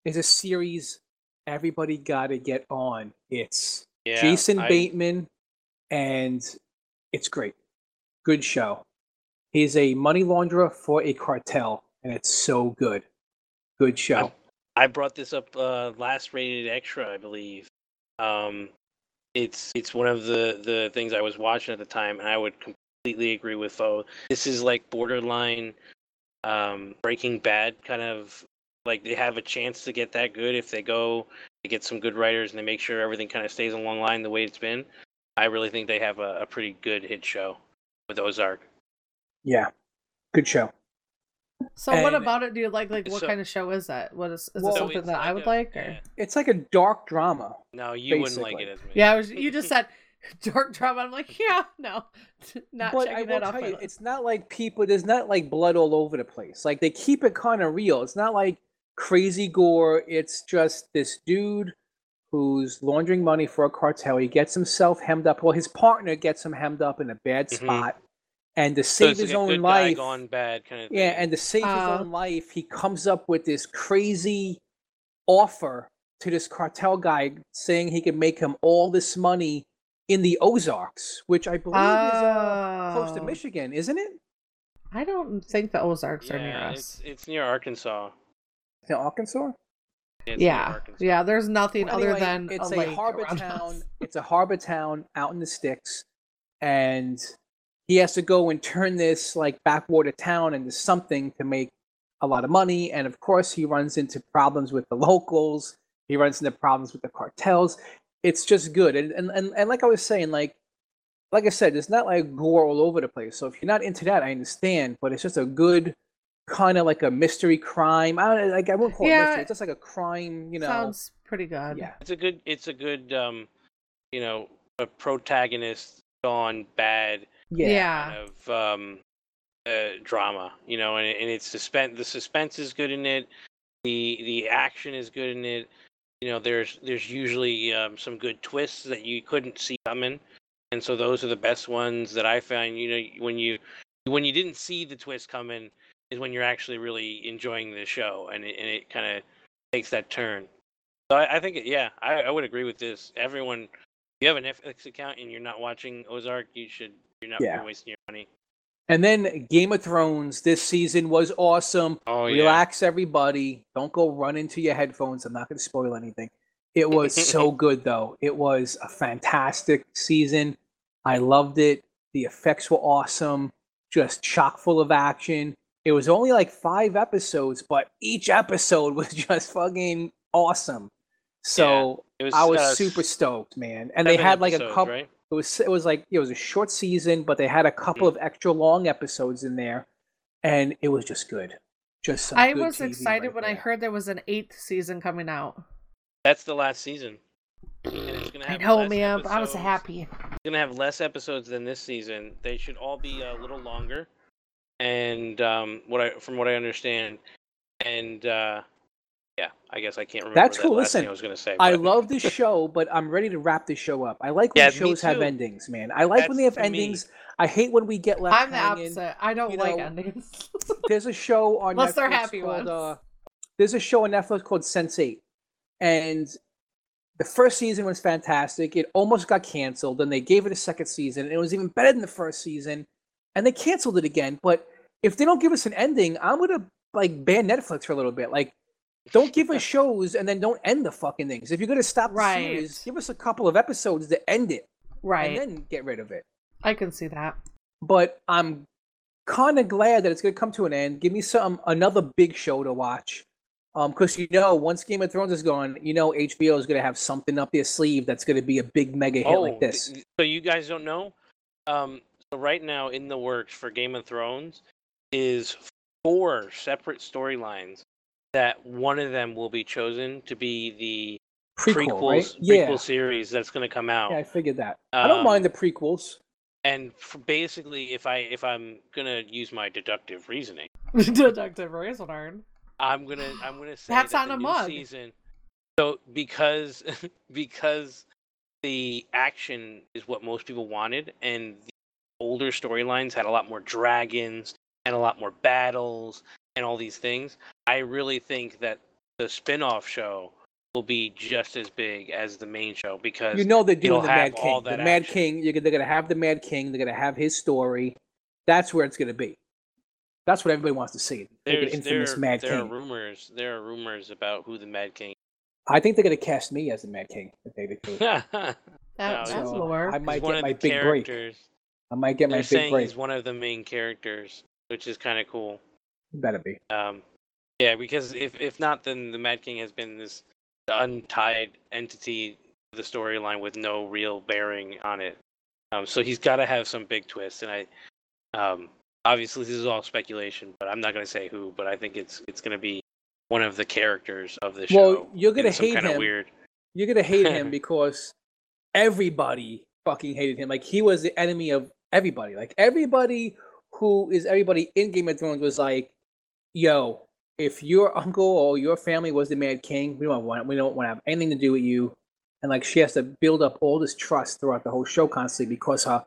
is a series everybody got to get on. It's Yeah, Jason I- Bateman, and it's great. Good show. He's a money launderer for a cartel, and it's so good. Good show. I brought this up uh, last rated extra, I believe. Um, it's it's one of the the things I was watching at the time, and I would completely agree with Foe. This is like borderline um, Breaking Bad kind of like they have a chance to get that good if they go they get some good writers and they make sure everything kind of stays along line the way it's been. I really think they have a, a pretty good hit show with Ozark. Yeah, good show. So what about it do you like? Like what So- kind of show is that? What is is Well- it something it's that I would a- like? Or? It's like a dark drama. No, you wouldn't like it as me. Yeah, I was. You just said dark drama. I'm like, yeah, no, not but I checking will that off. tell my you, it's not like people. There's not like blood all over the place. Like they keep it kind of real. It's not like crazy gore. It's just this dude who's laundering money for a cartel. He gets himself hemmed up. Well, his partner gets him hemmed up in a bad Mhm. spot, and to So save it's his like a own good life, guy gone bad kind of yeah, thing. and to save his Oh. own life, he comes up with this crazy offer to this cartel guy saying he can make him all this money in the Ozarks, which I believe is uh, close to Oh. Michigan, isn't it? I don't think the Ozarks are near us. it's, it's near Arkansas. Is it Arkansas? It's near Yeah, Arkansas. yeah. There's nothing Well, other anyway, than it's a, a, harbor town. us. It's a harbor town out in the sticks, and he has to go and turn this like backwater town into something to make a lot of money. And of course, he runs into problems with the locals. He runs into problems with the cartels. It's just good, and and and, and like I was saying, like like I said, it's not like gore all over the place. So if you're not into that, I understand. But it's just a good kind of like a mystery crime. I don't like I won't call it mystery. It's just like a crime, you know. Sounds pretty good. yeah. It's a good. It's a good. Um, you know, a protagonist gone bad Yeah. Yeah. kind of um, uh, drama. You know, and, and it's suspense. The suspense is good in it. The the action is good in it. You know, there's there's usually um, some good twists that you couldn't see coming, and so those are the best ones that I find You know, when you when you didn't see the twist coming is when you're actually really enjoying the show, and it, and it kind of takes that turn. So I, I think, yeah, I, I would agree with this. Everyone, if you have an Netflix account and you're not watching Ozark, you should. You're not Yeah. wasting your money. And then Game of Thrones this season was awesome. Oh yeah. Relax, everybody. Don't go run into your headphones. I'm not going to spoil anything. It was so good, though. It was a fantastic season. I loved it. The effects were awesome, just chock full of action. It was only like five episodes, but each episode was just fucking awesome. So It was, I was uh, super stoked, man. And they had like a couple. Right? It was it was like it was a short season, but they had a couple of extra long episodes in there, and it was just good. Just some I good was TV excited right when I heard there was an eighth season coming out. That's the last season. And it's gonna I know, man. but I was episodes. happy. It's gonna have less episodes than this season. They should all be a little longer. And um, what I from what I understand, and uh, yeah, I guess I can't remember That's that cool. last Listen, thing I was gonna say. I love this show, but I'm ready to wrap this show up. I like when Yeah, shows have endings, man. I like when they have That's to me. endings. I hate when we get left I'm the hanging. opposite. I don't you like know, endings. There's a show on Unless Netflix they're happy called ones. uh, there's a show on Netflix called Sense8, and the first season was fantastic. It almost got canceled, and they gave it a second season, and it was even better than the first season, and they canceled it again. But if they don't give us an ending, I'm gonna like ban Netflix for a little bit. Like, don't give us shows and then don't end the fucking things. If you're gonna stop the Right. series, give us a couple of episodes to end it, right. and then get rid of it I can see that. but I'm kind of glad that it's going to come to an end. Give me some another big show to watch. Um, because you know, once Game of Thrones is gone, you know HBO is going to have something up their sleeve that's going to be a big mega hit like this. th- So you guys don't know? Um, so right now in the works for Game of Thrones is four separate storylines that one of them will be chosen to be the Prequel, prequel, right? prequel Yeah. series that's going to come out. Yeah, I figured that. I don't Um, mind the prequels. And for basically, if I if I'm gonna use my deductive reasoning, Deductive reasoning. I'm gonna I'm gonna say That's that on the a new mug. season. So because because the action is what most people wanted, and the older storylines had a lot more dragons and a lot more battles and all these things. I really think that the spin-off show will be just as big as the main show because You know they're it'll doing the Mad King. The Mad action. King. You're, they're going to have the Mad King. They're going to have his story. That's where it's going to be. That's what everybody wants to see. Like an There's, infamous there, Mad there are rumors. There are rumors about who the Mad King. I think they're going to cast me as the Mad King. If they do. That, No, that's he's- lore. I might get my the big break. I might get my They're big break. he's one of the main characters, which is kind of cool. Better be. Um, yeah, because if if not, then the Mad King has been this untied entity to the storyline with no real bearing on it. Um, so he's got to have some big twist, and I, um, obviously this is all speculation, but I'm not going to say who, but I think it's it's going to be one of the characters of the show. Well, you're gonna hate him. weird. You're gonna hate him because everybody fucking hated him. Like he was the enemy of everybody. Like everybody who is everybody in Game of Thrones was like, "Yo, if your uncle or your family was the Mad King, we don't want we don't want to have anything to do with you." And like she has to build up all this trust throughout the whole show constantly because her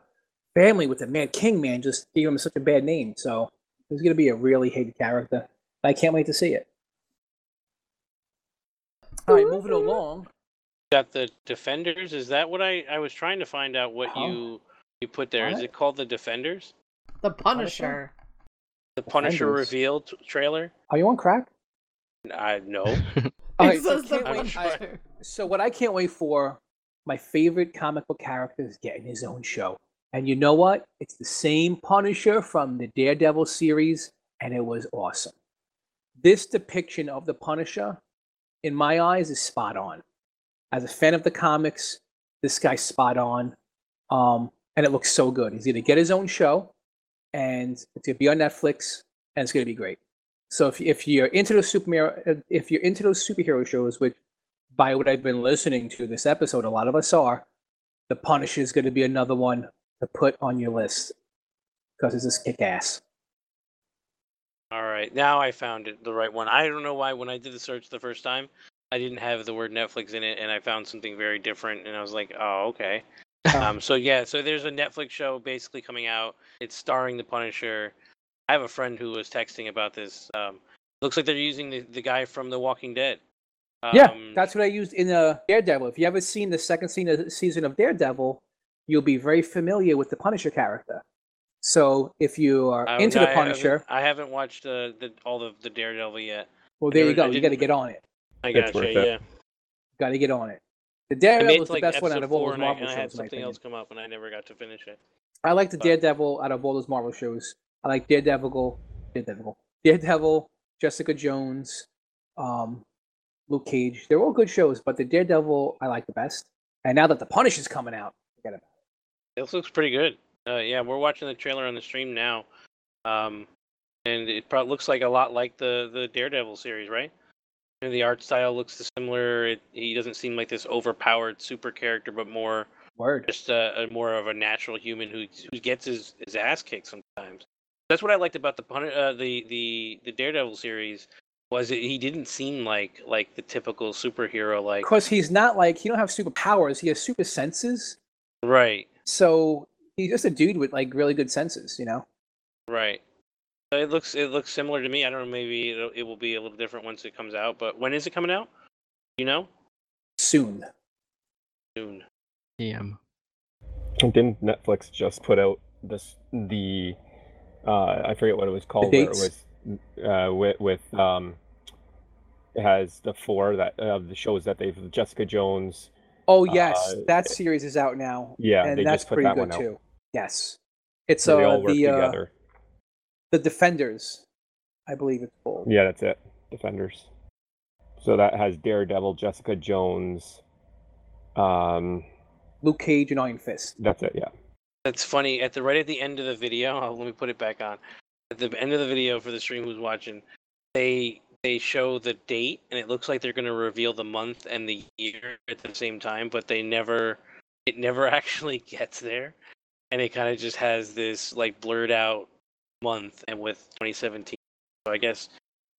family with the Mad King man just gave him such a bad name. So he's gonna be a really hated character. I can't wait to see it. All right, moving along. Got the Defenders. Is that what I I was trying to find out what Huh? you you put there? Is What? it called the Defenders? The Punisher. The Punisher Defenders. reveal t- trailer? Are you on crack? I no. All It right, so, says the I- Punisher. so what I can't wait for, my favorite comic book character is getting his own show. And you know what? It's the same Punisher from the Daredevil series, and it was awesome. This depiction of the Punisher, in my eyes, is spot on. As a fan of the comics, this guy's spot on. Um, and it looks so good. He's going to get his own show, and it's going to be on Netflix, and it's going to be great. So if, if you're into those superhero, if you're into those superhero shows, which by what I've been listening to this episode, a lot of us are, the Punisher is going to be another one to put on your list because it's just kick ass. All right, now I found it the right one. I don't know why when I did the search the first time, I didn't have the word Netflix in it, and I found something very different, and I was like, oh okay. Um, so yeah, so there's a Netflix show basically coming out. It's starring the Punisher. I have a friend who was texting about this. Um, looks like they're using the, the guy from The Walking Dead. yeah, Um, that's what I used in uh, Daredevil. If you ever seen the second scene of, season of Daredevil, you'll be very familiar with the Punisher character. So if you are I- into I the haven't- Punisher, I haven't watched uh, the, all of the Daredevil yet. well, there I you go. You got to get on it. I gotcha. it. Yeah. Got to get on it. The Daredevil made is the like best one out of all those and I, Marvel and I had shows. something else come up, and I never got to finish it. I like the But- Daredevil out of all those Marvel shows. I like Daredevil, Daredevil, Daredevil, Jessica Jones, um, Luke Cage. They're all good shows, but the Daredevil I like the best. And now that the Punisher's coming out, forget it. This looks pretty good. Uh, yeah, we're watching the trailer on the stream now, um, and it probably looks like a lot like the the Daredevil series, right? And the art style looks similar. It, he doesn't seem like this overpowered super character, but more Word. just a, a more of a natural human who who gets his, his ass kicked sometimes. That's what I liked about the uh, the the the Daredevil series was it, he didn't seem like like the typical superhero like Because he's not like he don't have superpowers. He has super senses. right So he's just a dude with like really good senses, you know. Right. So It looks it looks similar to me. I don't know. Maybe it'll, it will be a little different once it comes out. But when is it coming out? You know, Soon. soon. PM. Didn't Netflix just put out this the uh I forget what it was called where it was uh with with um it has the four that of the shows that they've Jessica Jones. Oh yes, Uh, that series is out now. Yeah, and they that's just put pretty that good one out. too. Yes, it's So they uh, all work the uh, together. The Defenders, I believe it's called. Yeah, that's it. Defenders. So that has Daredevil, Jessica Jones. Um, Luke Cage and Iron Fist. that's it. Yeah. That's funny. At the right at the end of the video, oh, let me put it back on. At the end of the video for the stream who's watching, they they show the date and it looks like they're going to reveal the month and the year at the same time, but they never it never actually gets there. And it kind of just has this like blurred out month and with 2017. So I guess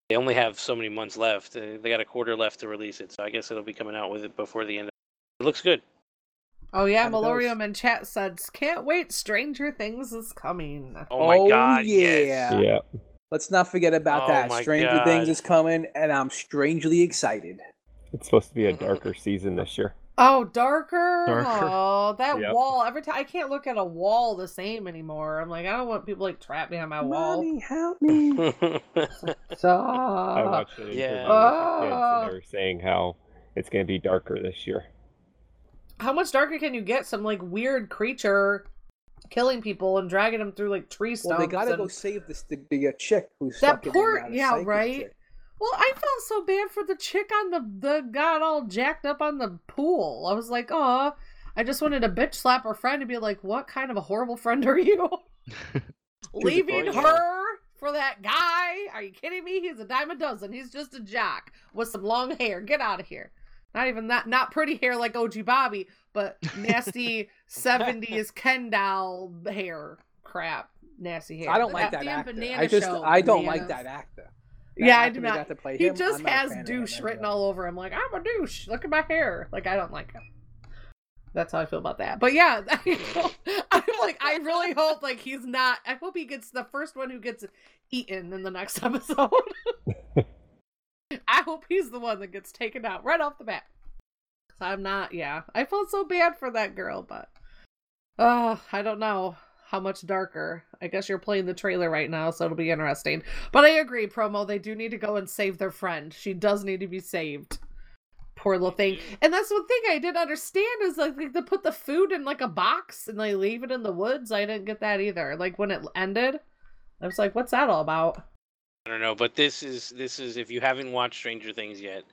they only have so many months left. They got a quarter left to release it. So I guess it'll be coming out with it before the end. Of it looks good. Oh yeah, Melorium And Malorium in chat said, "Can't wait, Stranger Things is coming." Oh my Oh, god. yeah. Yes. Yeah. Let's not forget about Oh that. my Stranger Things is coming, and I'm strangely excited. It's supposed to be a darker season this year. Oh, darker. Darker. Oh, that Yep. wall. Every time I can't look at a wall the same anymore. I'm like, I don't want people like trapped behind my wall. Mommy, help me. So I Stop. watched an interview yeah. with the kids Ah. and they were saying how it's going to be darker this year. How much darker can you get? Some like weird creature killing people and dragging them through like tree stumps. well, they gotta go save this the, the uh, chick who's That poor- there now, the yeah, right? chick. Well, I felt so bad for the chick on the the got all jacked up on the pool. I was like, oh, I just wanted to bitch slap her friend and be like, what kind of a horrible friend are you? Leaving Yeah. her for that guy? Are you kidding me? He's a dime a dozen. He's just a jock with some long hair. Get out of here. Not even that, not pretty hair like OG Bobby, but nasty 70s Ken doll hair crap. Nasty hair. I don't like That that actor. I just show, I don't like bananas. that actor. Yeah, I do not. to play He him, just has douche written all over him. Like I'm a douche. Look at my hair. Like I don't like him. That's how I feel about that. But yeah, I'm like, I really hope like he's not. I hope he gets the first one who gets eaten in the next episode. I hope he's the one that gets taken out right off the bat. I'm not. Yeah, I felt so bad for that girl, but oh, I don't know how much darker. I guess you're playing the trailer right now, so it'll be interesting. But I agree, promo. They do need to go and save their friend. She does need to be saved. Poor little thing. And that's one thing I didn't understand is like, they put the food in like a box and they leave it in the woods. I didn't get that either. Like when it ended, I was like, "What's that all about?" I don't know, but this is this is if you haven't watched Stranger Things yet,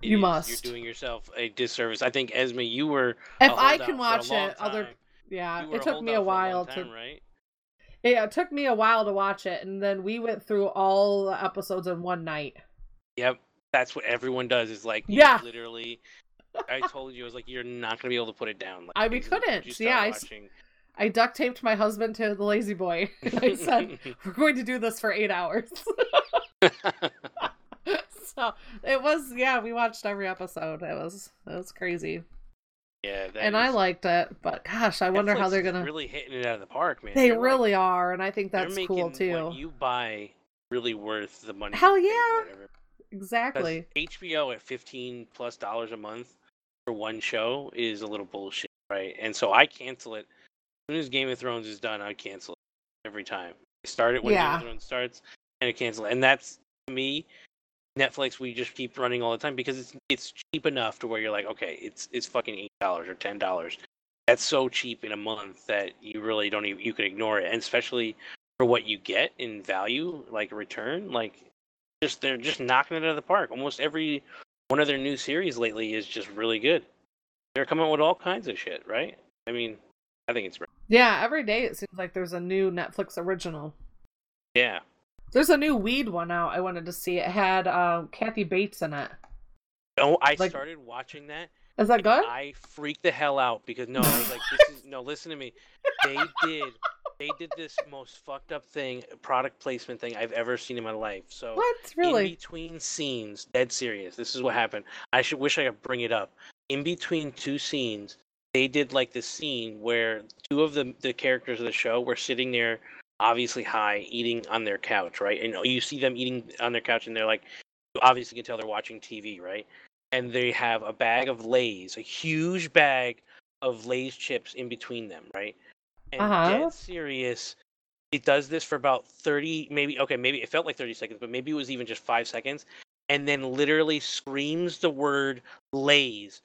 You is- must. You're doing yourself a disservice. I think Esme, you were. If I can watch it, other. Yeah, it took me a for long while time, to. right? Yeah, it took me a while to watch it, and then we went through all the episodes in one night. Yep, that's what everyone does. Is like Yeah. literally. I told you, I was like, you're not gonna be able to put it down. Like, I we as soon as couldn't. Yeah, I, start watching- I duct taped my husband to the lazy boy. And I said, "We're going to do this for eight hours." so it was, yeah. We watched every episode. It was, it was crazy, yeah, and I liked it. But gosh, I wonder how they're gonna. really hitting it out of the park, man. They They're, like, really are, and I think that's cool too. You buy really worth the money. Hell you pay or yeah. Exactly. HBO at fifteen plus dollars a month for one show is a little bullshit, right? And so I cancel it as soon as Game of Thrones is done. I cancel it every time. I start it when Game of Thrones starts, and I cancel it. And that's to me, Netflix. We just keep running all the time because it's it's cheap enough to where you're like, okay, it's it's fucking eight dollars or ten dollars. That's so cheap in a month that you really don't even you can ignore it, and especially for what you get in value, like return, like just they're just knocking it out of the park. Almost every one of their new series lately is just really good. They're coming with all kinds of shit, right? I mean, I think it's. Yeah, every day it seems like there's a new Netflix original. Yeah. There's a new weed one out. I wanted to see. It had um, Kathy Bates in it. Oh, I Like- started watching that. Is that good? I freaked the hell out because no, I was like, this is no. Listen to me. They did, they did this most fucked up thing, product placement thing I've ever seen in my life. So What? Really? in between scenes, dead serious. This is what happened. I should wish I could bring it up. In between two scenes, they did like this scene where two of the the characters of the show were sitting there, obviously high, eating on their couch, right? And you see them eating on their couch, and they're like, you obviously can tell they're watching TV, right? And they have a bag of Lay's, a huge bag of Lay's chips in between them, right? And Uh-huh. dead serious. It does this for about 30, maybe, okay, maybe it felt like 30 seconds, but maybe it was even just five seconds. And then literally screams the word Lay's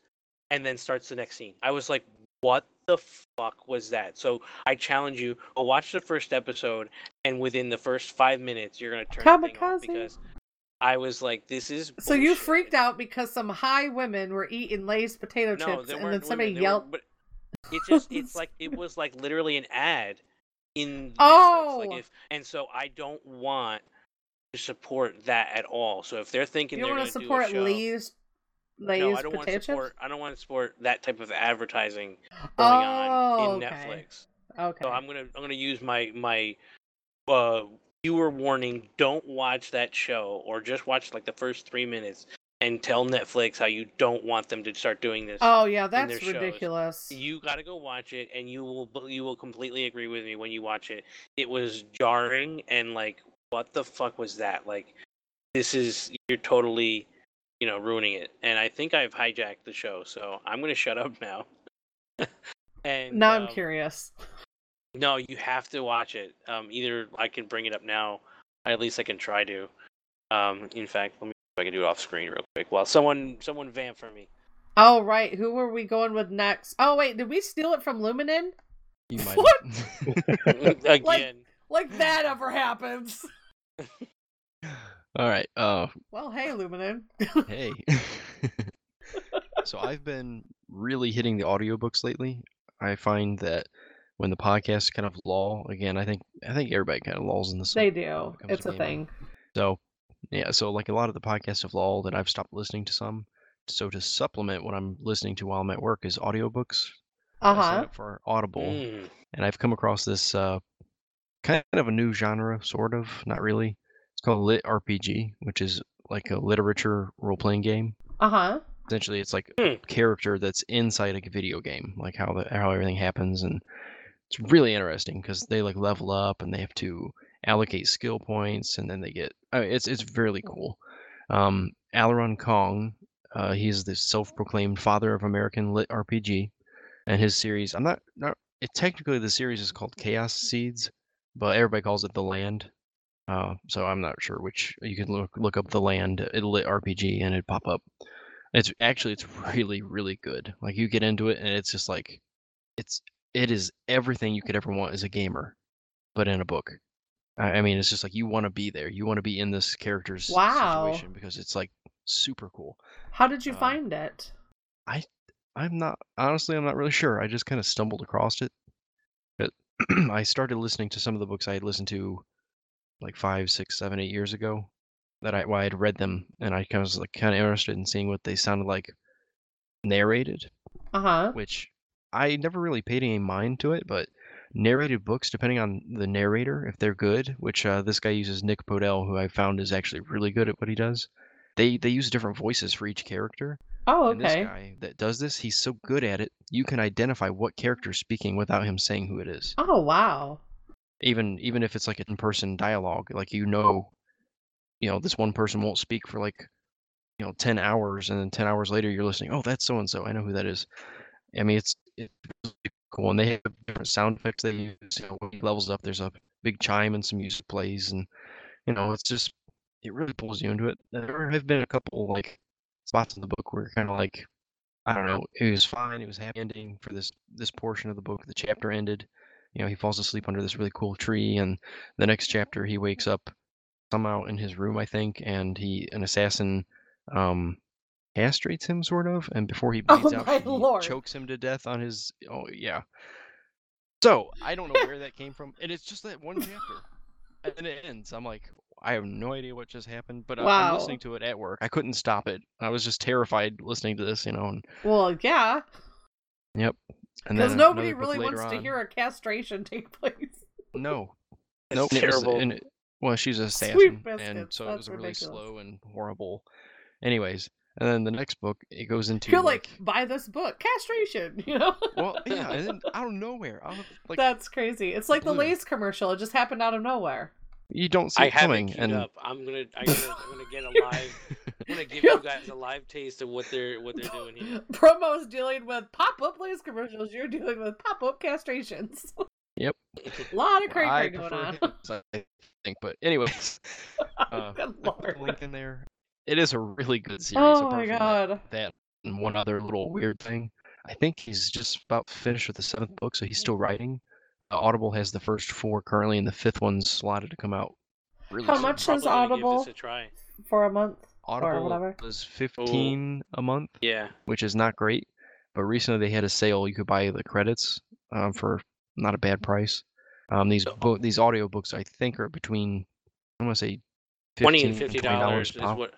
and then starts the next scene. I was like, what the fuck was that? So I challenge you, go watch the first episode, and within the first five minutes, you're going to turn the thing off Kamikaze? because I was like, this is. So you freaked out because some high women were eating Lay's potato No, chips, and then somebody women, were- yelled. but it just it's like it was like literally an ad in Oh! Like if and so I don't want to support that at all. So if they're thinking You they're want going to to do a support show, Lay's no, I don't want to support. chips. I don't want to support that type of advertising going Oh, on in okay. Netflix. Okay. So I'm gonna I'm gonna use my my uh, viewer warning. Don't watch that show, or just watch like the first three minutes, and tell Netflix how you don't want them to start doing this. Oh yeah, that's shows. ridiculous. You got to go watch it, and you will you will completely agree with me when you watch it. It was jarring and like, what the fuck was that? Like, this is you're totally, you know, ruining it. And I think I've hijacked the show, so I'm gonna shut up now. and now I'm um, curious. No, you have to watch it. Um, either I can bring it up now, at least I can try to. Um, in fact, let me see if I can do it off screen real quick. While someone someone vamp for me. Oh right, who were we going with next? Oh wait, did we steal it from Luminen? You might. What? Again. Like that ever happens? All right. Uh, Well, hey Luminen. hey. so I've been really hitting the audiobooks lately. I find that when the podcasts kind of lull, again, I think I think everybody kind of lulls in the this. they do. it It's a thing. So, yeah, so like a lot of the podcasts have lulled, and I've stopped listening to some. So to supplement what I'm listening to while I'm at work is audiobooks. Uh-huh. for Audible, Mm. and I've come across this uh, kind of a new genre, sort of, not really. It's called Lit RPG, which is like a literature role-playing game. Uh huh. Essentially, it's like Hmm. a character that's inside a video game, like how the how everything happens, and it's really interesting because they like level up and they have to allocate skill points, and then they get. I mean, it's it's really cool. Um, Aleron Kong. Uh, he's the self-proclaimed father of American lit RPG, and his series. I'm not not. It technically the series is called Chaos Seeds, but everybody calls it The Land. Uh, so I'm not sure which. You can look look up The Land It'll lit RPG and it'd pop up. It's actually it's really really good. Like you get into it and it's just like, it's it is everything you could ever want as a gamer, but in a book. I, I mean, it's just like you want to be there. You want to be in this character's Wow. situation because it's like super cool. How did you Um, find it? I I'm not honestly I'm not really sure. I just kind of stumbled across it. But I started listening to some of the books I had listened to like five, six, seven, eight years ago. That I well, I had read them and I kind of was like kind of interested in seeing what they sounded like narrated, Uh huh. which I never really paid any mind to it, but narrated books, depending on the narrator, if they're good, which uh, this guy uses Nick Podehl, who I found is actually really good at what he does. They they use different voices for each character. Oh, And this okay. guy that does this, he's so good at it, you can identify what character's speaking without him saying who it is. Oh, wow. Even even if it's like an in-person dialogue, like you know, you know, this one person won't speak for like, you know, 10 hours and then 10 hours later you're listening, "Oh, that's so and so. I know who that is." I mean, it's it's cool and they have different sound effects they use, you know, levels up there's a big chime and some music plays and you know, it's just it really pulls you into it. There have been a couple like spots in the book where kind of like I don't know. It was fine. It was happy ending for this this portion of the book. The chapter ended. You know, he falls asleep under this really cool tree, and the next chapter he wakes up somehow in his room, I think, and he an assassin um castrates him sort of, and before he Oh bleeds out, he lord. chokes him to death on his. Oh yeah. So I don't know where that came from, and it's just that one chapter, and then it ends. I'm like, I have no idea what just happened, but Wow. I'm listening to it at work. I couldn't stop it. I was just terrified listening to this, you know. And Well, yeah. yep. And Because nobody really later wants to hear a castration take place. No. It's Nope. and was- terrible. and it- well, she's an Sweet assassin, and biscuits, so it was a really ridiculous. slow and horrible. Anyways, and then the next book it goes into You're like, buy this book, castration. You know. well, yeah, and then out of nowhere, out of like That's crazy. It's like the blue. Lay's commercial. It just happened out of nowhere. You don't see I it have coming, it and up. I'm gonna, I'm gonna, I'm gonna get a live. I'm gonna give you guys a live taste of what they're, what they're doing here. Promo's dealing with pop-up Lay's commercials. You're dealing with pop-up castrations. yep. A lot of cray I cray going on. his, I think, but anyways, uh, Good I put the lord. link in there. It is a really good series. Oh my from that- god. that and one other little weird thing. I think he's just about finished with the seventh book, so he's still writing. Uh, Audible has the first four currently, and the fifth one's slotted to come out. Really How soon. much Probably is gonna give Audible this a try. for a month or Audible whatever? was fifteen a month, Yeah. which is not great. But recently they had a sale; you could buy the credits um, for not a bad price. Um, these bo- these audiobooks, I think, are between I'm gonna say Twenty 15 and fifty $20 is pop. what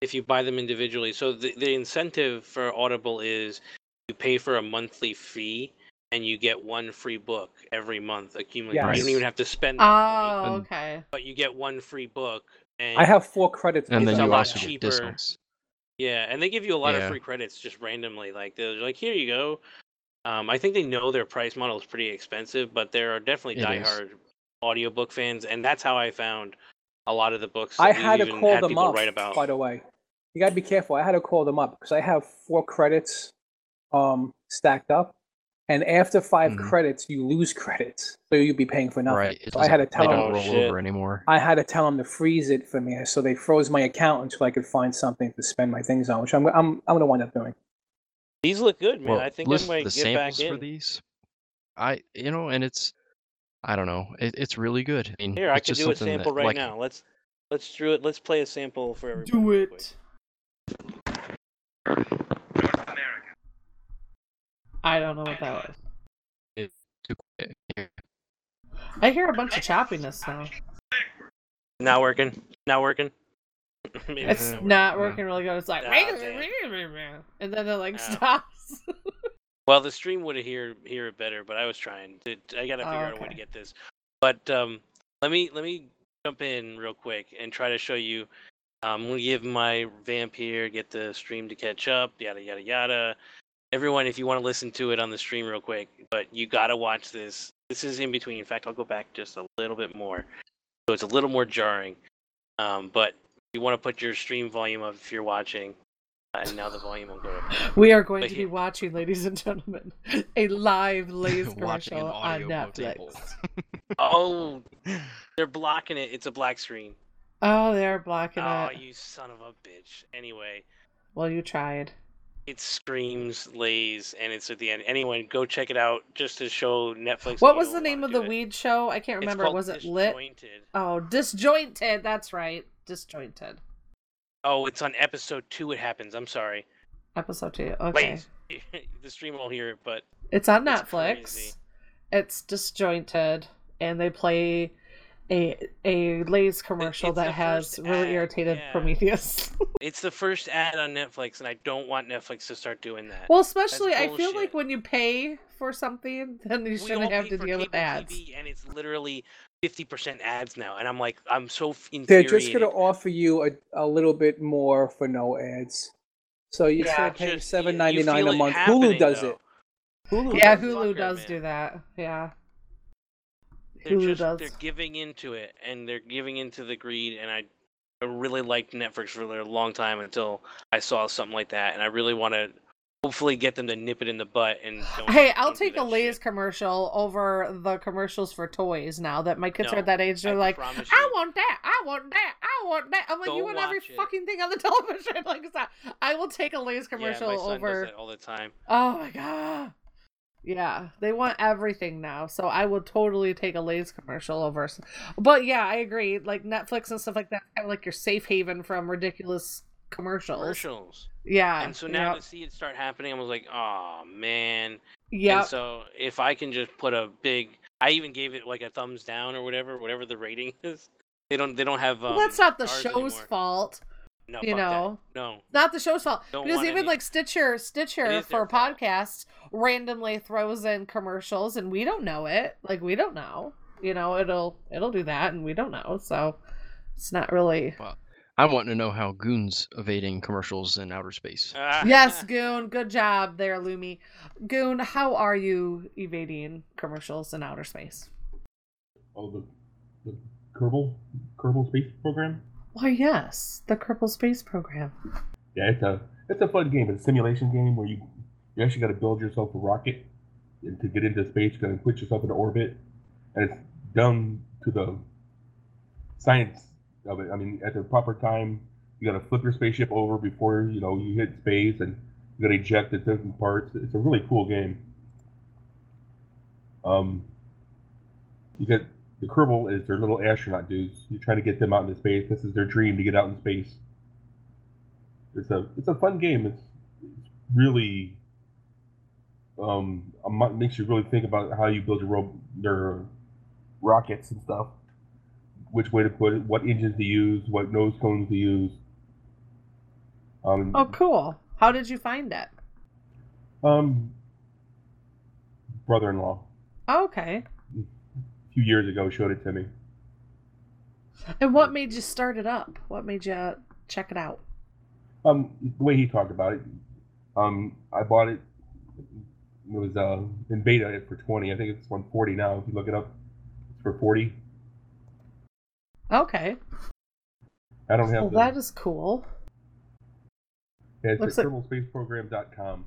if you buy them individually. So the the incentive for Audible is you pay for a monthly fee and you get one free book every month accumulated. You don't even have to spend that money, Oh, And- okay. but you get one free book. And I have four credits. and with then a you lot also cheaper. get discounts. Yeah, and they give you a lot of free credits just randomly. Like they're like, here you go. Um, I think they know their price model is pretty expensive, but there are definitely It is. diehard audiobook fans, and that's how I found a lot of the books. I that we've had to even call had them up. write about. By the way, you gotta be careful. I had to call them up because I have four credits um stacked up, and after 5 Mhm. credits, you lose credits, so you'll be paying for nothing. Right. It So I had to tell they them. don't Oh, roll shit. over anymore. I had to tell them to freeze it for me, so they froze my account until I could find something to spend my things on, which I'm I'm I'm gonna wind up doing. These look good, man. Well, I think I listen, might the get back in. for these, I you know, and it's I don't know, it, it's really good. I mean, Here, I can just do a sample that, right like, now. Let's let's do it. Let's play a sample for everybody. Do real quick. it. I don't know what that was. too quick. Here. I hear a bunch of choppiness now. Not working. Not working. Maybe It's not not working really good. It's like, and then it like stops. Well, the stream would hear hear it better, but I was trying. To, I gotta Oh, figure out a way to get this. But um, let me let me jump in real quick and try to show you. Um, I'm gonna give my vamp here, get the stream to catch up, yada yada yada. Everyone, if you want to listen to it on the stream real quick, but you gotta watch this. This is in between. In fact, I'll go back just a little bit more, so it's a little more jarring. Um, but You want to put your stream volume up if you're watching, and now the volume will go up. We are going But to he- be watching, ladies and gentlemen, a live Lay's Watching commercial on audiobook Netflix. Oh, they're blocking it. It's a black screen. Oh, they're blocking Oh, it. Oh, you son of a bitch. Anyway, Well, you tried. It screams Lays, and it's at the end. Anyone, go check it out just to show Netflix. What was the name of the it. weed show? I can't remember. Was it lit? Oh, disjointed. That's right. Disjointed. Oh, it's on episode two. It happens. I'm sorry. Episode two. Okay. Lays. the stream won't hear it, but It's on It's Netflix. crazy. It's disjointed, and they play a a Lay's commercial it's that has first really ad, irritated yeah. Prometheus. it's the first ad on Netflix, and I don't want Netflix to start doing that. well, especially I feel like when you pay for something, then you we shouldn't have to deal with ads. TV, and it's literally fifty percent ads now, and I'm like, I'm so f- They're just going to offer you a, a little bit more for no ads. So you're Yeah, still paying just- seven you ninety nine feel a month. Hulu does though. it. Hulu Yeah, does. Hulu Fucker, does man. do that. Yeah. They're Hulu just does. they're giving into it, and they're giving into the greed, and I. I really liked Netflix for a long time until I saw something like that, and I really want to hopefully get them to nip it in the butt and. Hey, I'll take a that Lay's shit. commercial over the commercials for toys now that my kids are No, at that age. They're I like, I want that, I want that, I want that. I'm like, Go you want every it. fucking thing on the television. Like, not. I will take a Lay's commercial yeah, my son over. does that all the time. Oh my god. Yeah, they want everything now. So I would totally take a Lay's commercial over. But yeah, I agree. Like Netflix and stuff like that, kind of like your safe haven from ridiculous commercials. Commercials. Yeah. And so now yep, to see it start happening, I was like, oh man. Yeah. So if I can just put a big, I even gave it like a thumbs down or whatever, whatever the rating is. They don't. They don't have. Um, well, that's not the show's anymore. fault. No, you fuck that. know. No. Not the show's fault. Don't because even any- like Stitcher, Stitcher is for their fault. podcasts randomly throws in commercials and we don't know it. Like we don't know. You know, it'll it'll do that and we don't know. So it's not really I want to know how Goon's evading commercials in outer space. Ah. Yes, Goon, good job there, Lumi. Goon, how are you evading commercials in outer space? Oh, the, the Kerbal Kerbal Space Program. Why yes, the Kerbal Space Program. Yeah, it's a it's a fun game. It's a simulation game where you you actually got to build yourself a rocket and to get into space. You got to put yourself in orbit, and it's done to the science of it. I mean, at the proper time, you got to flip your spaceship over before you know you hit space, and you got to eject the different parts. It's a really cool game. Um, you get the Kerbal is their little astronaut dudes. You're trying to get them out into space. This is their dream to get out in space. It's a it's a fun game. It's, it's really um makes you really think about how you build your ro- their rockets and stuff. Which way to put it, what engines to use, what nose cones to use. Um, Oh, cool. How did you find it? um, brother-in-law Oh, okay. Few years ago showed it to me. And what made you start it up? What made you check it out? Um, the way he talked about it, um, I bought it. It was uh in beta for twenty. I think it's one forty now. If you look it up, it's for forty. Okay. I don't have Well, the. that is cool. yeah, it's looks at like- kerbalspaceprogram.com.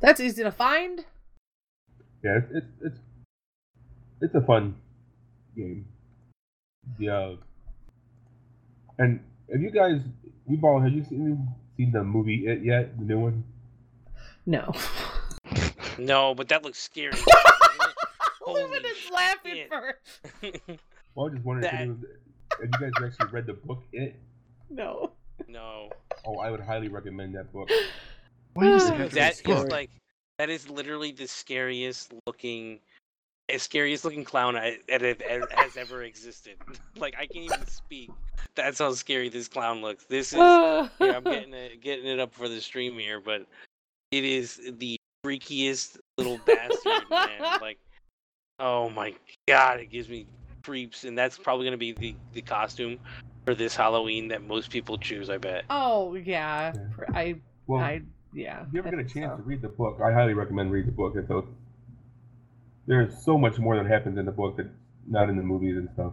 That's easy to find. Yeah, it's, it's it's it's a fun game. Yeah. And have you guys, we've all have you seen seen the movie It yet? The new one. No. No, but that looks scary. Women is laughing shit. for Well, I was just wondering if, That- it was, have you guys actually read the book It? no. no. Oh, I would highly recommend that book. Why does it have to be That is like that is literally the scariest looking, as scariest looking clown I, that has ever existed. Like I can't even speak. That's how scary this clown looks. This is here, I'm getting it, getting it up for the stream here, but it is the freakiest little bastard, man. Like, oh my god, it gives me creeps, and that's probably gonna be the the costume for this Halloween that most people choose. I bet. Oh yeah. I Well, I yeah. if you ever get a chance so. to read the book, I highly recommend read the book. It's a, there's so much more that happens in the book that's not in the movies and stuff.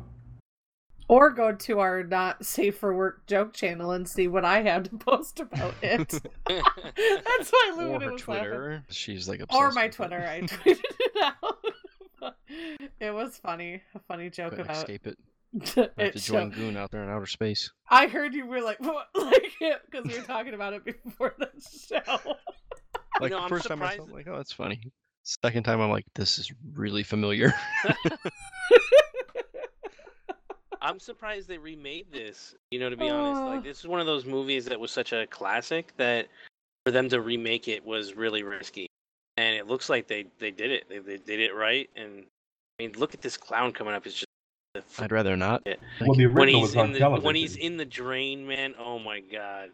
Or go to our not safe for work joke channel and see what I have to post about it. That's why or Luna her was laughing. Twitter. She's like obsessed. Or my with it. Twitter. I tweeted it out. it was funny. A funny joke Couldn't about escape it. it. I have to join showed- Goon out there in outer space. I heard you were like, what? like, because we were talking about it before the show. Like know, the I'm first time I saw it, like, oh, that's funny. Second time, I'm like, this is really familiar. I'm surprised they remade this. You know, to be honest, Uh. like this is one of those movies that was such a classic that for them to remake it was really risky. And it looks like they they did it. They they did it right. And I mean, look at this clown coming up. It's just the f- I'd rather not. Yeah. Well, the when original he's was on in the television. when he's in the drain, man. Oh my god,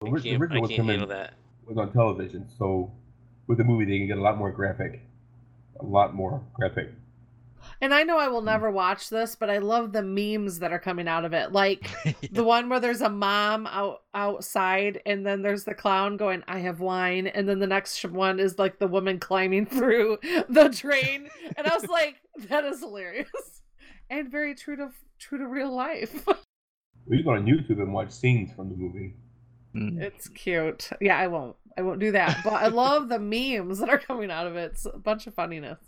The I can't, I original was can't him in- handle that. was on television, so with the movie they can get a lot more graphic, a lot more graphic. And I know I will never watch this, but I love the memes that are coming out of it. Like the one where there's a mom out outside, and then there's the clown going, "I have wine," and then the next one is like the woman climbing through the drain, and I was like, "That is hilarious," and very true to true to real life. Well, you go on YouTube and watch scenes from the movie. Mm. It's cute. Yeah, I won't. I won't do that. But I love the memes that are coming out of it. It's a bunch of funniness,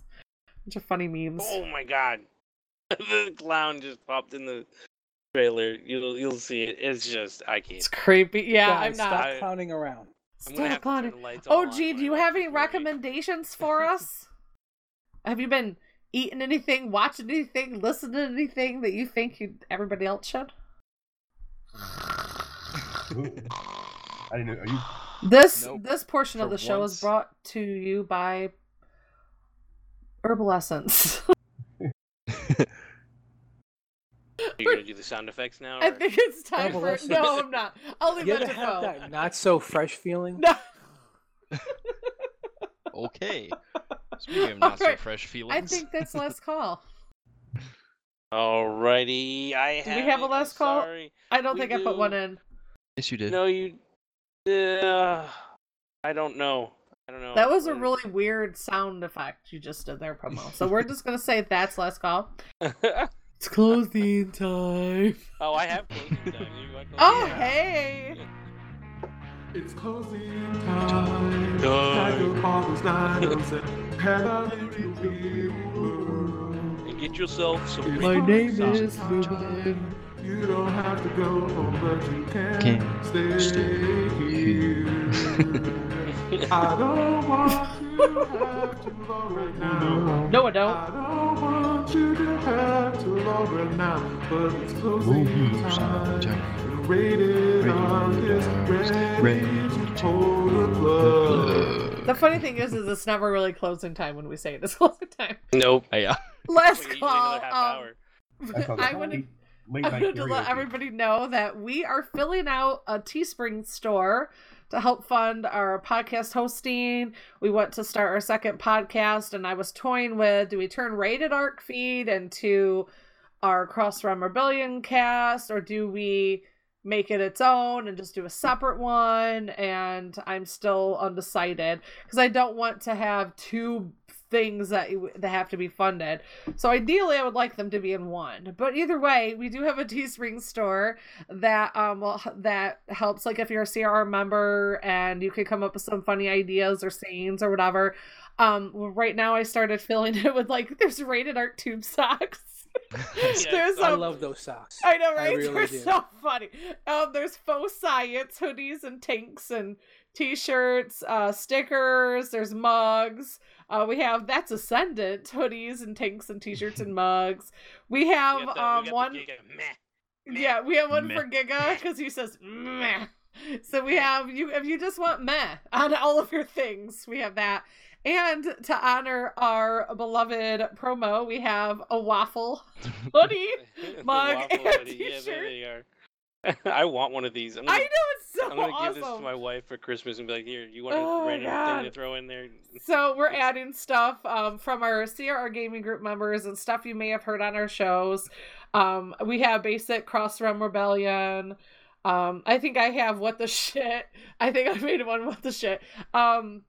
bunch of funny memes. Oh my god, the clown just popped in the trailer. You'll you'll see it. It's just I can't. It's creepy. Yeah, Guys, I'm not. Stop clowning around. I'm gonna have Stop clowning. the Oh, all gee, do you have any recommendations for us? have you been eating anything, watching anything, listening to anything that you think you everybody else should? I didn't know. Are you? This Nope. this portion of For the show once. is brought to you by Herbal Essence. Are you gonna do the sound effects now? I think it's time Herbal for Essence. no, I'm not. I'll leave You that to have that not so fresh feeling? No. okay. Speaking of not so Alright, fresh feelings. I think that's last call. Alrighty, I Do have. we have a it, I'm last call? Sorry. I don't We think I put one in. Yes, you did. No, you. Uh, I don't know. I don't know. That was a really weird sound effect you just did there, promo. So we're just gonna say that's last call. It's closing time. oh, I have closing time. Closing Oh time? hey! It's closing time. Pack your bottles, knives, and head out into the real world. And get yourself some. My name sauce. is Ruben. You don't have to go home, but you can, Can stay, stay here. I don't want you to have to love right now. No, I don't. I don't want you to have to love right now, but it's closing time. And Rated Ark is ready to pull the plug. The funny thing is, is it's never really closing time when we say it. It's closing time. Nope. Yeah. Last Like, usually call. Um, hour. That sounds I like want to late, night to let everybody know that we are filling out a Teespring store to help fund our podcast hosting. We want to start our second podcast, and I was toying with do we turn Rated Ark feed into our Cross Realm Rebellion cast, or do we make it its own and just do a separate one? And I'm still undecided because I don't want to have two things that that have to be funded. So ideally, I would like them to be in one. But either way, we do have a Teespring store that um will that helps. Like if you're a CRR member and you can come up with some funny ideas or scenes or whatever. Um, right now I started filling it with like there's rated Ark tube socks. there's I love those socks. I know, I right? really They're do. so funny. Um, there's faux science hoodies and tanks and t-shirts, uh, stickers. There's mugs. Uh, we have that's ascendant hoodies and tanks and t-shirts and mugs. We have We the- um the one. Giga meh. Yeah, we have one Meh. for Giga because he says meh. So we have you if you just want meh on all of your things, we have that. And to honor our beloved promo, we have a waffle hoodie. Mug, waffle and hoodie. T-shirt. there they are. I want one of these. I'm I gonna, know it's so I'm gonna give this to my wife for Christmas and be like, "Here, you want a Oh random God. thing to throw in there?" So we're adding stuff um, from our CRR gaming group members and stuff you may have heard on our shows. Um, we have basic Cross Realm Rebellion. Um, I think I have what the shit. I think I made one what the shit. Um,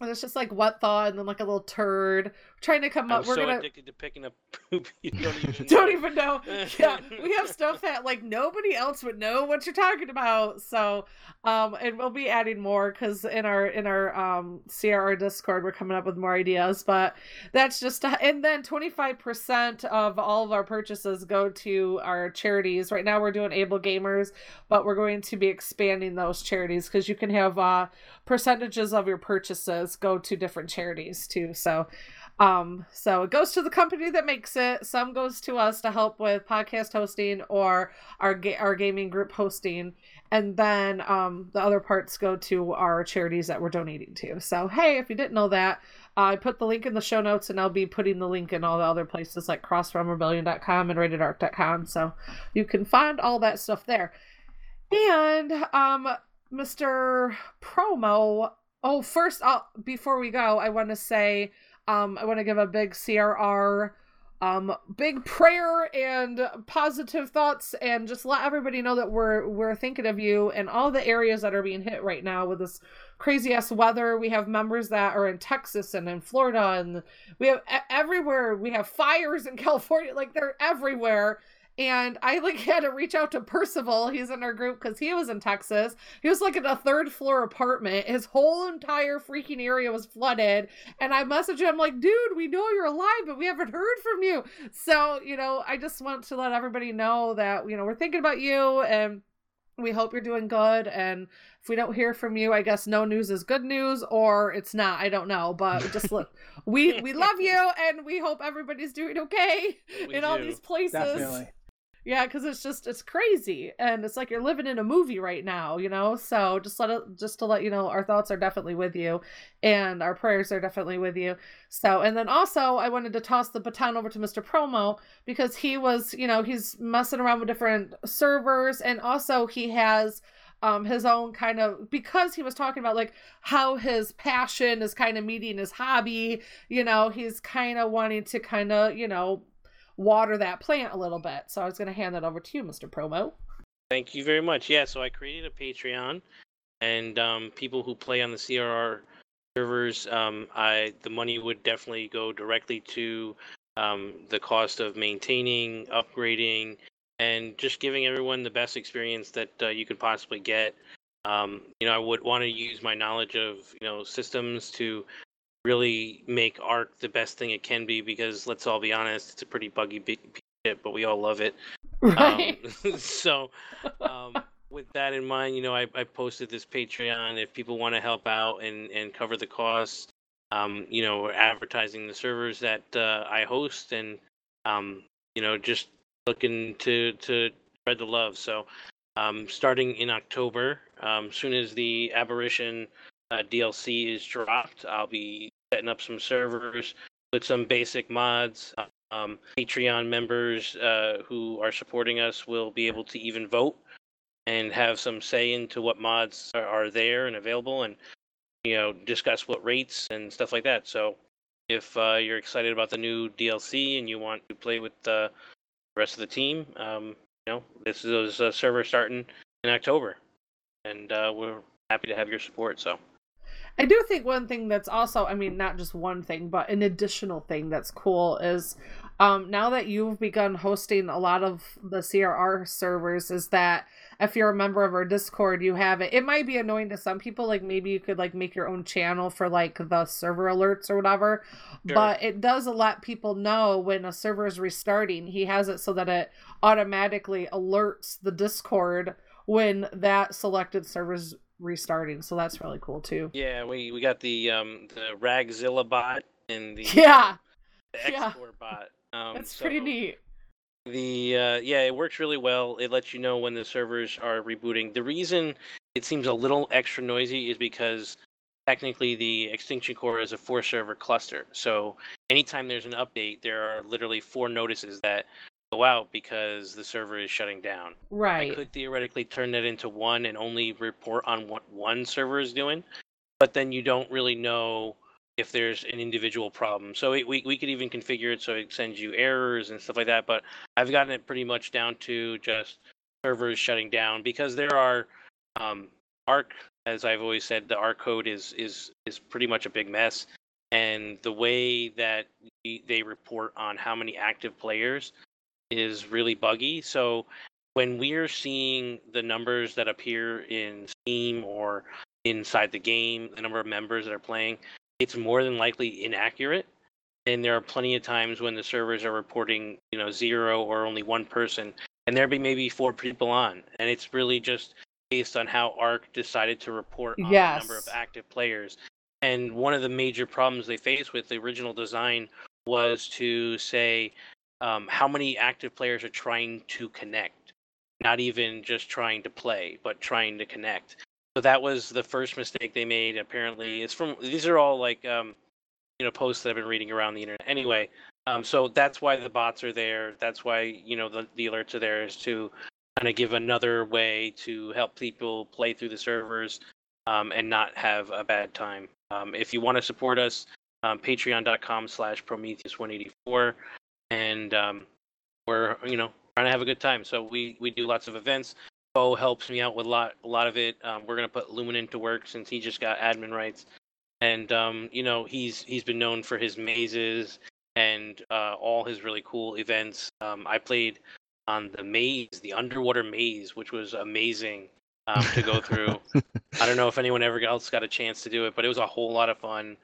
and it's just like what the and then like a little turd, trying to come I'm up. We're so gonna addicted to picking up poop. You don't even. don't know. even know. Yeah, we have stuff that like nobody else would know what you're talking about. So, um, and we'll be adding more because in our in our um CRR Discord we're coming up with more ideas. But that's just and then 25 percent of all of our purchases go to our charities. Right now we're doing Able Gamers, but we're going to be expanding those charities because you can have uh percentages of your purchases go to different charities too. So. Um, so it goes to the company that makes it. Some goes to us to help with podcast hosting or our ga- our gaming group hosting, and then um, the other parts go to our charities that we're donating to. So hey, if you didn't know that, uh, I put the link in the show notes, and I'll be putting the link in all the other places like crossrealmrebellion.com and ratedark.com, so you can find all that stuff there. And um, Mr. Promo. Oh, first, I'll, before we go, I want to say um, I want to give a big CRR, um, big prayer and positive thoughts, and just let everybody know that we're we're thinking of you and all the areas that are being hit right now with this crazy ass weather. We have members that are in Texas and in Florida, and we have everywhere. We have fires in California, like they're everywhere. And I like had to reach out to Percival. He's in our group because he was in Texas. He was like in a third floor apartment. His whole entire freaking area was flooded. And I messaged him like, dude, we know you're alive, but we haven't heard from you. So, you know, I just want to let everybody know that, you know, we're thinking about you and we hope you're doing good. And if we don't hear from you, I guess no news is good news or it's not. I don't know. But just look, we we love you and we hope everybody's doing okay We in all these places. Definitely. Yeah, because it's just it's crazy, and it's like you're living in a movie right now, you know. So just let it, just to let you know, our thoughts are definitely with you, and our prayers are definitely with you. So, and then also, I wanted to toss the baton over to Mr. Promo because he was, you know, he's messing around with different servers, and also he has um his own kind of because he was talking about like how his passion is kind of meeting his hobby you know he's kind of wanting to kind of you know water that plant a little bit. So I was going to hand that over to you, Mr. Promo. Thank you very much. Yeah, so I created a Patreon, and um, people who play on the CRR servers, um, I the money would definitely go directly to um, the cost of maintaining, upgrading, and just giving everyone the best experience that uh, you could possibly get. Um, you know, I would want to use my knowledge of you know systems to really make Ark the best thing it can be because let's all be honest, it's a pretty buggy big piece of shit, but we all love it. Right. Um, so, um, with that in mind, you know, I, I posted this Patreon. If people want to help out and, and cover the costs, um, you know, we're advertising the servers that uh, I host and, um, you know, just looking to to spread the love. So, um, starting in October, um, soon as the Aberration uh, DLC is dropped, I'll be setting up some servers with some basic mods. Um, Patreon members uh, who are supporting us will be able to even vote and have some say into what mods are, are there and available, and you know discuss what rates and stuff like that. So, if uh, you're excited about the new DLC and you want to play with the rest of the team, um, you know this is a server starting in October, and uh, we're happy to have your support. So. I do think one thing that's also, I mean, not just one thing, but an additional thing that's cool is um, now that you've begun hosting a lot of the CRR servers, is that if you're a member of our Discord, you have it. It might be annoying to some people, like maybe you could like make your own channel for like the server alerts or whatever, Sure. but it does let people know when a server is restarting. He has it so that it automatically alerts the Discord when that selected server's restarting. So that's really cool too. Yeah, we, we got the um the Ragzilla bot and the Yeah. the Yeah. bot. Um, That's pretty neat. The uh, yeah, it works really well. It lets you know when the servers are rebooting. The reason it seems a little extra noisy is because technically the Extinction Core is a four server cluster. So anytime there's an update, there are literally four notices that go out because the server is shutting down. Right. I could theoretically turn that into one and only report on what one server is doing, but then you don't really know if there's an individual problem. So it, we we could even configure it so it sends you errors and stuff like that. But I've gotten it pretty much down to just servers shutting down because there are um, Ark, as I've always said, the Ark code is is is pretty much a big mess. and the way that they report on how many active players is really buggy. So when we're seeing the numbers that appear in Steam or inside the game, the number of members that are playing, it's more than likely inaccurate. And there are plenty of times when the servers are reporting, you know, zero or only one person, and there be maybe four people on, and it's really just based on how Ark decided to report on the number of active players. And one of the major problems they faced with the original design was to say um, how many active players are trying to connect, not even just trying to play, but trying to connect. So that was the first mistake they made. Apparently, it's from these are all like um, you know posts that I've been reading around the internet. Anyway, um, so that's why the bots are there. That's why you know the, the alerts are there is to kind of give another way to help people play through the servers um, and not have a bad time. Um, if you want to support us, um, patreon.com slash Prometheus184. And um, we're, you know, trying to have a good time. So we, we do lots of events. Bo helps me out with a lot, a lot of it. Um, we're to put Lumen into work since he just got admin rights. And, um, you know, he's he's been known for his mazes and uh, all his really cool events. Um, I played on the maze, the underwater maze, which was amazing um, to go through. I don't know if anyone ever else got a chance to do it, but it was a whole lot of fun.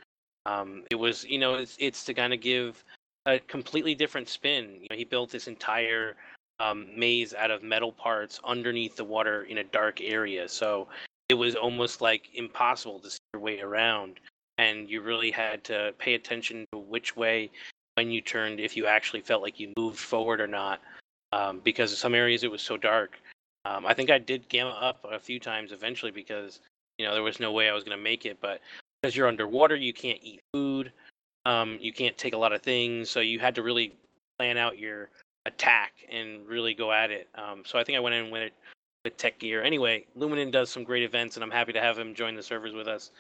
Um, it was, you know, it's, it's to kind of give a completely different spin. You know, he built this entire um, maze out of metal parts underneath the water in a dark area, so it was almost like impossible to see your way around, and you really had to pay attention to which way when you turned, if you actually felt like you moved forward or not, um, because in some areas it was so dark. Um, I think I did gamma up a few times eventually because you know there was no way I was going to make it, but because you're underwater, you can't eat food, um, you can't take a lot of things, so you had to really plan out your attack and really go at it. Um, so I think I went in with it with tech gear. Anyway, Luminen does some great events, and I'm happy to have him join the servers with us.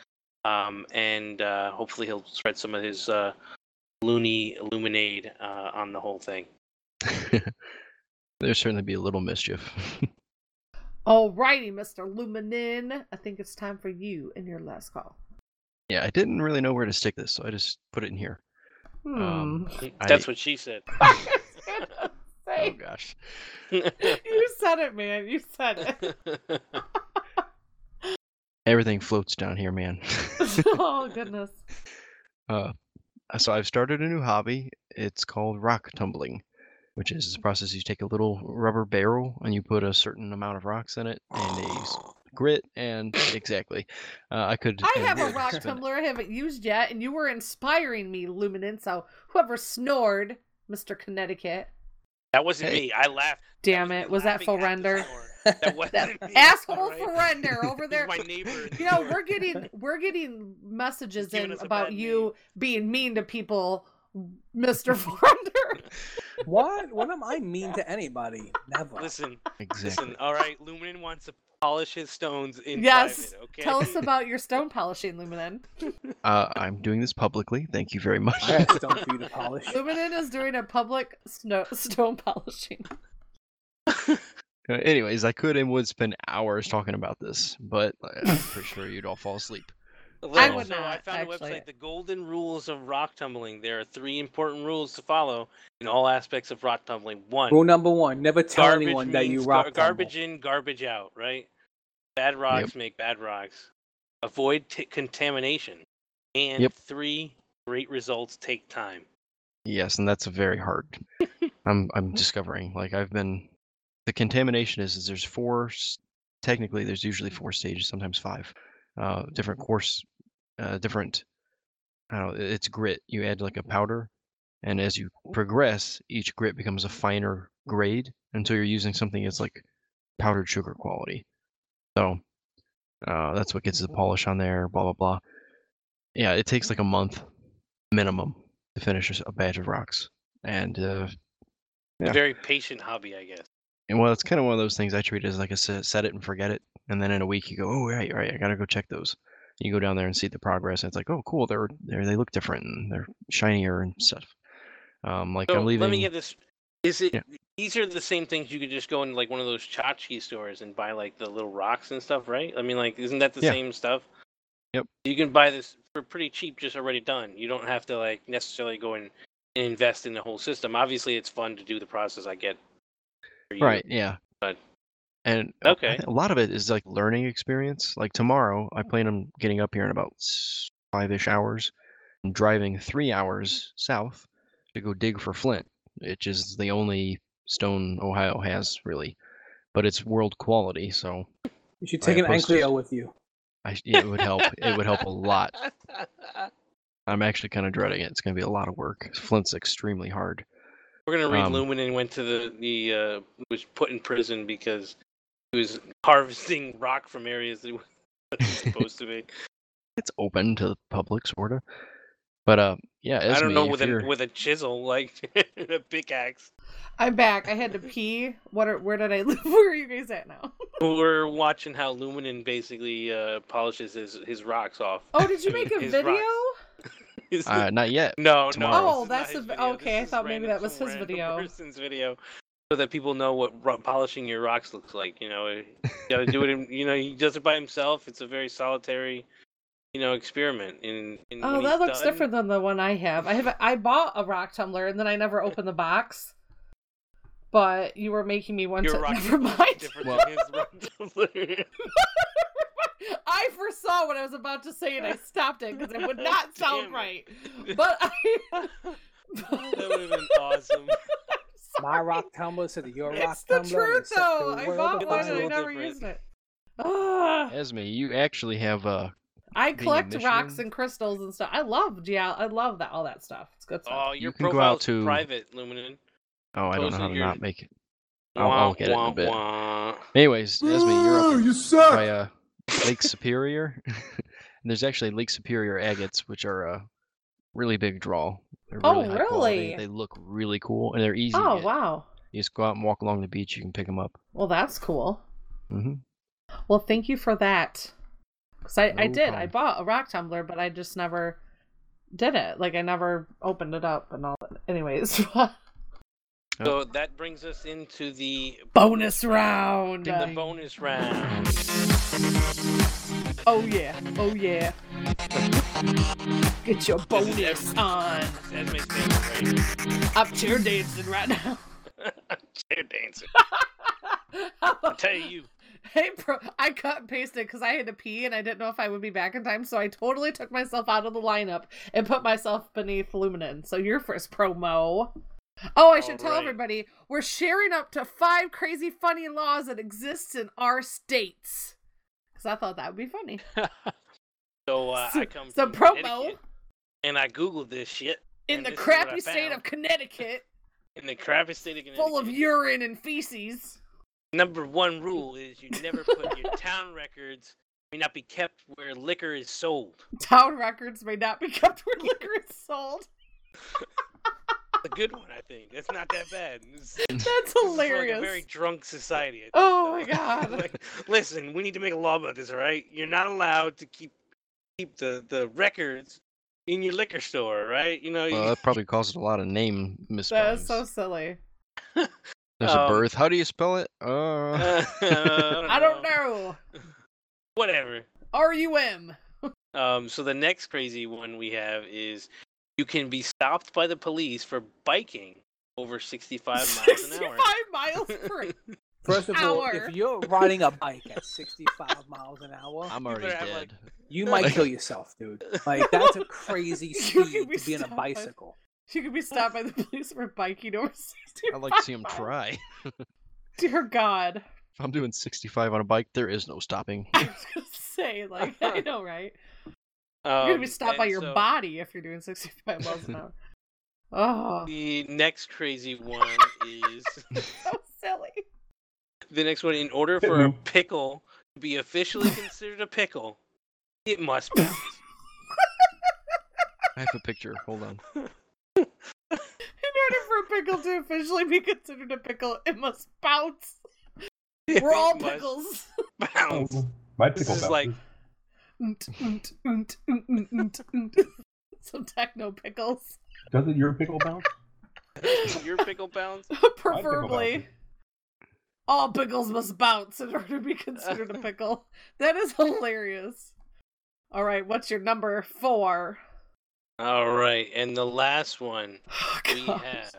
Um, and uh, hopefully he'll spread some of his uh, loony illuminade uh, on the whole thing. There'll certainly be a little mischief. Alrighty, Mr. Luminin. I think it's time for you and your last call. Yeah, I didn't really know where to stick this, so I just put it in here. Hmm. Um, That's I- what she said. Oh gosh. you said it, man. You said it. Everything floats down here, man. oh goodness. Uh, so I've started a new hobby. It's called rock tumbling, which is the process you take a little rubber barrel and you put a certain amount of rocks in it and a s- grit and exactly. Uh, I could. I have a rock spin it. tumbler I haven't used yet, and you were inspiring me, Luminance. So whoever snored, Mr. Connecticut. That wasn't Hey. me. I laughed. Damn was it. Was that laughing full render? That wasn't That me. asshole alright? surrender over there. my neighbor. You know, we're getting we're getting messages in about bad you being mean to people, Mr. Surrender. What? When am I mean to anybody? Never. Listen, Exactly. listen. All right, Luminen wants to polish his stones in yes. private. Okay. Tell us about your stone polishing, Luminin. Uh, I'm doing this publicly. Thank you very much. I had stone for you to polish. Luminin is doing a public snow, stone polishing. Uh, anyways, I could and would spend hours talking about this, but I'm pretty sure you'd all fall asleep. I Well, would so I found actually. a website, The Golden Rules of Rock Tumbling. There are three important rules to follow in all aspects of rock tumbling. One, Rule number one: never tell anyone that you rock gar- tumble. garbage in, garbage out. Right? Bad rocks make bad rocks. Avoid t- contamination. And Yep. three, great results take time. Yes, and that's a very hard. I'm I'm discovering. Like I've been, the contamination is, is there's four. Technically, there's usually four stages, sometimes five. Uh, different course, uh, different. I don't know. It's grit. You add like a powder, and as you progress, each grit becomes a finer grade until you're using something that's like powdered sugar quality. So uh, that's what gets the polish on there. Blah blah blah. Yeah, it takes like a month minimum to finish a batch of rocks. And uh, A Yeah. very patient hobby, I guess. and well, it's kind of one of those things I treat as like a set, it and forget it. And then in a week you go, oh right, right, I gotta go check those. You go down there and see the progress, and it's like, oh cool, they're they they look different and they're shinier and stuff. Um, like So I'm leaving. let me get this. Is it Yeah. These are the same things you could just go into like one of those tchotchke stores and buy like the little rocks and stuff, right? I mean, like, isn't that the Yeah. same stuff? Yep. You can buy this for pretty cheap, just already done. You don't have to like necessarily go and invest in the whole system. Obviously, it's fun to do the process. I get. for you, Right. Yeah. But And Okay. a lot of it is like learning experience. Like tomorrow, I plan on getting up here in about five-ish hours and driving three hours south to go dig for flint, which is the only stone Ohio has really, but it's world quality. So You should I take an opposed- Ankleo with you. I, sh- it would help. It would help a lot. I'm actually kind of dreading it. It's going to be a lot of work. Flint's extremely hard. We're gonna read Um, Lumen went to the the uh, was put in prison because he was harvesting rock from areas that he wasn't supposed to be. It's open to the public, sort of. But uh, yeah, I don't know with a with a chisel like a pickaxe. I'm back. I had to pee. What? Are, where did I live? Where are you guys at now? We're watching how Luminen basically uh, polishes his, his rocks off. Oh, did you make a video? rocks. Uh, not yet. no, tomorrow. no. Oh, this is not that's his a- video. okay, I thought maybe that was his video. Person's video, so that people know what ro- polishing your rocks looks like. You know, you got to do it. In, you know, he does it by himself. It's a very solitary, you know, experiment. In, in Oh, that looks done- different than the one I have. I have. I bought a rock tumbler and then I never opened the box. But you were making me want Your to. rock Never tumbler mind. different Well- his rock tumbler. I foresaw what I was about to say and I stopped it because it would not Damn sound it. right. But I. that would have been awesome. My rock tumbler to the your rock tumbler. It's the tumbler. truth, though. I bought one and I never different. used it. Ah. Esme, you actually have uh I Being a collect rocks and crystals and stuff. I love geo. I love that all that stuff. It's good stuff. Oh, your can go out to- private, Luminen. oh, I don't know how to your- not make it. I'll, Wah, I'll get it in a bit. wah. Anyways, Esme, you're up you suck. by uh Lake Superior. and there's actually Lake Superior agates, which are a really big draw. They're Oh, really quality. They look really cool and they're easy. to oh get. wow. You just go out and walk along the beach. You can pick them up. Well, that's cool. hmm Well, thank you for that. Cause I, I No did. I bought a rock tumbler, but I just never did it. Like I never opened it up and all that. Anyways, So that brings us into the bonus round. In the bonus round. Oh yeah. Oh yeah. Get your bonus Esme- on. this is Esme's favorite, I'm chair dancing right now. right? Chair dancing. I'll tell you, Hey, bro, I cut and pasted because I had to pee and I didn't know if I would be back in time, so I totally took myself out of the lineup and put myself beneath Luminen. So your first promo. Oh, I should tell Alright. everybody we're sharing up to five crazy funny laws that exist in our states. Because I thought that would be funny. so uh, So- I come so promo. And I googled this shit In the this is what I crappy state of Connecticut, in the crappy state of Connecticut. full of urine and feces. Number one rule is you never put your town records may not be kept where liquor is sold. Town records may not be kept where liquor is sold. A good one, I think. That's not that bad. This- That's this is like hilarious. a very drunk society. Think, Oh though. my God. like, listen, we need to make a law about this, all right? You're not allowed to keep keep the the records in your liquor store, right? You know, Well, you, that probably caused a lot of name That misspellings. is so silly. There's a um, birth. How do you spell it? Uh, I don't know. Whatever. R U M. Um, so the next crazy one we have is you can be stopped by the police for biking over 65 miles an hour. 65 hour. miles per First of all, hour. if you're riding a bike at 65 miles an hour, I'm already better have, like, dead. you might kill yourself, dude. Like that's a crazy speed be to be on a stopped by- bicycle. You could be stopped by the police for biking over 65 I'd like to see him try. Dear God. If I'm doing 65 on a bike, there is no stopping. I was gonna say, like, I know, right? You're gonna Um, be stopped by your so body if you're doing 65 miles an hour. Oh, The next crazy one is so silly. the next one. In order for a pickle to be officially considered a pickle, it must bounce. I have a picture. Hold on. In order for a pickle to officially be considered a pickle, it must bounce. We're all pickles. Bounce. My This pickle is bounces. like. Some techno pickles. Doesn't your pickle bounce? your pickle bounce. Preferably. bounces. All pickles must bounce in order to be considered a pickle. That is hilarious. All right, what's your number four? All right, and the last one we have.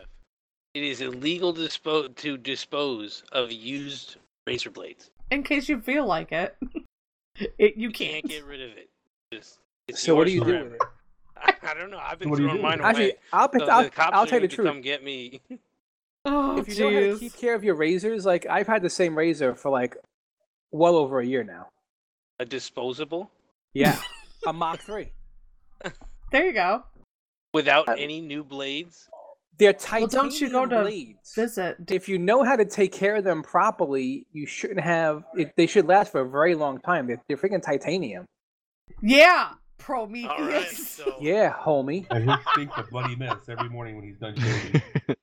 It is illegal to dispose to dispose of used razor blades. In case you feel like it, it you You can't. can't get rid of it. Just, it's So what do yours you do with it? I don't know. I've been What throwing do? mine Actually. I'll pick. So I'll, the cops I'll tell you the truth. Come get me. Oh, If you know how to keep care of your razors, like I've had the same razor for like well over a year now. A disposable Yeah, a Mach three. There you go. without any new blades. They're Well, titanium don't you go to blades. visit? If you know how to take care of them properly, you shouldn't have. It, they should last for a very long time. They're, they're freaking titanium. Yeah, All right, Prometheus. so Yeah, homie. And he stinks a bloody mess every morning when he's done shaving.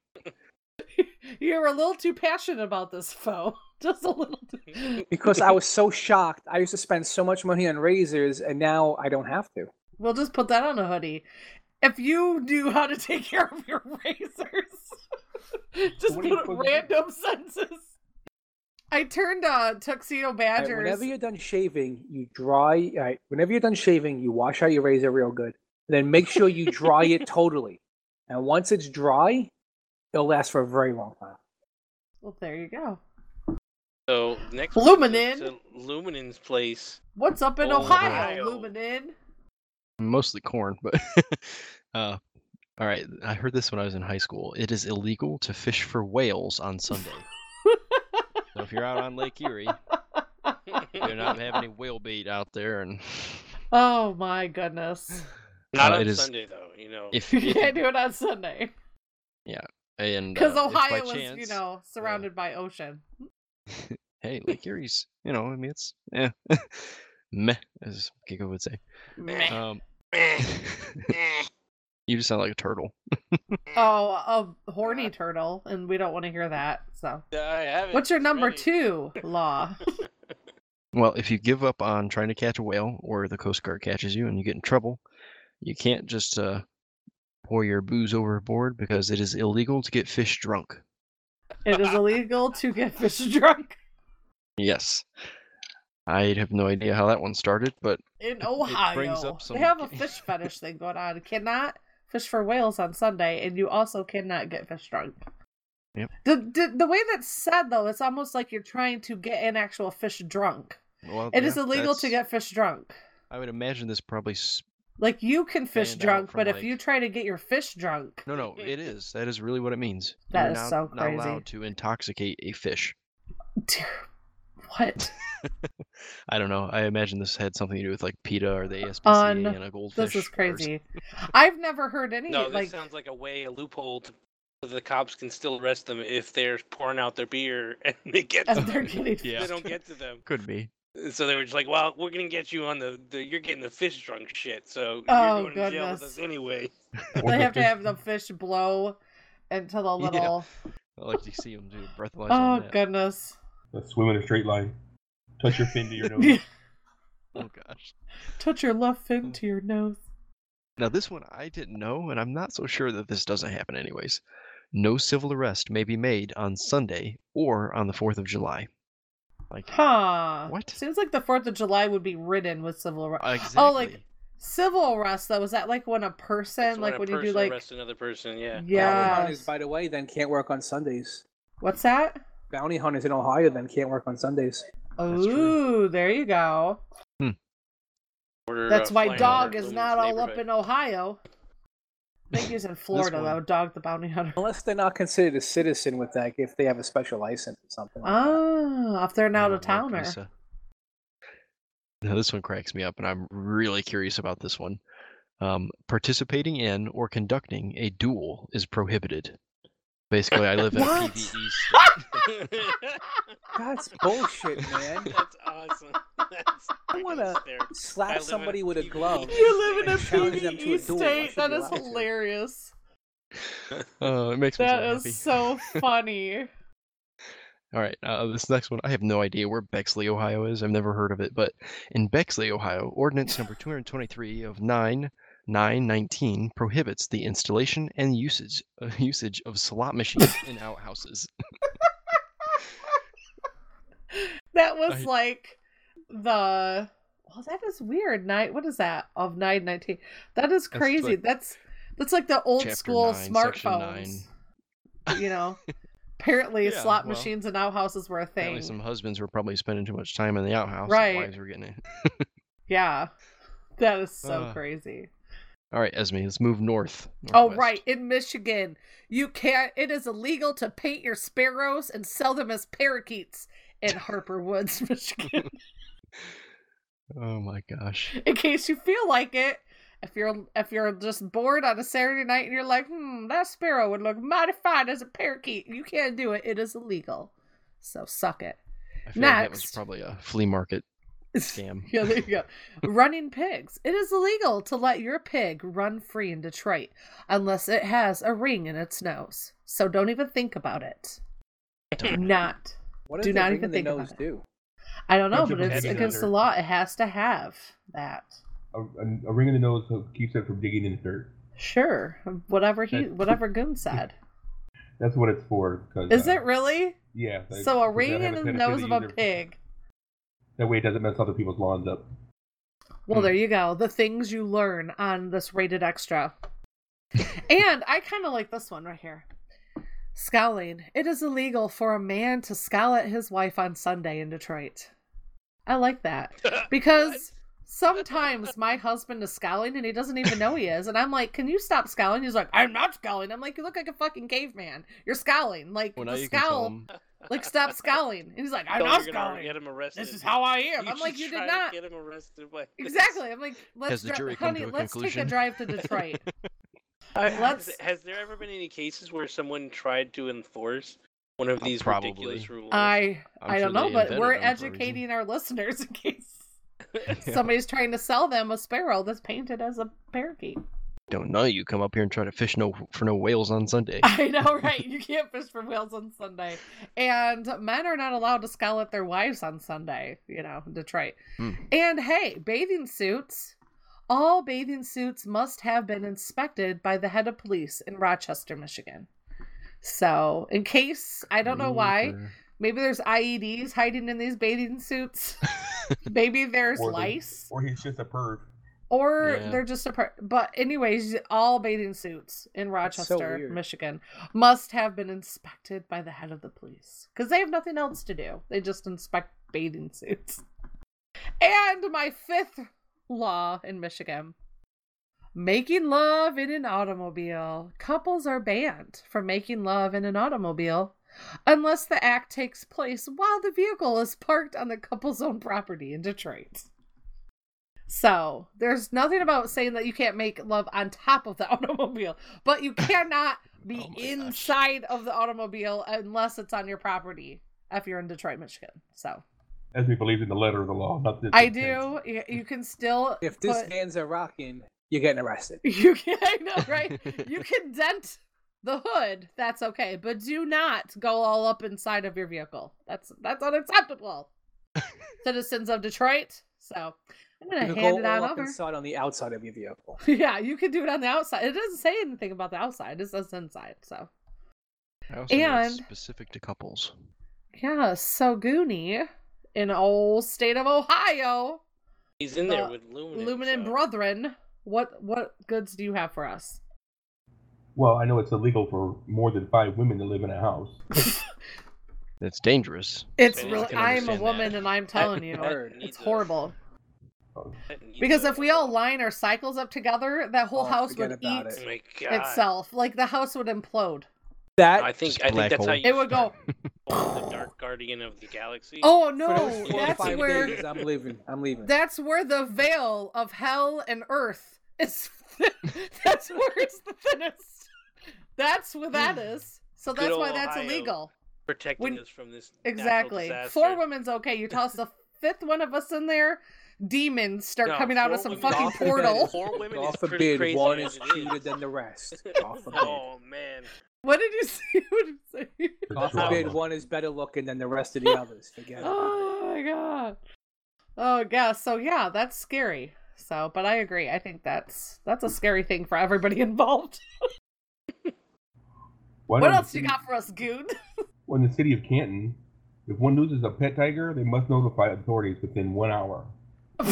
You're a little too passionate about this, foe. Just a little. Too... Because I was so shocked. I used to spend so much money on razors, and now I don't have to. We'll just put that on a hoodie. If you knew how to take care of your razors, just What put are you supposed random sentences. I turned uh, tuxedo All right, badgers. whenever you're done shaving, you dry. All right, whenever you're done shaving, you wash out your razor real good. Then make sure you dry it totally. And once it's dry, it'll last for a very long time. Well, there you go. So next Luminin. to Luminan's place. What's up in Ohio. Ohio, Luminin? Mostly corn, but uh, all right. I heard this when I was in high school. It is illegal to fish for whales on Sunday. so if you're out on Lake Erie, you're not having any whale bait out there, and Oh my goodness. Not Uh, on it is- Sunday though. You know. if, You can't do it on Sunday. Yeah, and Because uh, Ohio is, you know, surrounded by ocean. hey, Lake Erie's, you know, I mean, it's yeah, meh, as Giga would say. Meh. Um, you just sound like a turtle. Oh, a horny turtle, and we don't want to hear that. So, I what's your number ready. two law? Well, if you give up on trying to catch a whale, or the Coast Guard catches you and you get in trouble, you can't just uh, pour your booze overboard because it is illegal to get fish drunk. It is illegal to get fish drunk Yes. I have no idea how that one started, but in Ohio. up some- They have a fish fetish thing going on. Cannot fish for whales on Sunday, and you also cannot get fish drunk. Yep. The, the the way that's said though, it's almost like you're trying to get an actual fish drunk. well, It is yeah, illegal to get fish drunk. I would imagine this probably. Like you can fish drunk, but if you try to get your fish drunk, No, no, it is. That is really what it means. That You're is not, so not allowed to intoxicate a fish. Dear, what? I don't know. I imagine this had something to do with like PETA or the ASPCA Un- and a goldfish. This is crazy. I've never heard any No, this like sounds like a way, a loophole to so the cops can still arrest them if they're pouring out their beer and they get as to they're them. getting Yeah. They don't get to them. Could be. Uh, so they were just like, "Well, we're gonna get you on the, the you're getting the fish drunk shit, so Oh, you're going to jail with goodness. us anyway." They have to have the fish blow into the Yeah. little. I like to see them do breathalyzer Oh on that. goodness. Let's swim in a straight line. Touch your fin to your nose. Oh gosh. Touch your left fin to your nose. Now this one I didn't know, and I'm not so sure that this doesn't happen anyways. No civil arrest may be made on Sunday or on the Fourth of July. Like Huh. What? Seems like the Fourth of July would be ridden with civil arrest. exactly. Oh, like civil arrest though. Is that like when a person, So like a when you do like, arrests another person, yeah. Yeah, hunters, by the way, then can't work on Sundays. what's that? Bounty hunters in Ohio then can't work on Sundays. That's Ooh, there you go. Order, That's why dog is not all up in Ohio. I think he's in Florida one- though. Dog the bounty hunter. Unless they're not considered a citizen with that, if they have a special license or something like that. Oh, if they're an out Oh, of Mark towner. Lisa. Now this one cracks me up, and I'm really curious about this one. Um, participating in or conducting a duel is prohibited. Basically, I live in a What? PVE state. That's bullshit, man. That's awesome. That's I want to hysterical. I slap live in somebody a with a PvE glove. You live in a and challenge them to a PvE duel. I state. should That be is allowed to. hilarious. Uh, it makes me That so is happy. so funny. All right, uh, this next one, I have no idea where Bexley, Ohio is. I've never heard of it, but in Bexley, Ohio, Ordinance number 223 of 9919 prohibits the installation and usage uh, usage of slot machines in outhouses. That was I- like the Well, that is weird. Night. What is that? Of nine nineteen. That is That's crazy. like that's that's like the old school nine, smartphones. You know. Apparently, Yeah, slot well, machines and outhouses were a thing. some husbands were probably spending too much time in the outhouse. Right. Wives were getting it. Yeah. That is so Uh, crazy. All right, Esme, let's move north. Oh, right. In Michigan, you can't, it is illegal to paint your sparrows and sell them as parakeets in Harper Woods, Michigan. Oh my gosh. in case you feel like it. If you're if you're just bored on a Saturday night and you're like, hmm, that sparrow would look mighty fine as a parakeet, you can't do it. It is illegal. So suck it. I feel like that was Next. probably a flea market scam. Yeah, there you go. Running pigs. It is illegal to let your pig run free in Detroit unless it has a ring in its nose. So don't even think about it. Do not. What do not even think nose about it. I don't know, Bunch of but it's heavy against the law. It has to have that. A, a, a ring in the nose keeps it from digging in the dirt. Sure. Whatever he That- whatever Goon said. That's what it's for. 'cause, Is uh, it really? Yeah. they- So a because ring have in a the tendency nose to of a use their- pig. That way it doesn't mess other people's lawns up. Well, there hmm. you go. The things you learn on this rated extra. and I kind of like this one right here. Scowling. It is illegal for a man to scowl at his wife on Sunday in Detroit. I like that. Because sometimes my husband is scowling and he doesn't even know he is. And I'm like, can you stop scowling? He's like, I'm not scowling. I'm like, you look like a fucking caveman. You're scowling. Like, Well, the you can tell scowl. Him. Like, stop scowling. And he's like, I'm Tell not you're gonna scowling. Get him arrested. This is how I am. You I'm like, you did not. Get him arrested by this. Exactly. I'm like, let's dri- honey, let's take a drive to Detroit. Uh, Let's- Has, has there ever been any cases where someone tried to enforce one of Uh, these probably. ridiculous rules? I I'm I don't know, but we're them for a reason. educating our listeners in case Yeah. somebody's trying to sell them a sparrow that's painted as a parakeet. Don't know you come up here and try to fish no for no whales on Sunday. I know, right? You can't fish for whales on Sunday, and men are not allowed to scowl at their wives on Sunday. You know, Detroit. Hmm. And hey, bathing suits. All bathing suits must have been inspected by the head of police in Rochester, Michigan. So, in case I don't know why, maybe there's IEDs hiding in these bathing suits. maybe there's Or they- lice, Or he's just a perv. Or Yeah. they're just a. But anyways, all bathing suits in Rochester, weird. Michigan, must have been inspected by the head of the police because they have nothing else to do. They just inspect bathing suits. And my fifth law in Michigan. Making love in an automobile. Couples are banned from making love in an automobile unless the act takes place while the vehicle is parked on the couple's own property in Detroit. So, there's nothing about saying that you can't make love on top of the automobile, but you cannot be Oh my gosh. inside of the automobile unless it's on your property if you're in Detroit, Michigan. So, As we believe in the letter of the law, not the I do. You, you can still If this put- man's a rocking, you're getting arrested. You can, I know, right? you can dent the hood. That's okay, but do not go all up inside of your vehicle. That's that's unacceptable. Citizens of Detroit. So I'm gonna can hand go it on all up over. inside on the outside of your vehicle. Yeah, you can do it on the outside. It doesn't say anything about the outside. It says inside. So I also And- specific to couples. yeah, so Goonie in old state of Ohio, He's in there uh, with Luminant. Luminant so- Brethren. What what goods do you have for us? Well, I know it's illegal for more than five women to live in a house. That's dangerous. It's I really. I am a woman, that. and I'm telling you, Word. Needs it's a- horrible. Um, needs Because if we all line our cycles up together, that whole Oh, house would about eat Oh itself. Like the house would implode. That I think I think black that's how you It would go. the Dark Guardian of the Galaxy. Oh for no, those four or that's where days, I'm leaving. I'm leaving. that's where the veil of hell and earth is. that's where it's the thinnest. That's where that hmm. is. So Good that's why that's Ohio. illegal. protecting when- us from this Exactly. Four women's okay. You toss the fifth one of us in there, demons start No, coming out of some women- fucking God portal. Four women God forbid crazy one is it is. cuter than the rest. God forbid. oh man. What did you say? What did you say? God forbid one is better looking than the rest of the others. Forget oh it. Oh my god. Oh yeah, so yeah, that's scary. So, but I agree. I think that's that's a scary thing for everybody involved. Why what else the you got for us, Goon? Well, in the city of Canton, if one loses a pet tiger, they must notify authorities within one hour.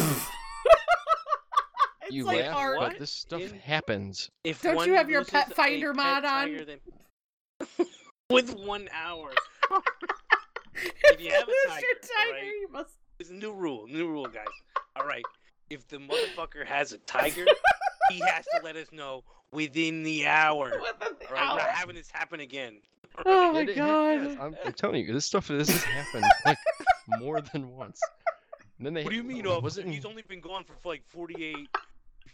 You like laugh, hard. but this stuff happens. If Don't you have your pet finder pet mod on? tiger, then- with one hour. if you have a tiger, tiger, alright? you must. It's a new rule. New rule, guys. All right. If the motherfucker has a tiger, he has to let us know within the hour. Within the All right, we're hour. not having this happen again. Oh my It- it- god. yes, I'm, I'm telling you, this stuff this has happened like more than once. And then they What do you mean, Oh, Was it He's only been gone for like 48,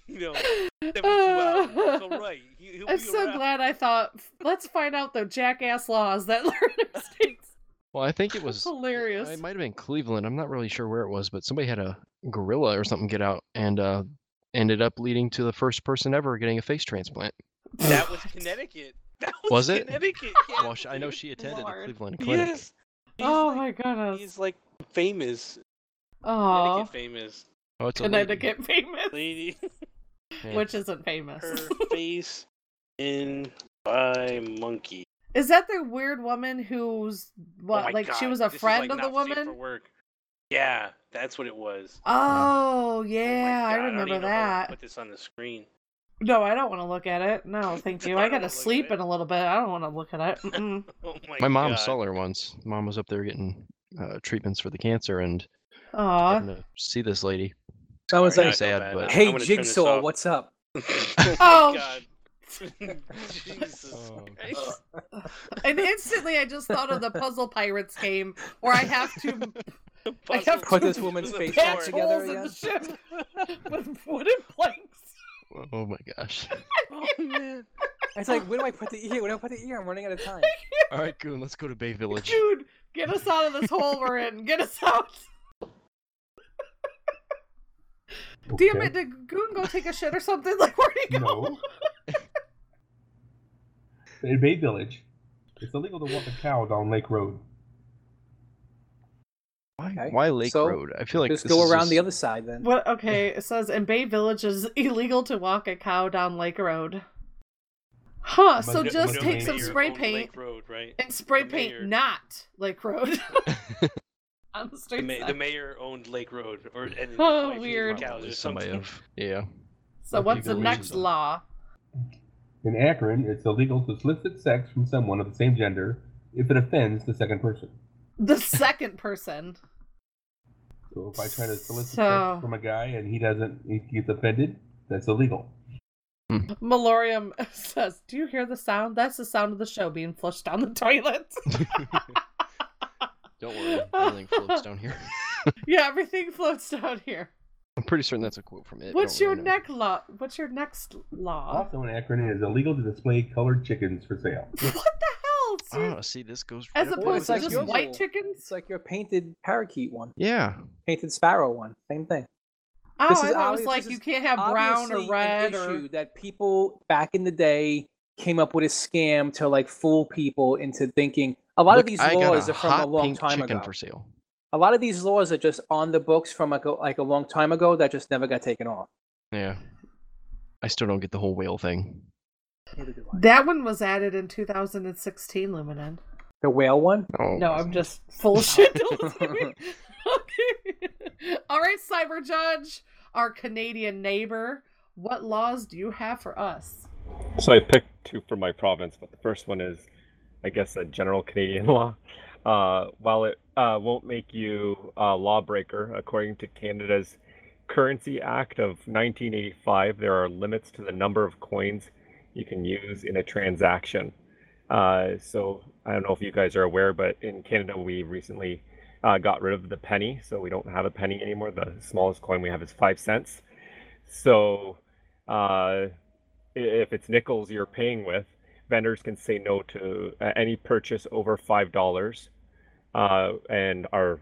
you know, 72 hours. It's all right. He, he'll I'm be so around. glad I thought, let's find out the jackass laws that learning states. Well, I think it was hilarious. It might have been Cleveland. I'm not really sure where it was, but somebody had a gorilla or something get out and uh, ended up leading to the first person ever getting a face transplant. That was Connecticut. That was, Was it? Connecticut. Well, sh- I know she attended Lord. the Cleveland Clinic. Yes. He's Oh like, my goodness. He's like famous. Oh, Connecticut famous. Oh, it's a lady. Connecticut famous, Lady. Yeah. which isn't famous. Her face in by monkey. Is that the weird woman who's Oh what? my like she was a this is, friend like, of the not safe For woman? work. Yeah, that's what it was. Oh Oh my yeah, I God, don't remember even know if I wanna that. Put this on the screen. No, I don't want to look at it. No, thank you. I I gotta sleep in a little bit. I don't want to look at it. Oh my. My mom God. saw her once. Mom was up there getting uh, treatments for the cancer and Aw. getting to see this lady. Someone's Sorry, like, I feel sad, bad. but- I'm "Hey, gonna turn this Jigsaw, off. what's up?" oh Oh, my god. Jesus Oh. Christ. And instantly, I just thought of the Puzzle Pirates game where I have to I have Put to this woman's face patch back together holes in the ship with wooden planks. Oh, oh my gosh. Oh man. It's like, where do I put the ear? Where do I put the ear? I'm running out of time. All right, Goon, let's go to Bay Village. Dude, get us out of this hole we're in. Get us out. Damn Okay. it, did Goon go take a shit or something? Like, where'd he go? No. In Bay Village, it's illegal to walk a cow down Lake Road. Why, Okay, why Lake so Road? I feel like Just this go is around just- the other side then. What? Okay, it says in Bay Village is illegal to walk a cow down Lake Road. Huh? So But- just but take the some spray paint Lake Road, right? and spray the paint mayor- not Lake Road on the The, ma- the mayor owned Lake Road, or and Oh, weird. cows or somebody something. of yeah. So what's the next reason. law? In Akron, it's illegal to solicit sex from someone of the same gender if it offends the second person. The second person. So if I try to solicit So- sex from a guy and he doesn't, he gets offended, that's illegal. Hmm. Melorium says, "Do you hear the sound? That's the sound of the show being flushed down the toilet." Don't worry, everything floats down here. yeah, everything floats down here. I'm pretty certain that's a quote from it. What's your really know. next law? What's your next law? Also in Akron, it is illegal to display colored chickens for sale. What the hell? Ser- Oh, see, this goes As right opposed to like just white rule. chickens? It's like your painted parakeet one, Yeah, painted sparrow one, same thing. Oh, This I is thought it was like you can't have brown or Obviously red an or. issue that people back in the day came up with a scam to like fool people into thinking. A lot Look, of these I laws are from a long time ago. for sale. A lot of these laws are just on the books from like a, like a long time ago that just never got taken off. Yeah, I still don't get the whole whale thing. Neither do I. That one was added in 2016, Luminant. The whale one. Oh, No, I'm just full of shit. Don't listen to me. okay. All right, Cyber Judge, our Canadian neighbor. What laws do you have for us? So I picked two for my province, but the first one is, I guess, a general Canadian law. Uh, while it uh, won't make you a lawbreaker, according to Canada's Currency Act of 1985, there are limits to the number of coins you can use in a transaction. Uh, so I don't know if you guys are aware, but in Canada we recently uh, got rid of the penny, so we don't have a penny anymore. The smallest coin we have is five cents. So uh, if it's nickels you're paying with, vendors can say no to uh, any purchase over five dollars. Uh, and our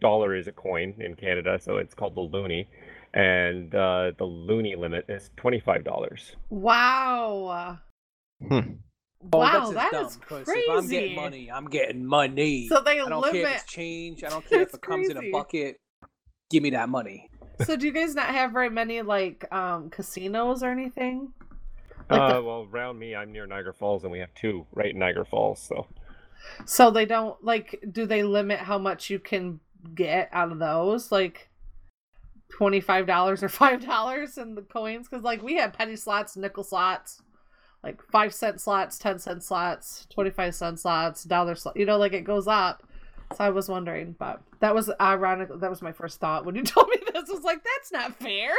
dollar is a coin in Canada, so it's called the loonie, and uh, the loonie limit is twenty-five dollars. Wow. Hmm. Oh, Wow, that's that dumb, is 'cause crazy. If I'm getting money, I'm getting money. So they I don't care if limit- it's change. I don't care if it comes in a bucket. Give me that money. So do you guys not have very many like um casinos or anything? Uh, well, around me, I'm near Niagara Falls, and we have two right in Niagara Falls. So So they don't like do they limit how much you can get out of those? Like twenty-five dollars or five dollars in the coins because like we had penny slots, nickel slots, like five cent slots, ten cent slots, twenty-five cent slots, dollar slot. You know, like it goes up. So I was wondering, but that was ironic. That was my first thought when you told me this. I was like, that's not fair.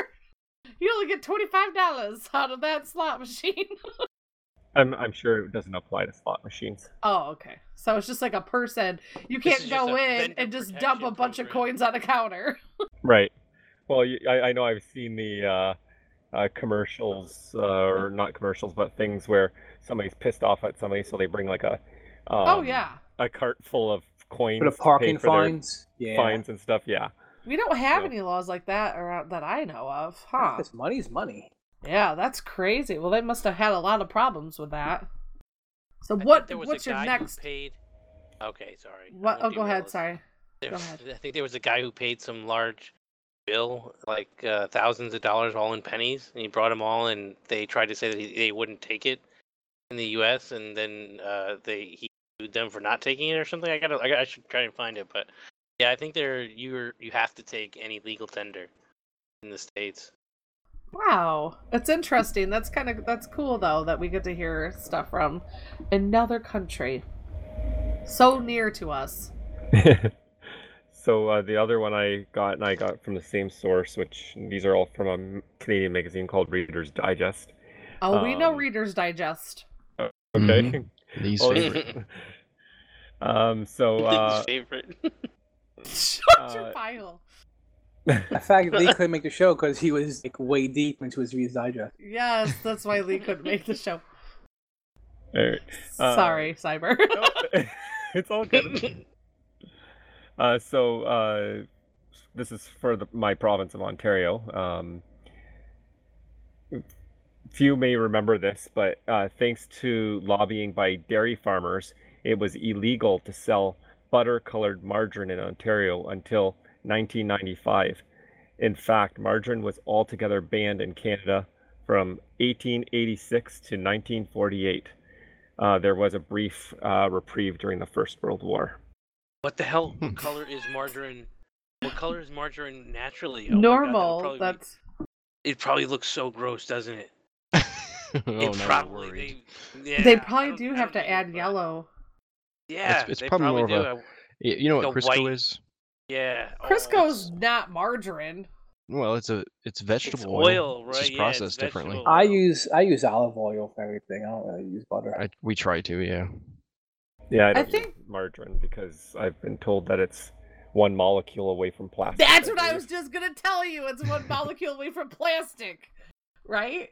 You only get twenty-five dollars out of that slot machine. I'm I'm sure it doesn't apply to slot machines. oh, okay. So it's just like a person. You can't go in and just dump a protection bunch of coins on a counter. Right. Well, I, I know I've seen the uh, uh, commercials, uh, or not commercials, but things where somebody's pissed off at somebody, so they bring like a um, oh yeah. a cart full of coins But the to pay parking fines. Yeah. fines and stuff. Yeah. We don't have any laws like that around that I know of, huh? Because money's money. Yeah, that's crazy. Well, they must have had a lot of problems with that. So I what? was What's your next? Paid... Okay, sorry. What? Oh, go ahead. Sorry. There- Go ahead. I think there was a guy who paid some large bill, like uh, thousands of dollars, all in pennies, and he brought them all, and they tried to say that he, they wouldn't take it in the U.S., and then uh, they he sued them for not taking it or something. I gotta, I, gotta, I should try and find it, but yeah, I think there you're you have to take any legal tender in the states. Wow, that's interesting. That's kind of that's cool though that we get to hear stuff from another country, so near to us. so uh, the other one I got, and I got from the same source, which these are all from a Canadian magazine called Reader's Digest. Oh, we know Um, Reader's Digest. Okay. Mhm. Lee's favorite. um. So. Uh, favorite. Shut your uh, pile. In fact, Lee couldn't make the show because he was like way deep into his Reader's Digest. Yes, that's why Lee couldn't make the show. alright, uh, Sorry, Cyber. no, it's all good. Uh, so uh, this is for the, my province of Ontario. Um, few may remember this, but uh, thanks to lobbying by dairy farmers, it was illegal to sell butter-colored margarine in Ontario until 1995. In fact, margarine was altogether banned in Canada from 1886 to 1948. Uh, there was a brief uh, reprieve during the First World War. What the hell? What color is margarine? What color is margarine naturally? Oh my God, that would Normal. be- That's It probably looks so gross, doesn't it? oh, it now we're probably. They, yeah, they probably don't- do I have to add but- yellow. Yeah, it's they probably probably more of a, a- I- Y- You know what Go Crisco white. is? Yeah. oh, Crisco's it's- not margarine. Well, it's a it's vegetable It's oil. oil, It's right? just Yeah, processed it's differently. vegetable. I use I use olive oil for everything. I don't really use butter. I, we try to, yeah. Yeah, I I don't use think- margarine because I've been told that it's one molecule away from plastic. That's what I was just gonna tell you. It's one molecule away from plastic, right?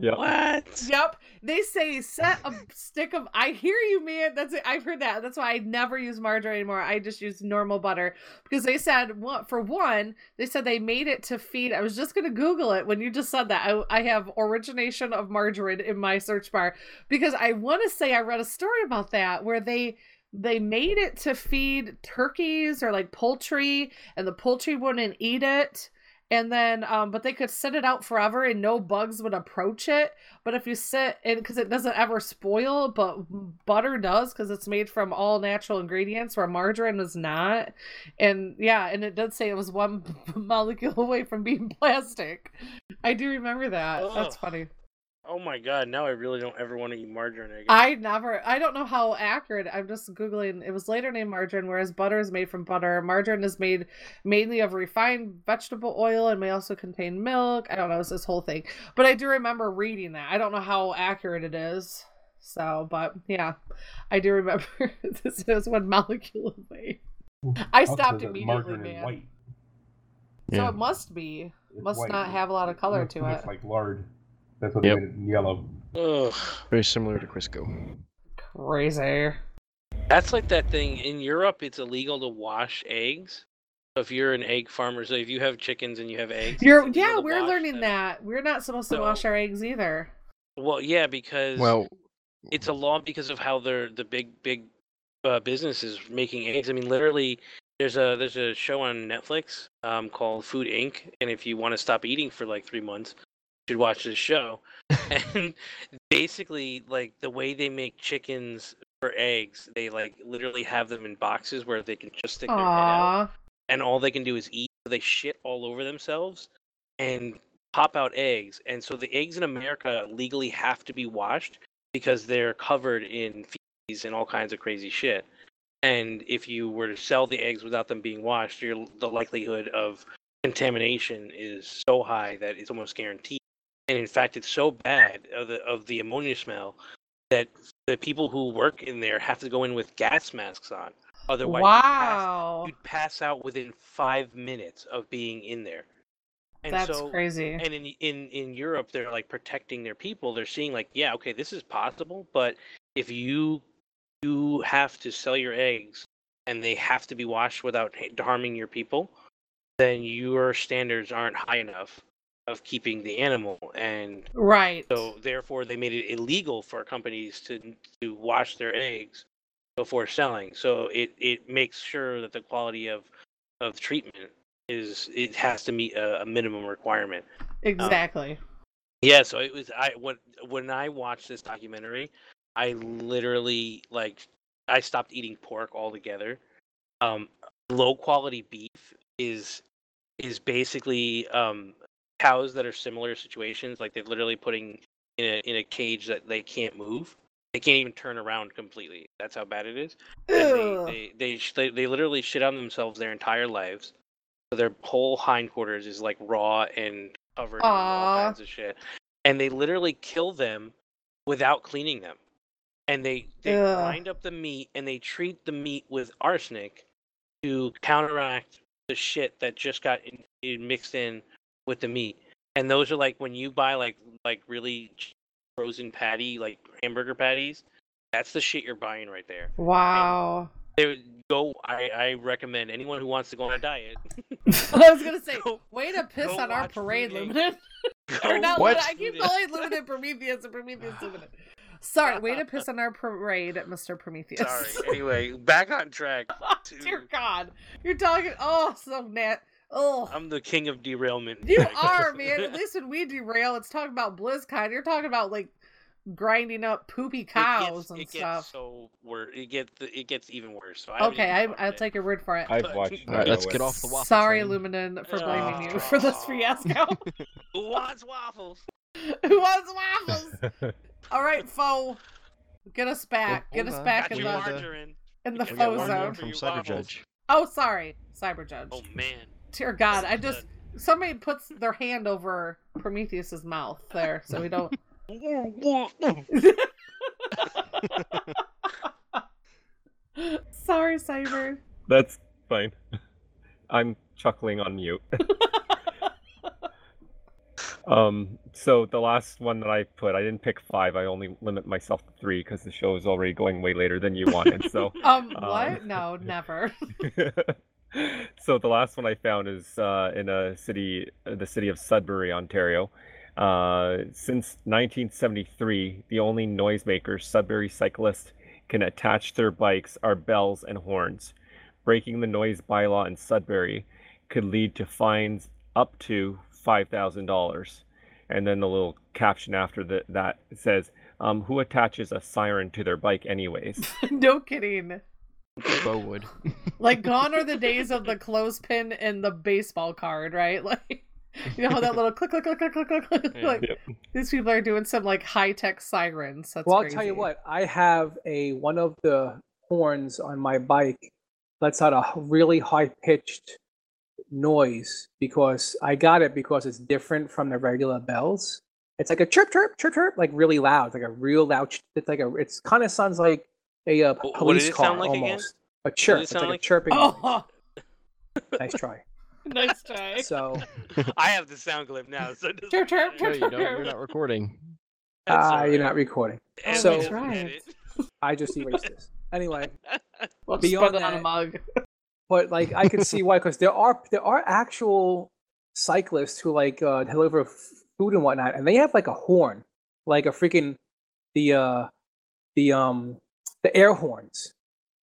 Yep. What? Yep. They say set a stick of. I hear you, man. That's it. I've heard that. That's why I never use margarine anymore. I just use normal butter because they said what for one. They said they made it to feed. I was just gonna Google it when you just said that. I, I have origination of margarine in my search bar because I want to say I read a story about that where they they made it to feed turkeys or like poultry and the poultry wouldn't eat it and then um but they could sit it out forever and no bugs would approach it. But if you sit and because it doesn't ever spoil but butter does because it's made from all natural ingredients where margarine was not. And yeah and it did say it was one molecule away from being plastic. I do remember that. That's funny Oh my god! Now I really don't ever want to eat margarine again. I never, I don't know how accurate. I'm just Googling. It was later named margarine, whereas butter is made from butter. Margarine is made mainly of refined vegetable oil and may also contain milk. I don't know, it's this whole thing. But I do remember reading that. I don't know how accurate it is. So, but yeah, I do remember this is one molecule away. I stopped the immediately, man. white. So Yeah. it must be. It's Must white. not have a lot of color looks, to looks it. like lard. That's what Yep. they made it in yellow. Ugh. Very similar to Crisco. Crazy. That's like that thing in Europe. It's illegal to wash eggs. So if you're an egg farmer, so if you have chickens and you have eggs, You're yeah, we're learning them. that. We're not supposed to So- wash our eggs either. Well, yeah, because Well, it's a law because of how they're the big big uh, businesses making eggs. I mean, literally, there's a there's a show on Netflix um, called Food Inc. And if you want to stop eating for like three months, should watch this show. and basically, like the way they make chickens for eggs, they like literally have them in boxes where they can just stick their head out, and all they can do is eat. they shit all over themselves and pop out eggs. And so the eggs in America legally have to be washed because they're covered in feces and all kinds of crazy shit. And if you were to sell the eggs without them being washed, your, the likelihood of contamination is so high that it's almost guaranteed. And in fact, it's so bad of the of the ammonia smell that the people who work in there have to go in with gas masks on. Otherwise, you'd pass- you'd pass out within five minutes of being in there. And That's so, crazy. And in in in Europe, they're like protecting their people. They're seeing like, yeah, okay, this is possible, but if you you have to sell your eggs and they have to be washed without harming your people, then your standards aren't high enough of keeping the animal and Right. so therefore they made it illegal for companies to to wash their eggs before selling. So it it makes sure that the quality of of treatment is it has to meet a, a minimum requirement. Exactly. Yeah, so it was I when when I watched this documentary, I literally like I stopped eating pork altogether. Um low quality beef is is basically um cows that are similar situations like they're literally putting in a in a cage that they can't move. They can't even turn around completely. That's how bad it is. And they, they, they, they they literally shit on themselves their entire lives. So their whole hindquarters is like raw and covered in all kinds of shit. And they literally kill them without cleaning them. And they, they Ugh. grind up the meat and they treat the meat with arsenic to counteract the shit that just got in, in mixed in with the meat. And those are like when you buy like like really frozen patty like hamburger patties. That's the shit you're buying right there. Wow. They go. I, I recommend anyone who wants to go on a diet. I was gonna say, Go- way to piss on our parade, Inc. Or not Luminant. I keep calling Luminant Prometheus and Prometheus Luminant. Sorry, way to piss on our parade, Mr. Prometheus. Sorry. Anyway, back on track. Oh, to- Dear God, you're talking. Oh, so nat. Oh, I'm the king of derailment. you are man. At least when we derail, it's talking about BlizzCon. You're talking about like grinding up poopy It cows gets- and it gets stuff. so wor- It gets it gets even worse. So I Okay, even I, I'll it. take your word for it. I've watched. All right, let's get it. off the waffle Sorry, train. Luminant, for blaming you for this fiasco. Who wants waffles? Who wants waffles? All right, foe. Get us oh, back. Well, Get us back in the margarine. in the We We got foe zone. from Cyber. Judge. Oh, sorry, Cyber Judge. Oh man. Dear God, I just somebody puts their hand over Prometheus's mouth there, so we don't. sorry, Cyber. That's fine. I'm chuckling on mute. um, so the last one that I put, I didn't pick five. I only limit myself to three because the show is already going way later than you wanted. So, Um, Um, what? No, never. so the last one I found is uh, in a city, uh, the city of Sudbury, Ontario. Uh, since 1973, the only noisemakers Sudbury cyclists can attach their bikes are bells and horns. Breaking the noise bylaw in Sudbury could lead to fines up to $5,000. And then the little caption after the, that says, um, "Who attaches a siren to their bike, anyways?" no kidding. Bo would. Like gone are the days of the clothespin and the baseball card, right? Like you know how that little click click click click click click. click Yeah. like Yep. these people are doing some like high tech sirens. That's well, I'll crazy. tell you what. I have a one of the horns on my bike lets out a really high pitched noise because I got it because it's different from the regular bells. It's like a chirp chirp chirp chirp, like really loud, It's like a real loud. It's like a. It's kind of sounds like a uh, Wh- what police did it car sound like again? almost. A chirp. it It's like, like? a chirping. Oh, Nice try. nice try. So I have the sound clip now, so it doesn't Chirp, chirp, matter. No, you don't. You're not recording. Ah, all you're not recording. And So- we just That's right. edit. I just erased this. Anyway, We'll Beyond put it on a mug. but like I can see why because there are there are actual cyclists who like uh, deliver food and whatnot, and they have like a horn, like a freaking the uh the um the air horns,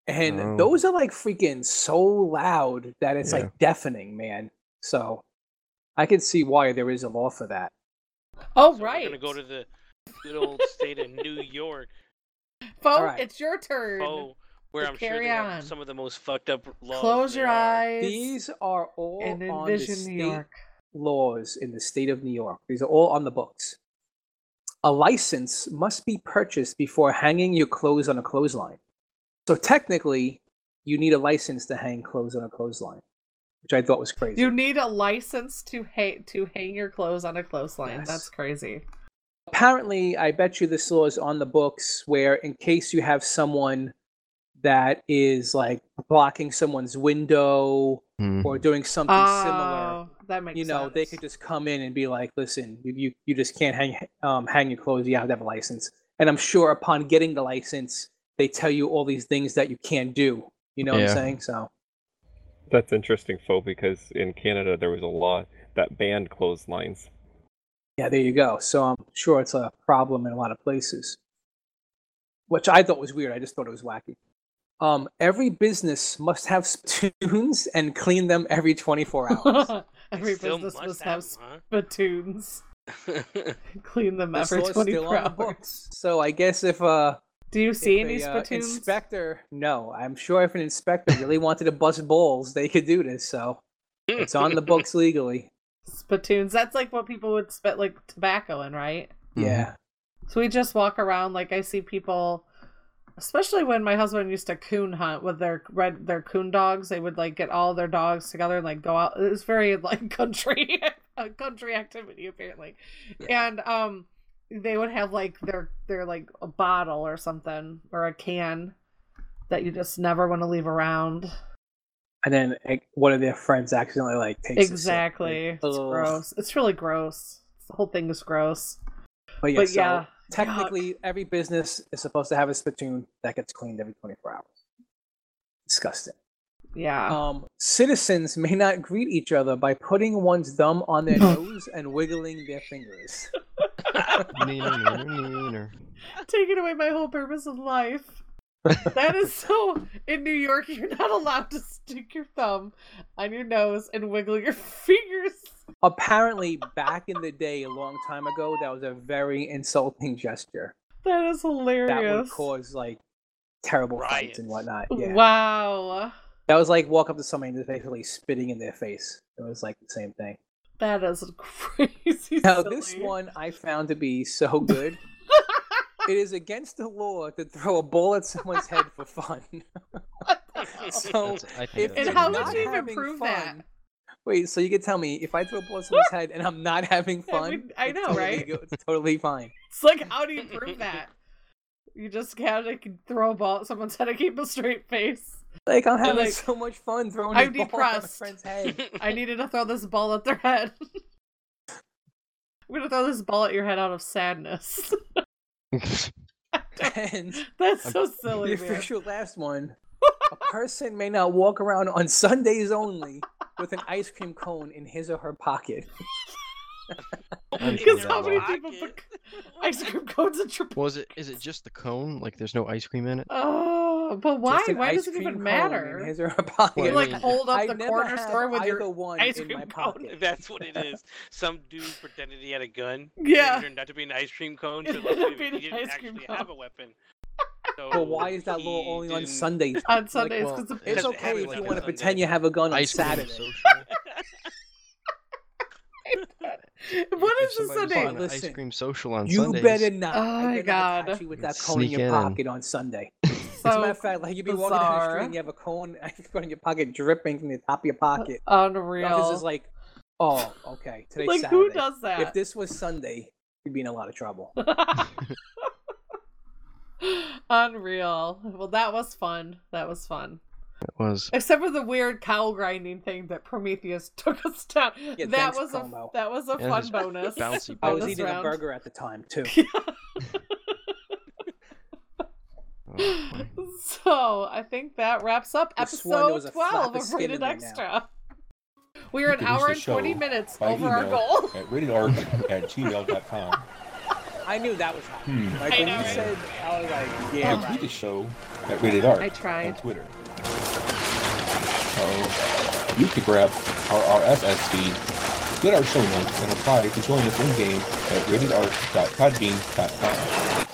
and Oh. those are like freaking so loud that it's Yeah. like deafening, man. So I can see why there is a law for that. Oh So right. We're gonna go to the good old state of New York. Foe, Alright. it's your turn. Bo, Where Just I'm sure carry they on. have some of the most fucked up laws. Close your there are. eyes. These are all and on the state New York. laws in the state of New York. These are all on the books. A license must be purchased before hanging your clothes on a clothesline. So technically, you need a license to hang clothes on a clothesline, which I thought was crazy. You need a license to hang to hang your clothes on a clothesline. Yes. That's crazy. Apparently, I bet you this law is on the books where, in case you have someone that is like blocking someone's window Hmm. or doing something similar, Oh, that makes you know, they could just come in and be like, "Listen, you you, you just can't hang um, hang your clothes. You have to have a license." And I'm sure upon getting the license, they tell you all these things that you can't do. You know what I'm saying? So That's interesting, Fo, because in Canada there was a law that banned clotheslines. yeah, there you go. So I'm sure it's a problem in a lot of places, which I thought was weird. I just thought it was wacky. Um, every business must have spittoons and clean them every 24 hours. Every business must must have have 'em, spittoons. huh? Clean them This every 24 hours. books. So I guess if uh Do you see if any a, uh, inspector, no, I'm sure if an inspector really wanted to bust balls, they could do this. So it's on the books legally. Spittoons. That's like what people would spit like tobacco in, right? Yeah. So we just walk around like I see people especially when my husband used to coon hunt with their red their coon dogs, they would like get all their dogs together and like go out. It was very like country a country activity apparently. And um they would have like their their like a bottle or something or a can that you just never want to leave around. And then like, one of their friends accidentally like takes a. Exactly. It's ugh. gross. It's really gross. The whole thing is gross. But yeah, But so yeah, technically every business is supposed to have a spittoon that gets cleaned every 24 hours. Disgusting. Yeah. Um, citizens may not greet each other by putting one's thumb on their nose and wiggling their fingers. Neener, neener, neener. taking away my whole purpose of life. that is so. In New York, you're not allowed to stick your thumb on your nose and wiggle your fingers. Apparently, back in the day, a long time ago, that was a very insulting gesture. That is hilarious That hilarious. would cause like terrible fights and whatnot. Yeah. Wow. That was like walk up to somebody and just basically spitting in their face. It was like the same thing. That is crazy. Now, this one I found to be so good. it is against the law to throw a ball at someone's head for fun. so, I think if And how illegal. would you even prove fun, that? Wait, so you can tell me if I throw a ball at someone's head and I'm not having I fun? mean, I know, totally right? go- It's totally fine. It's like, how do you prove that? You just kind of throw a ball at someone's head and keep a straight face. Like I'm having like, so much fun throwing I'm this ball at my depressed. friend's head. I needed to throw this ball at their head. I'm gonna throw this ball at your head out of sadness. and That's so silly, the man. official last one. A person may not walk around on Sundays only with an ice cream cone in his or her pocket. Because how many people put ice cream cones in your Was it? Is it just the cone? Like, there's no ice cream in it? Oh, but why? Why does it even matter? In his or her pocket. You like hold up I the corner store with your one ice in cream my cone. pocket. That's what it is. Some dude pretended he had a gun. Yeah. It turned out to be an ice cream cone. It So ended like, he an didn't ice cream actually cone. have a weapon. So But why is that law only on didn't- Sundays? On Like, Sundays, well, because it's Because okay if like you want to pretend you have a gun on Ice Saturday. social. what If is this somebody was Sunday? having an Listen, ice cream social on You Sundays. better not. Oh my God. You with that Sneak cone in your in and- pocket on Sunday. As a So matter of fact, like you'd be walking down the street and you have a cone, ice cream in your pocket dripping from the top of your pocket. unreal. This is like, oh, okay, today's like Saturday. who does that? If this was Sunday, you'd be in a lot of trouble. Unreal. Well, that was fun. That was fun. It was. Except for the weird cow grinding thing that Prometheus took us down. Yeah, that thanks, was a that was a Yeah, fun his bonus. bouncy I was eating round. a burger at the time too. Oh, so I think that wraps up I episode twelve of of Rated in now. Extra. We are an hour and twenty minutes over our email goal. At ratedark at gmail.com. I knew that was happening. Hmm. Like I when know, you right? said, I was like, You yeah, can tweet right. the show at Rated Ark I tried. on Twitter. Uh, you can grab our RSS feed, get our show notes, and apply to join us in game at ratedark.podbean.com.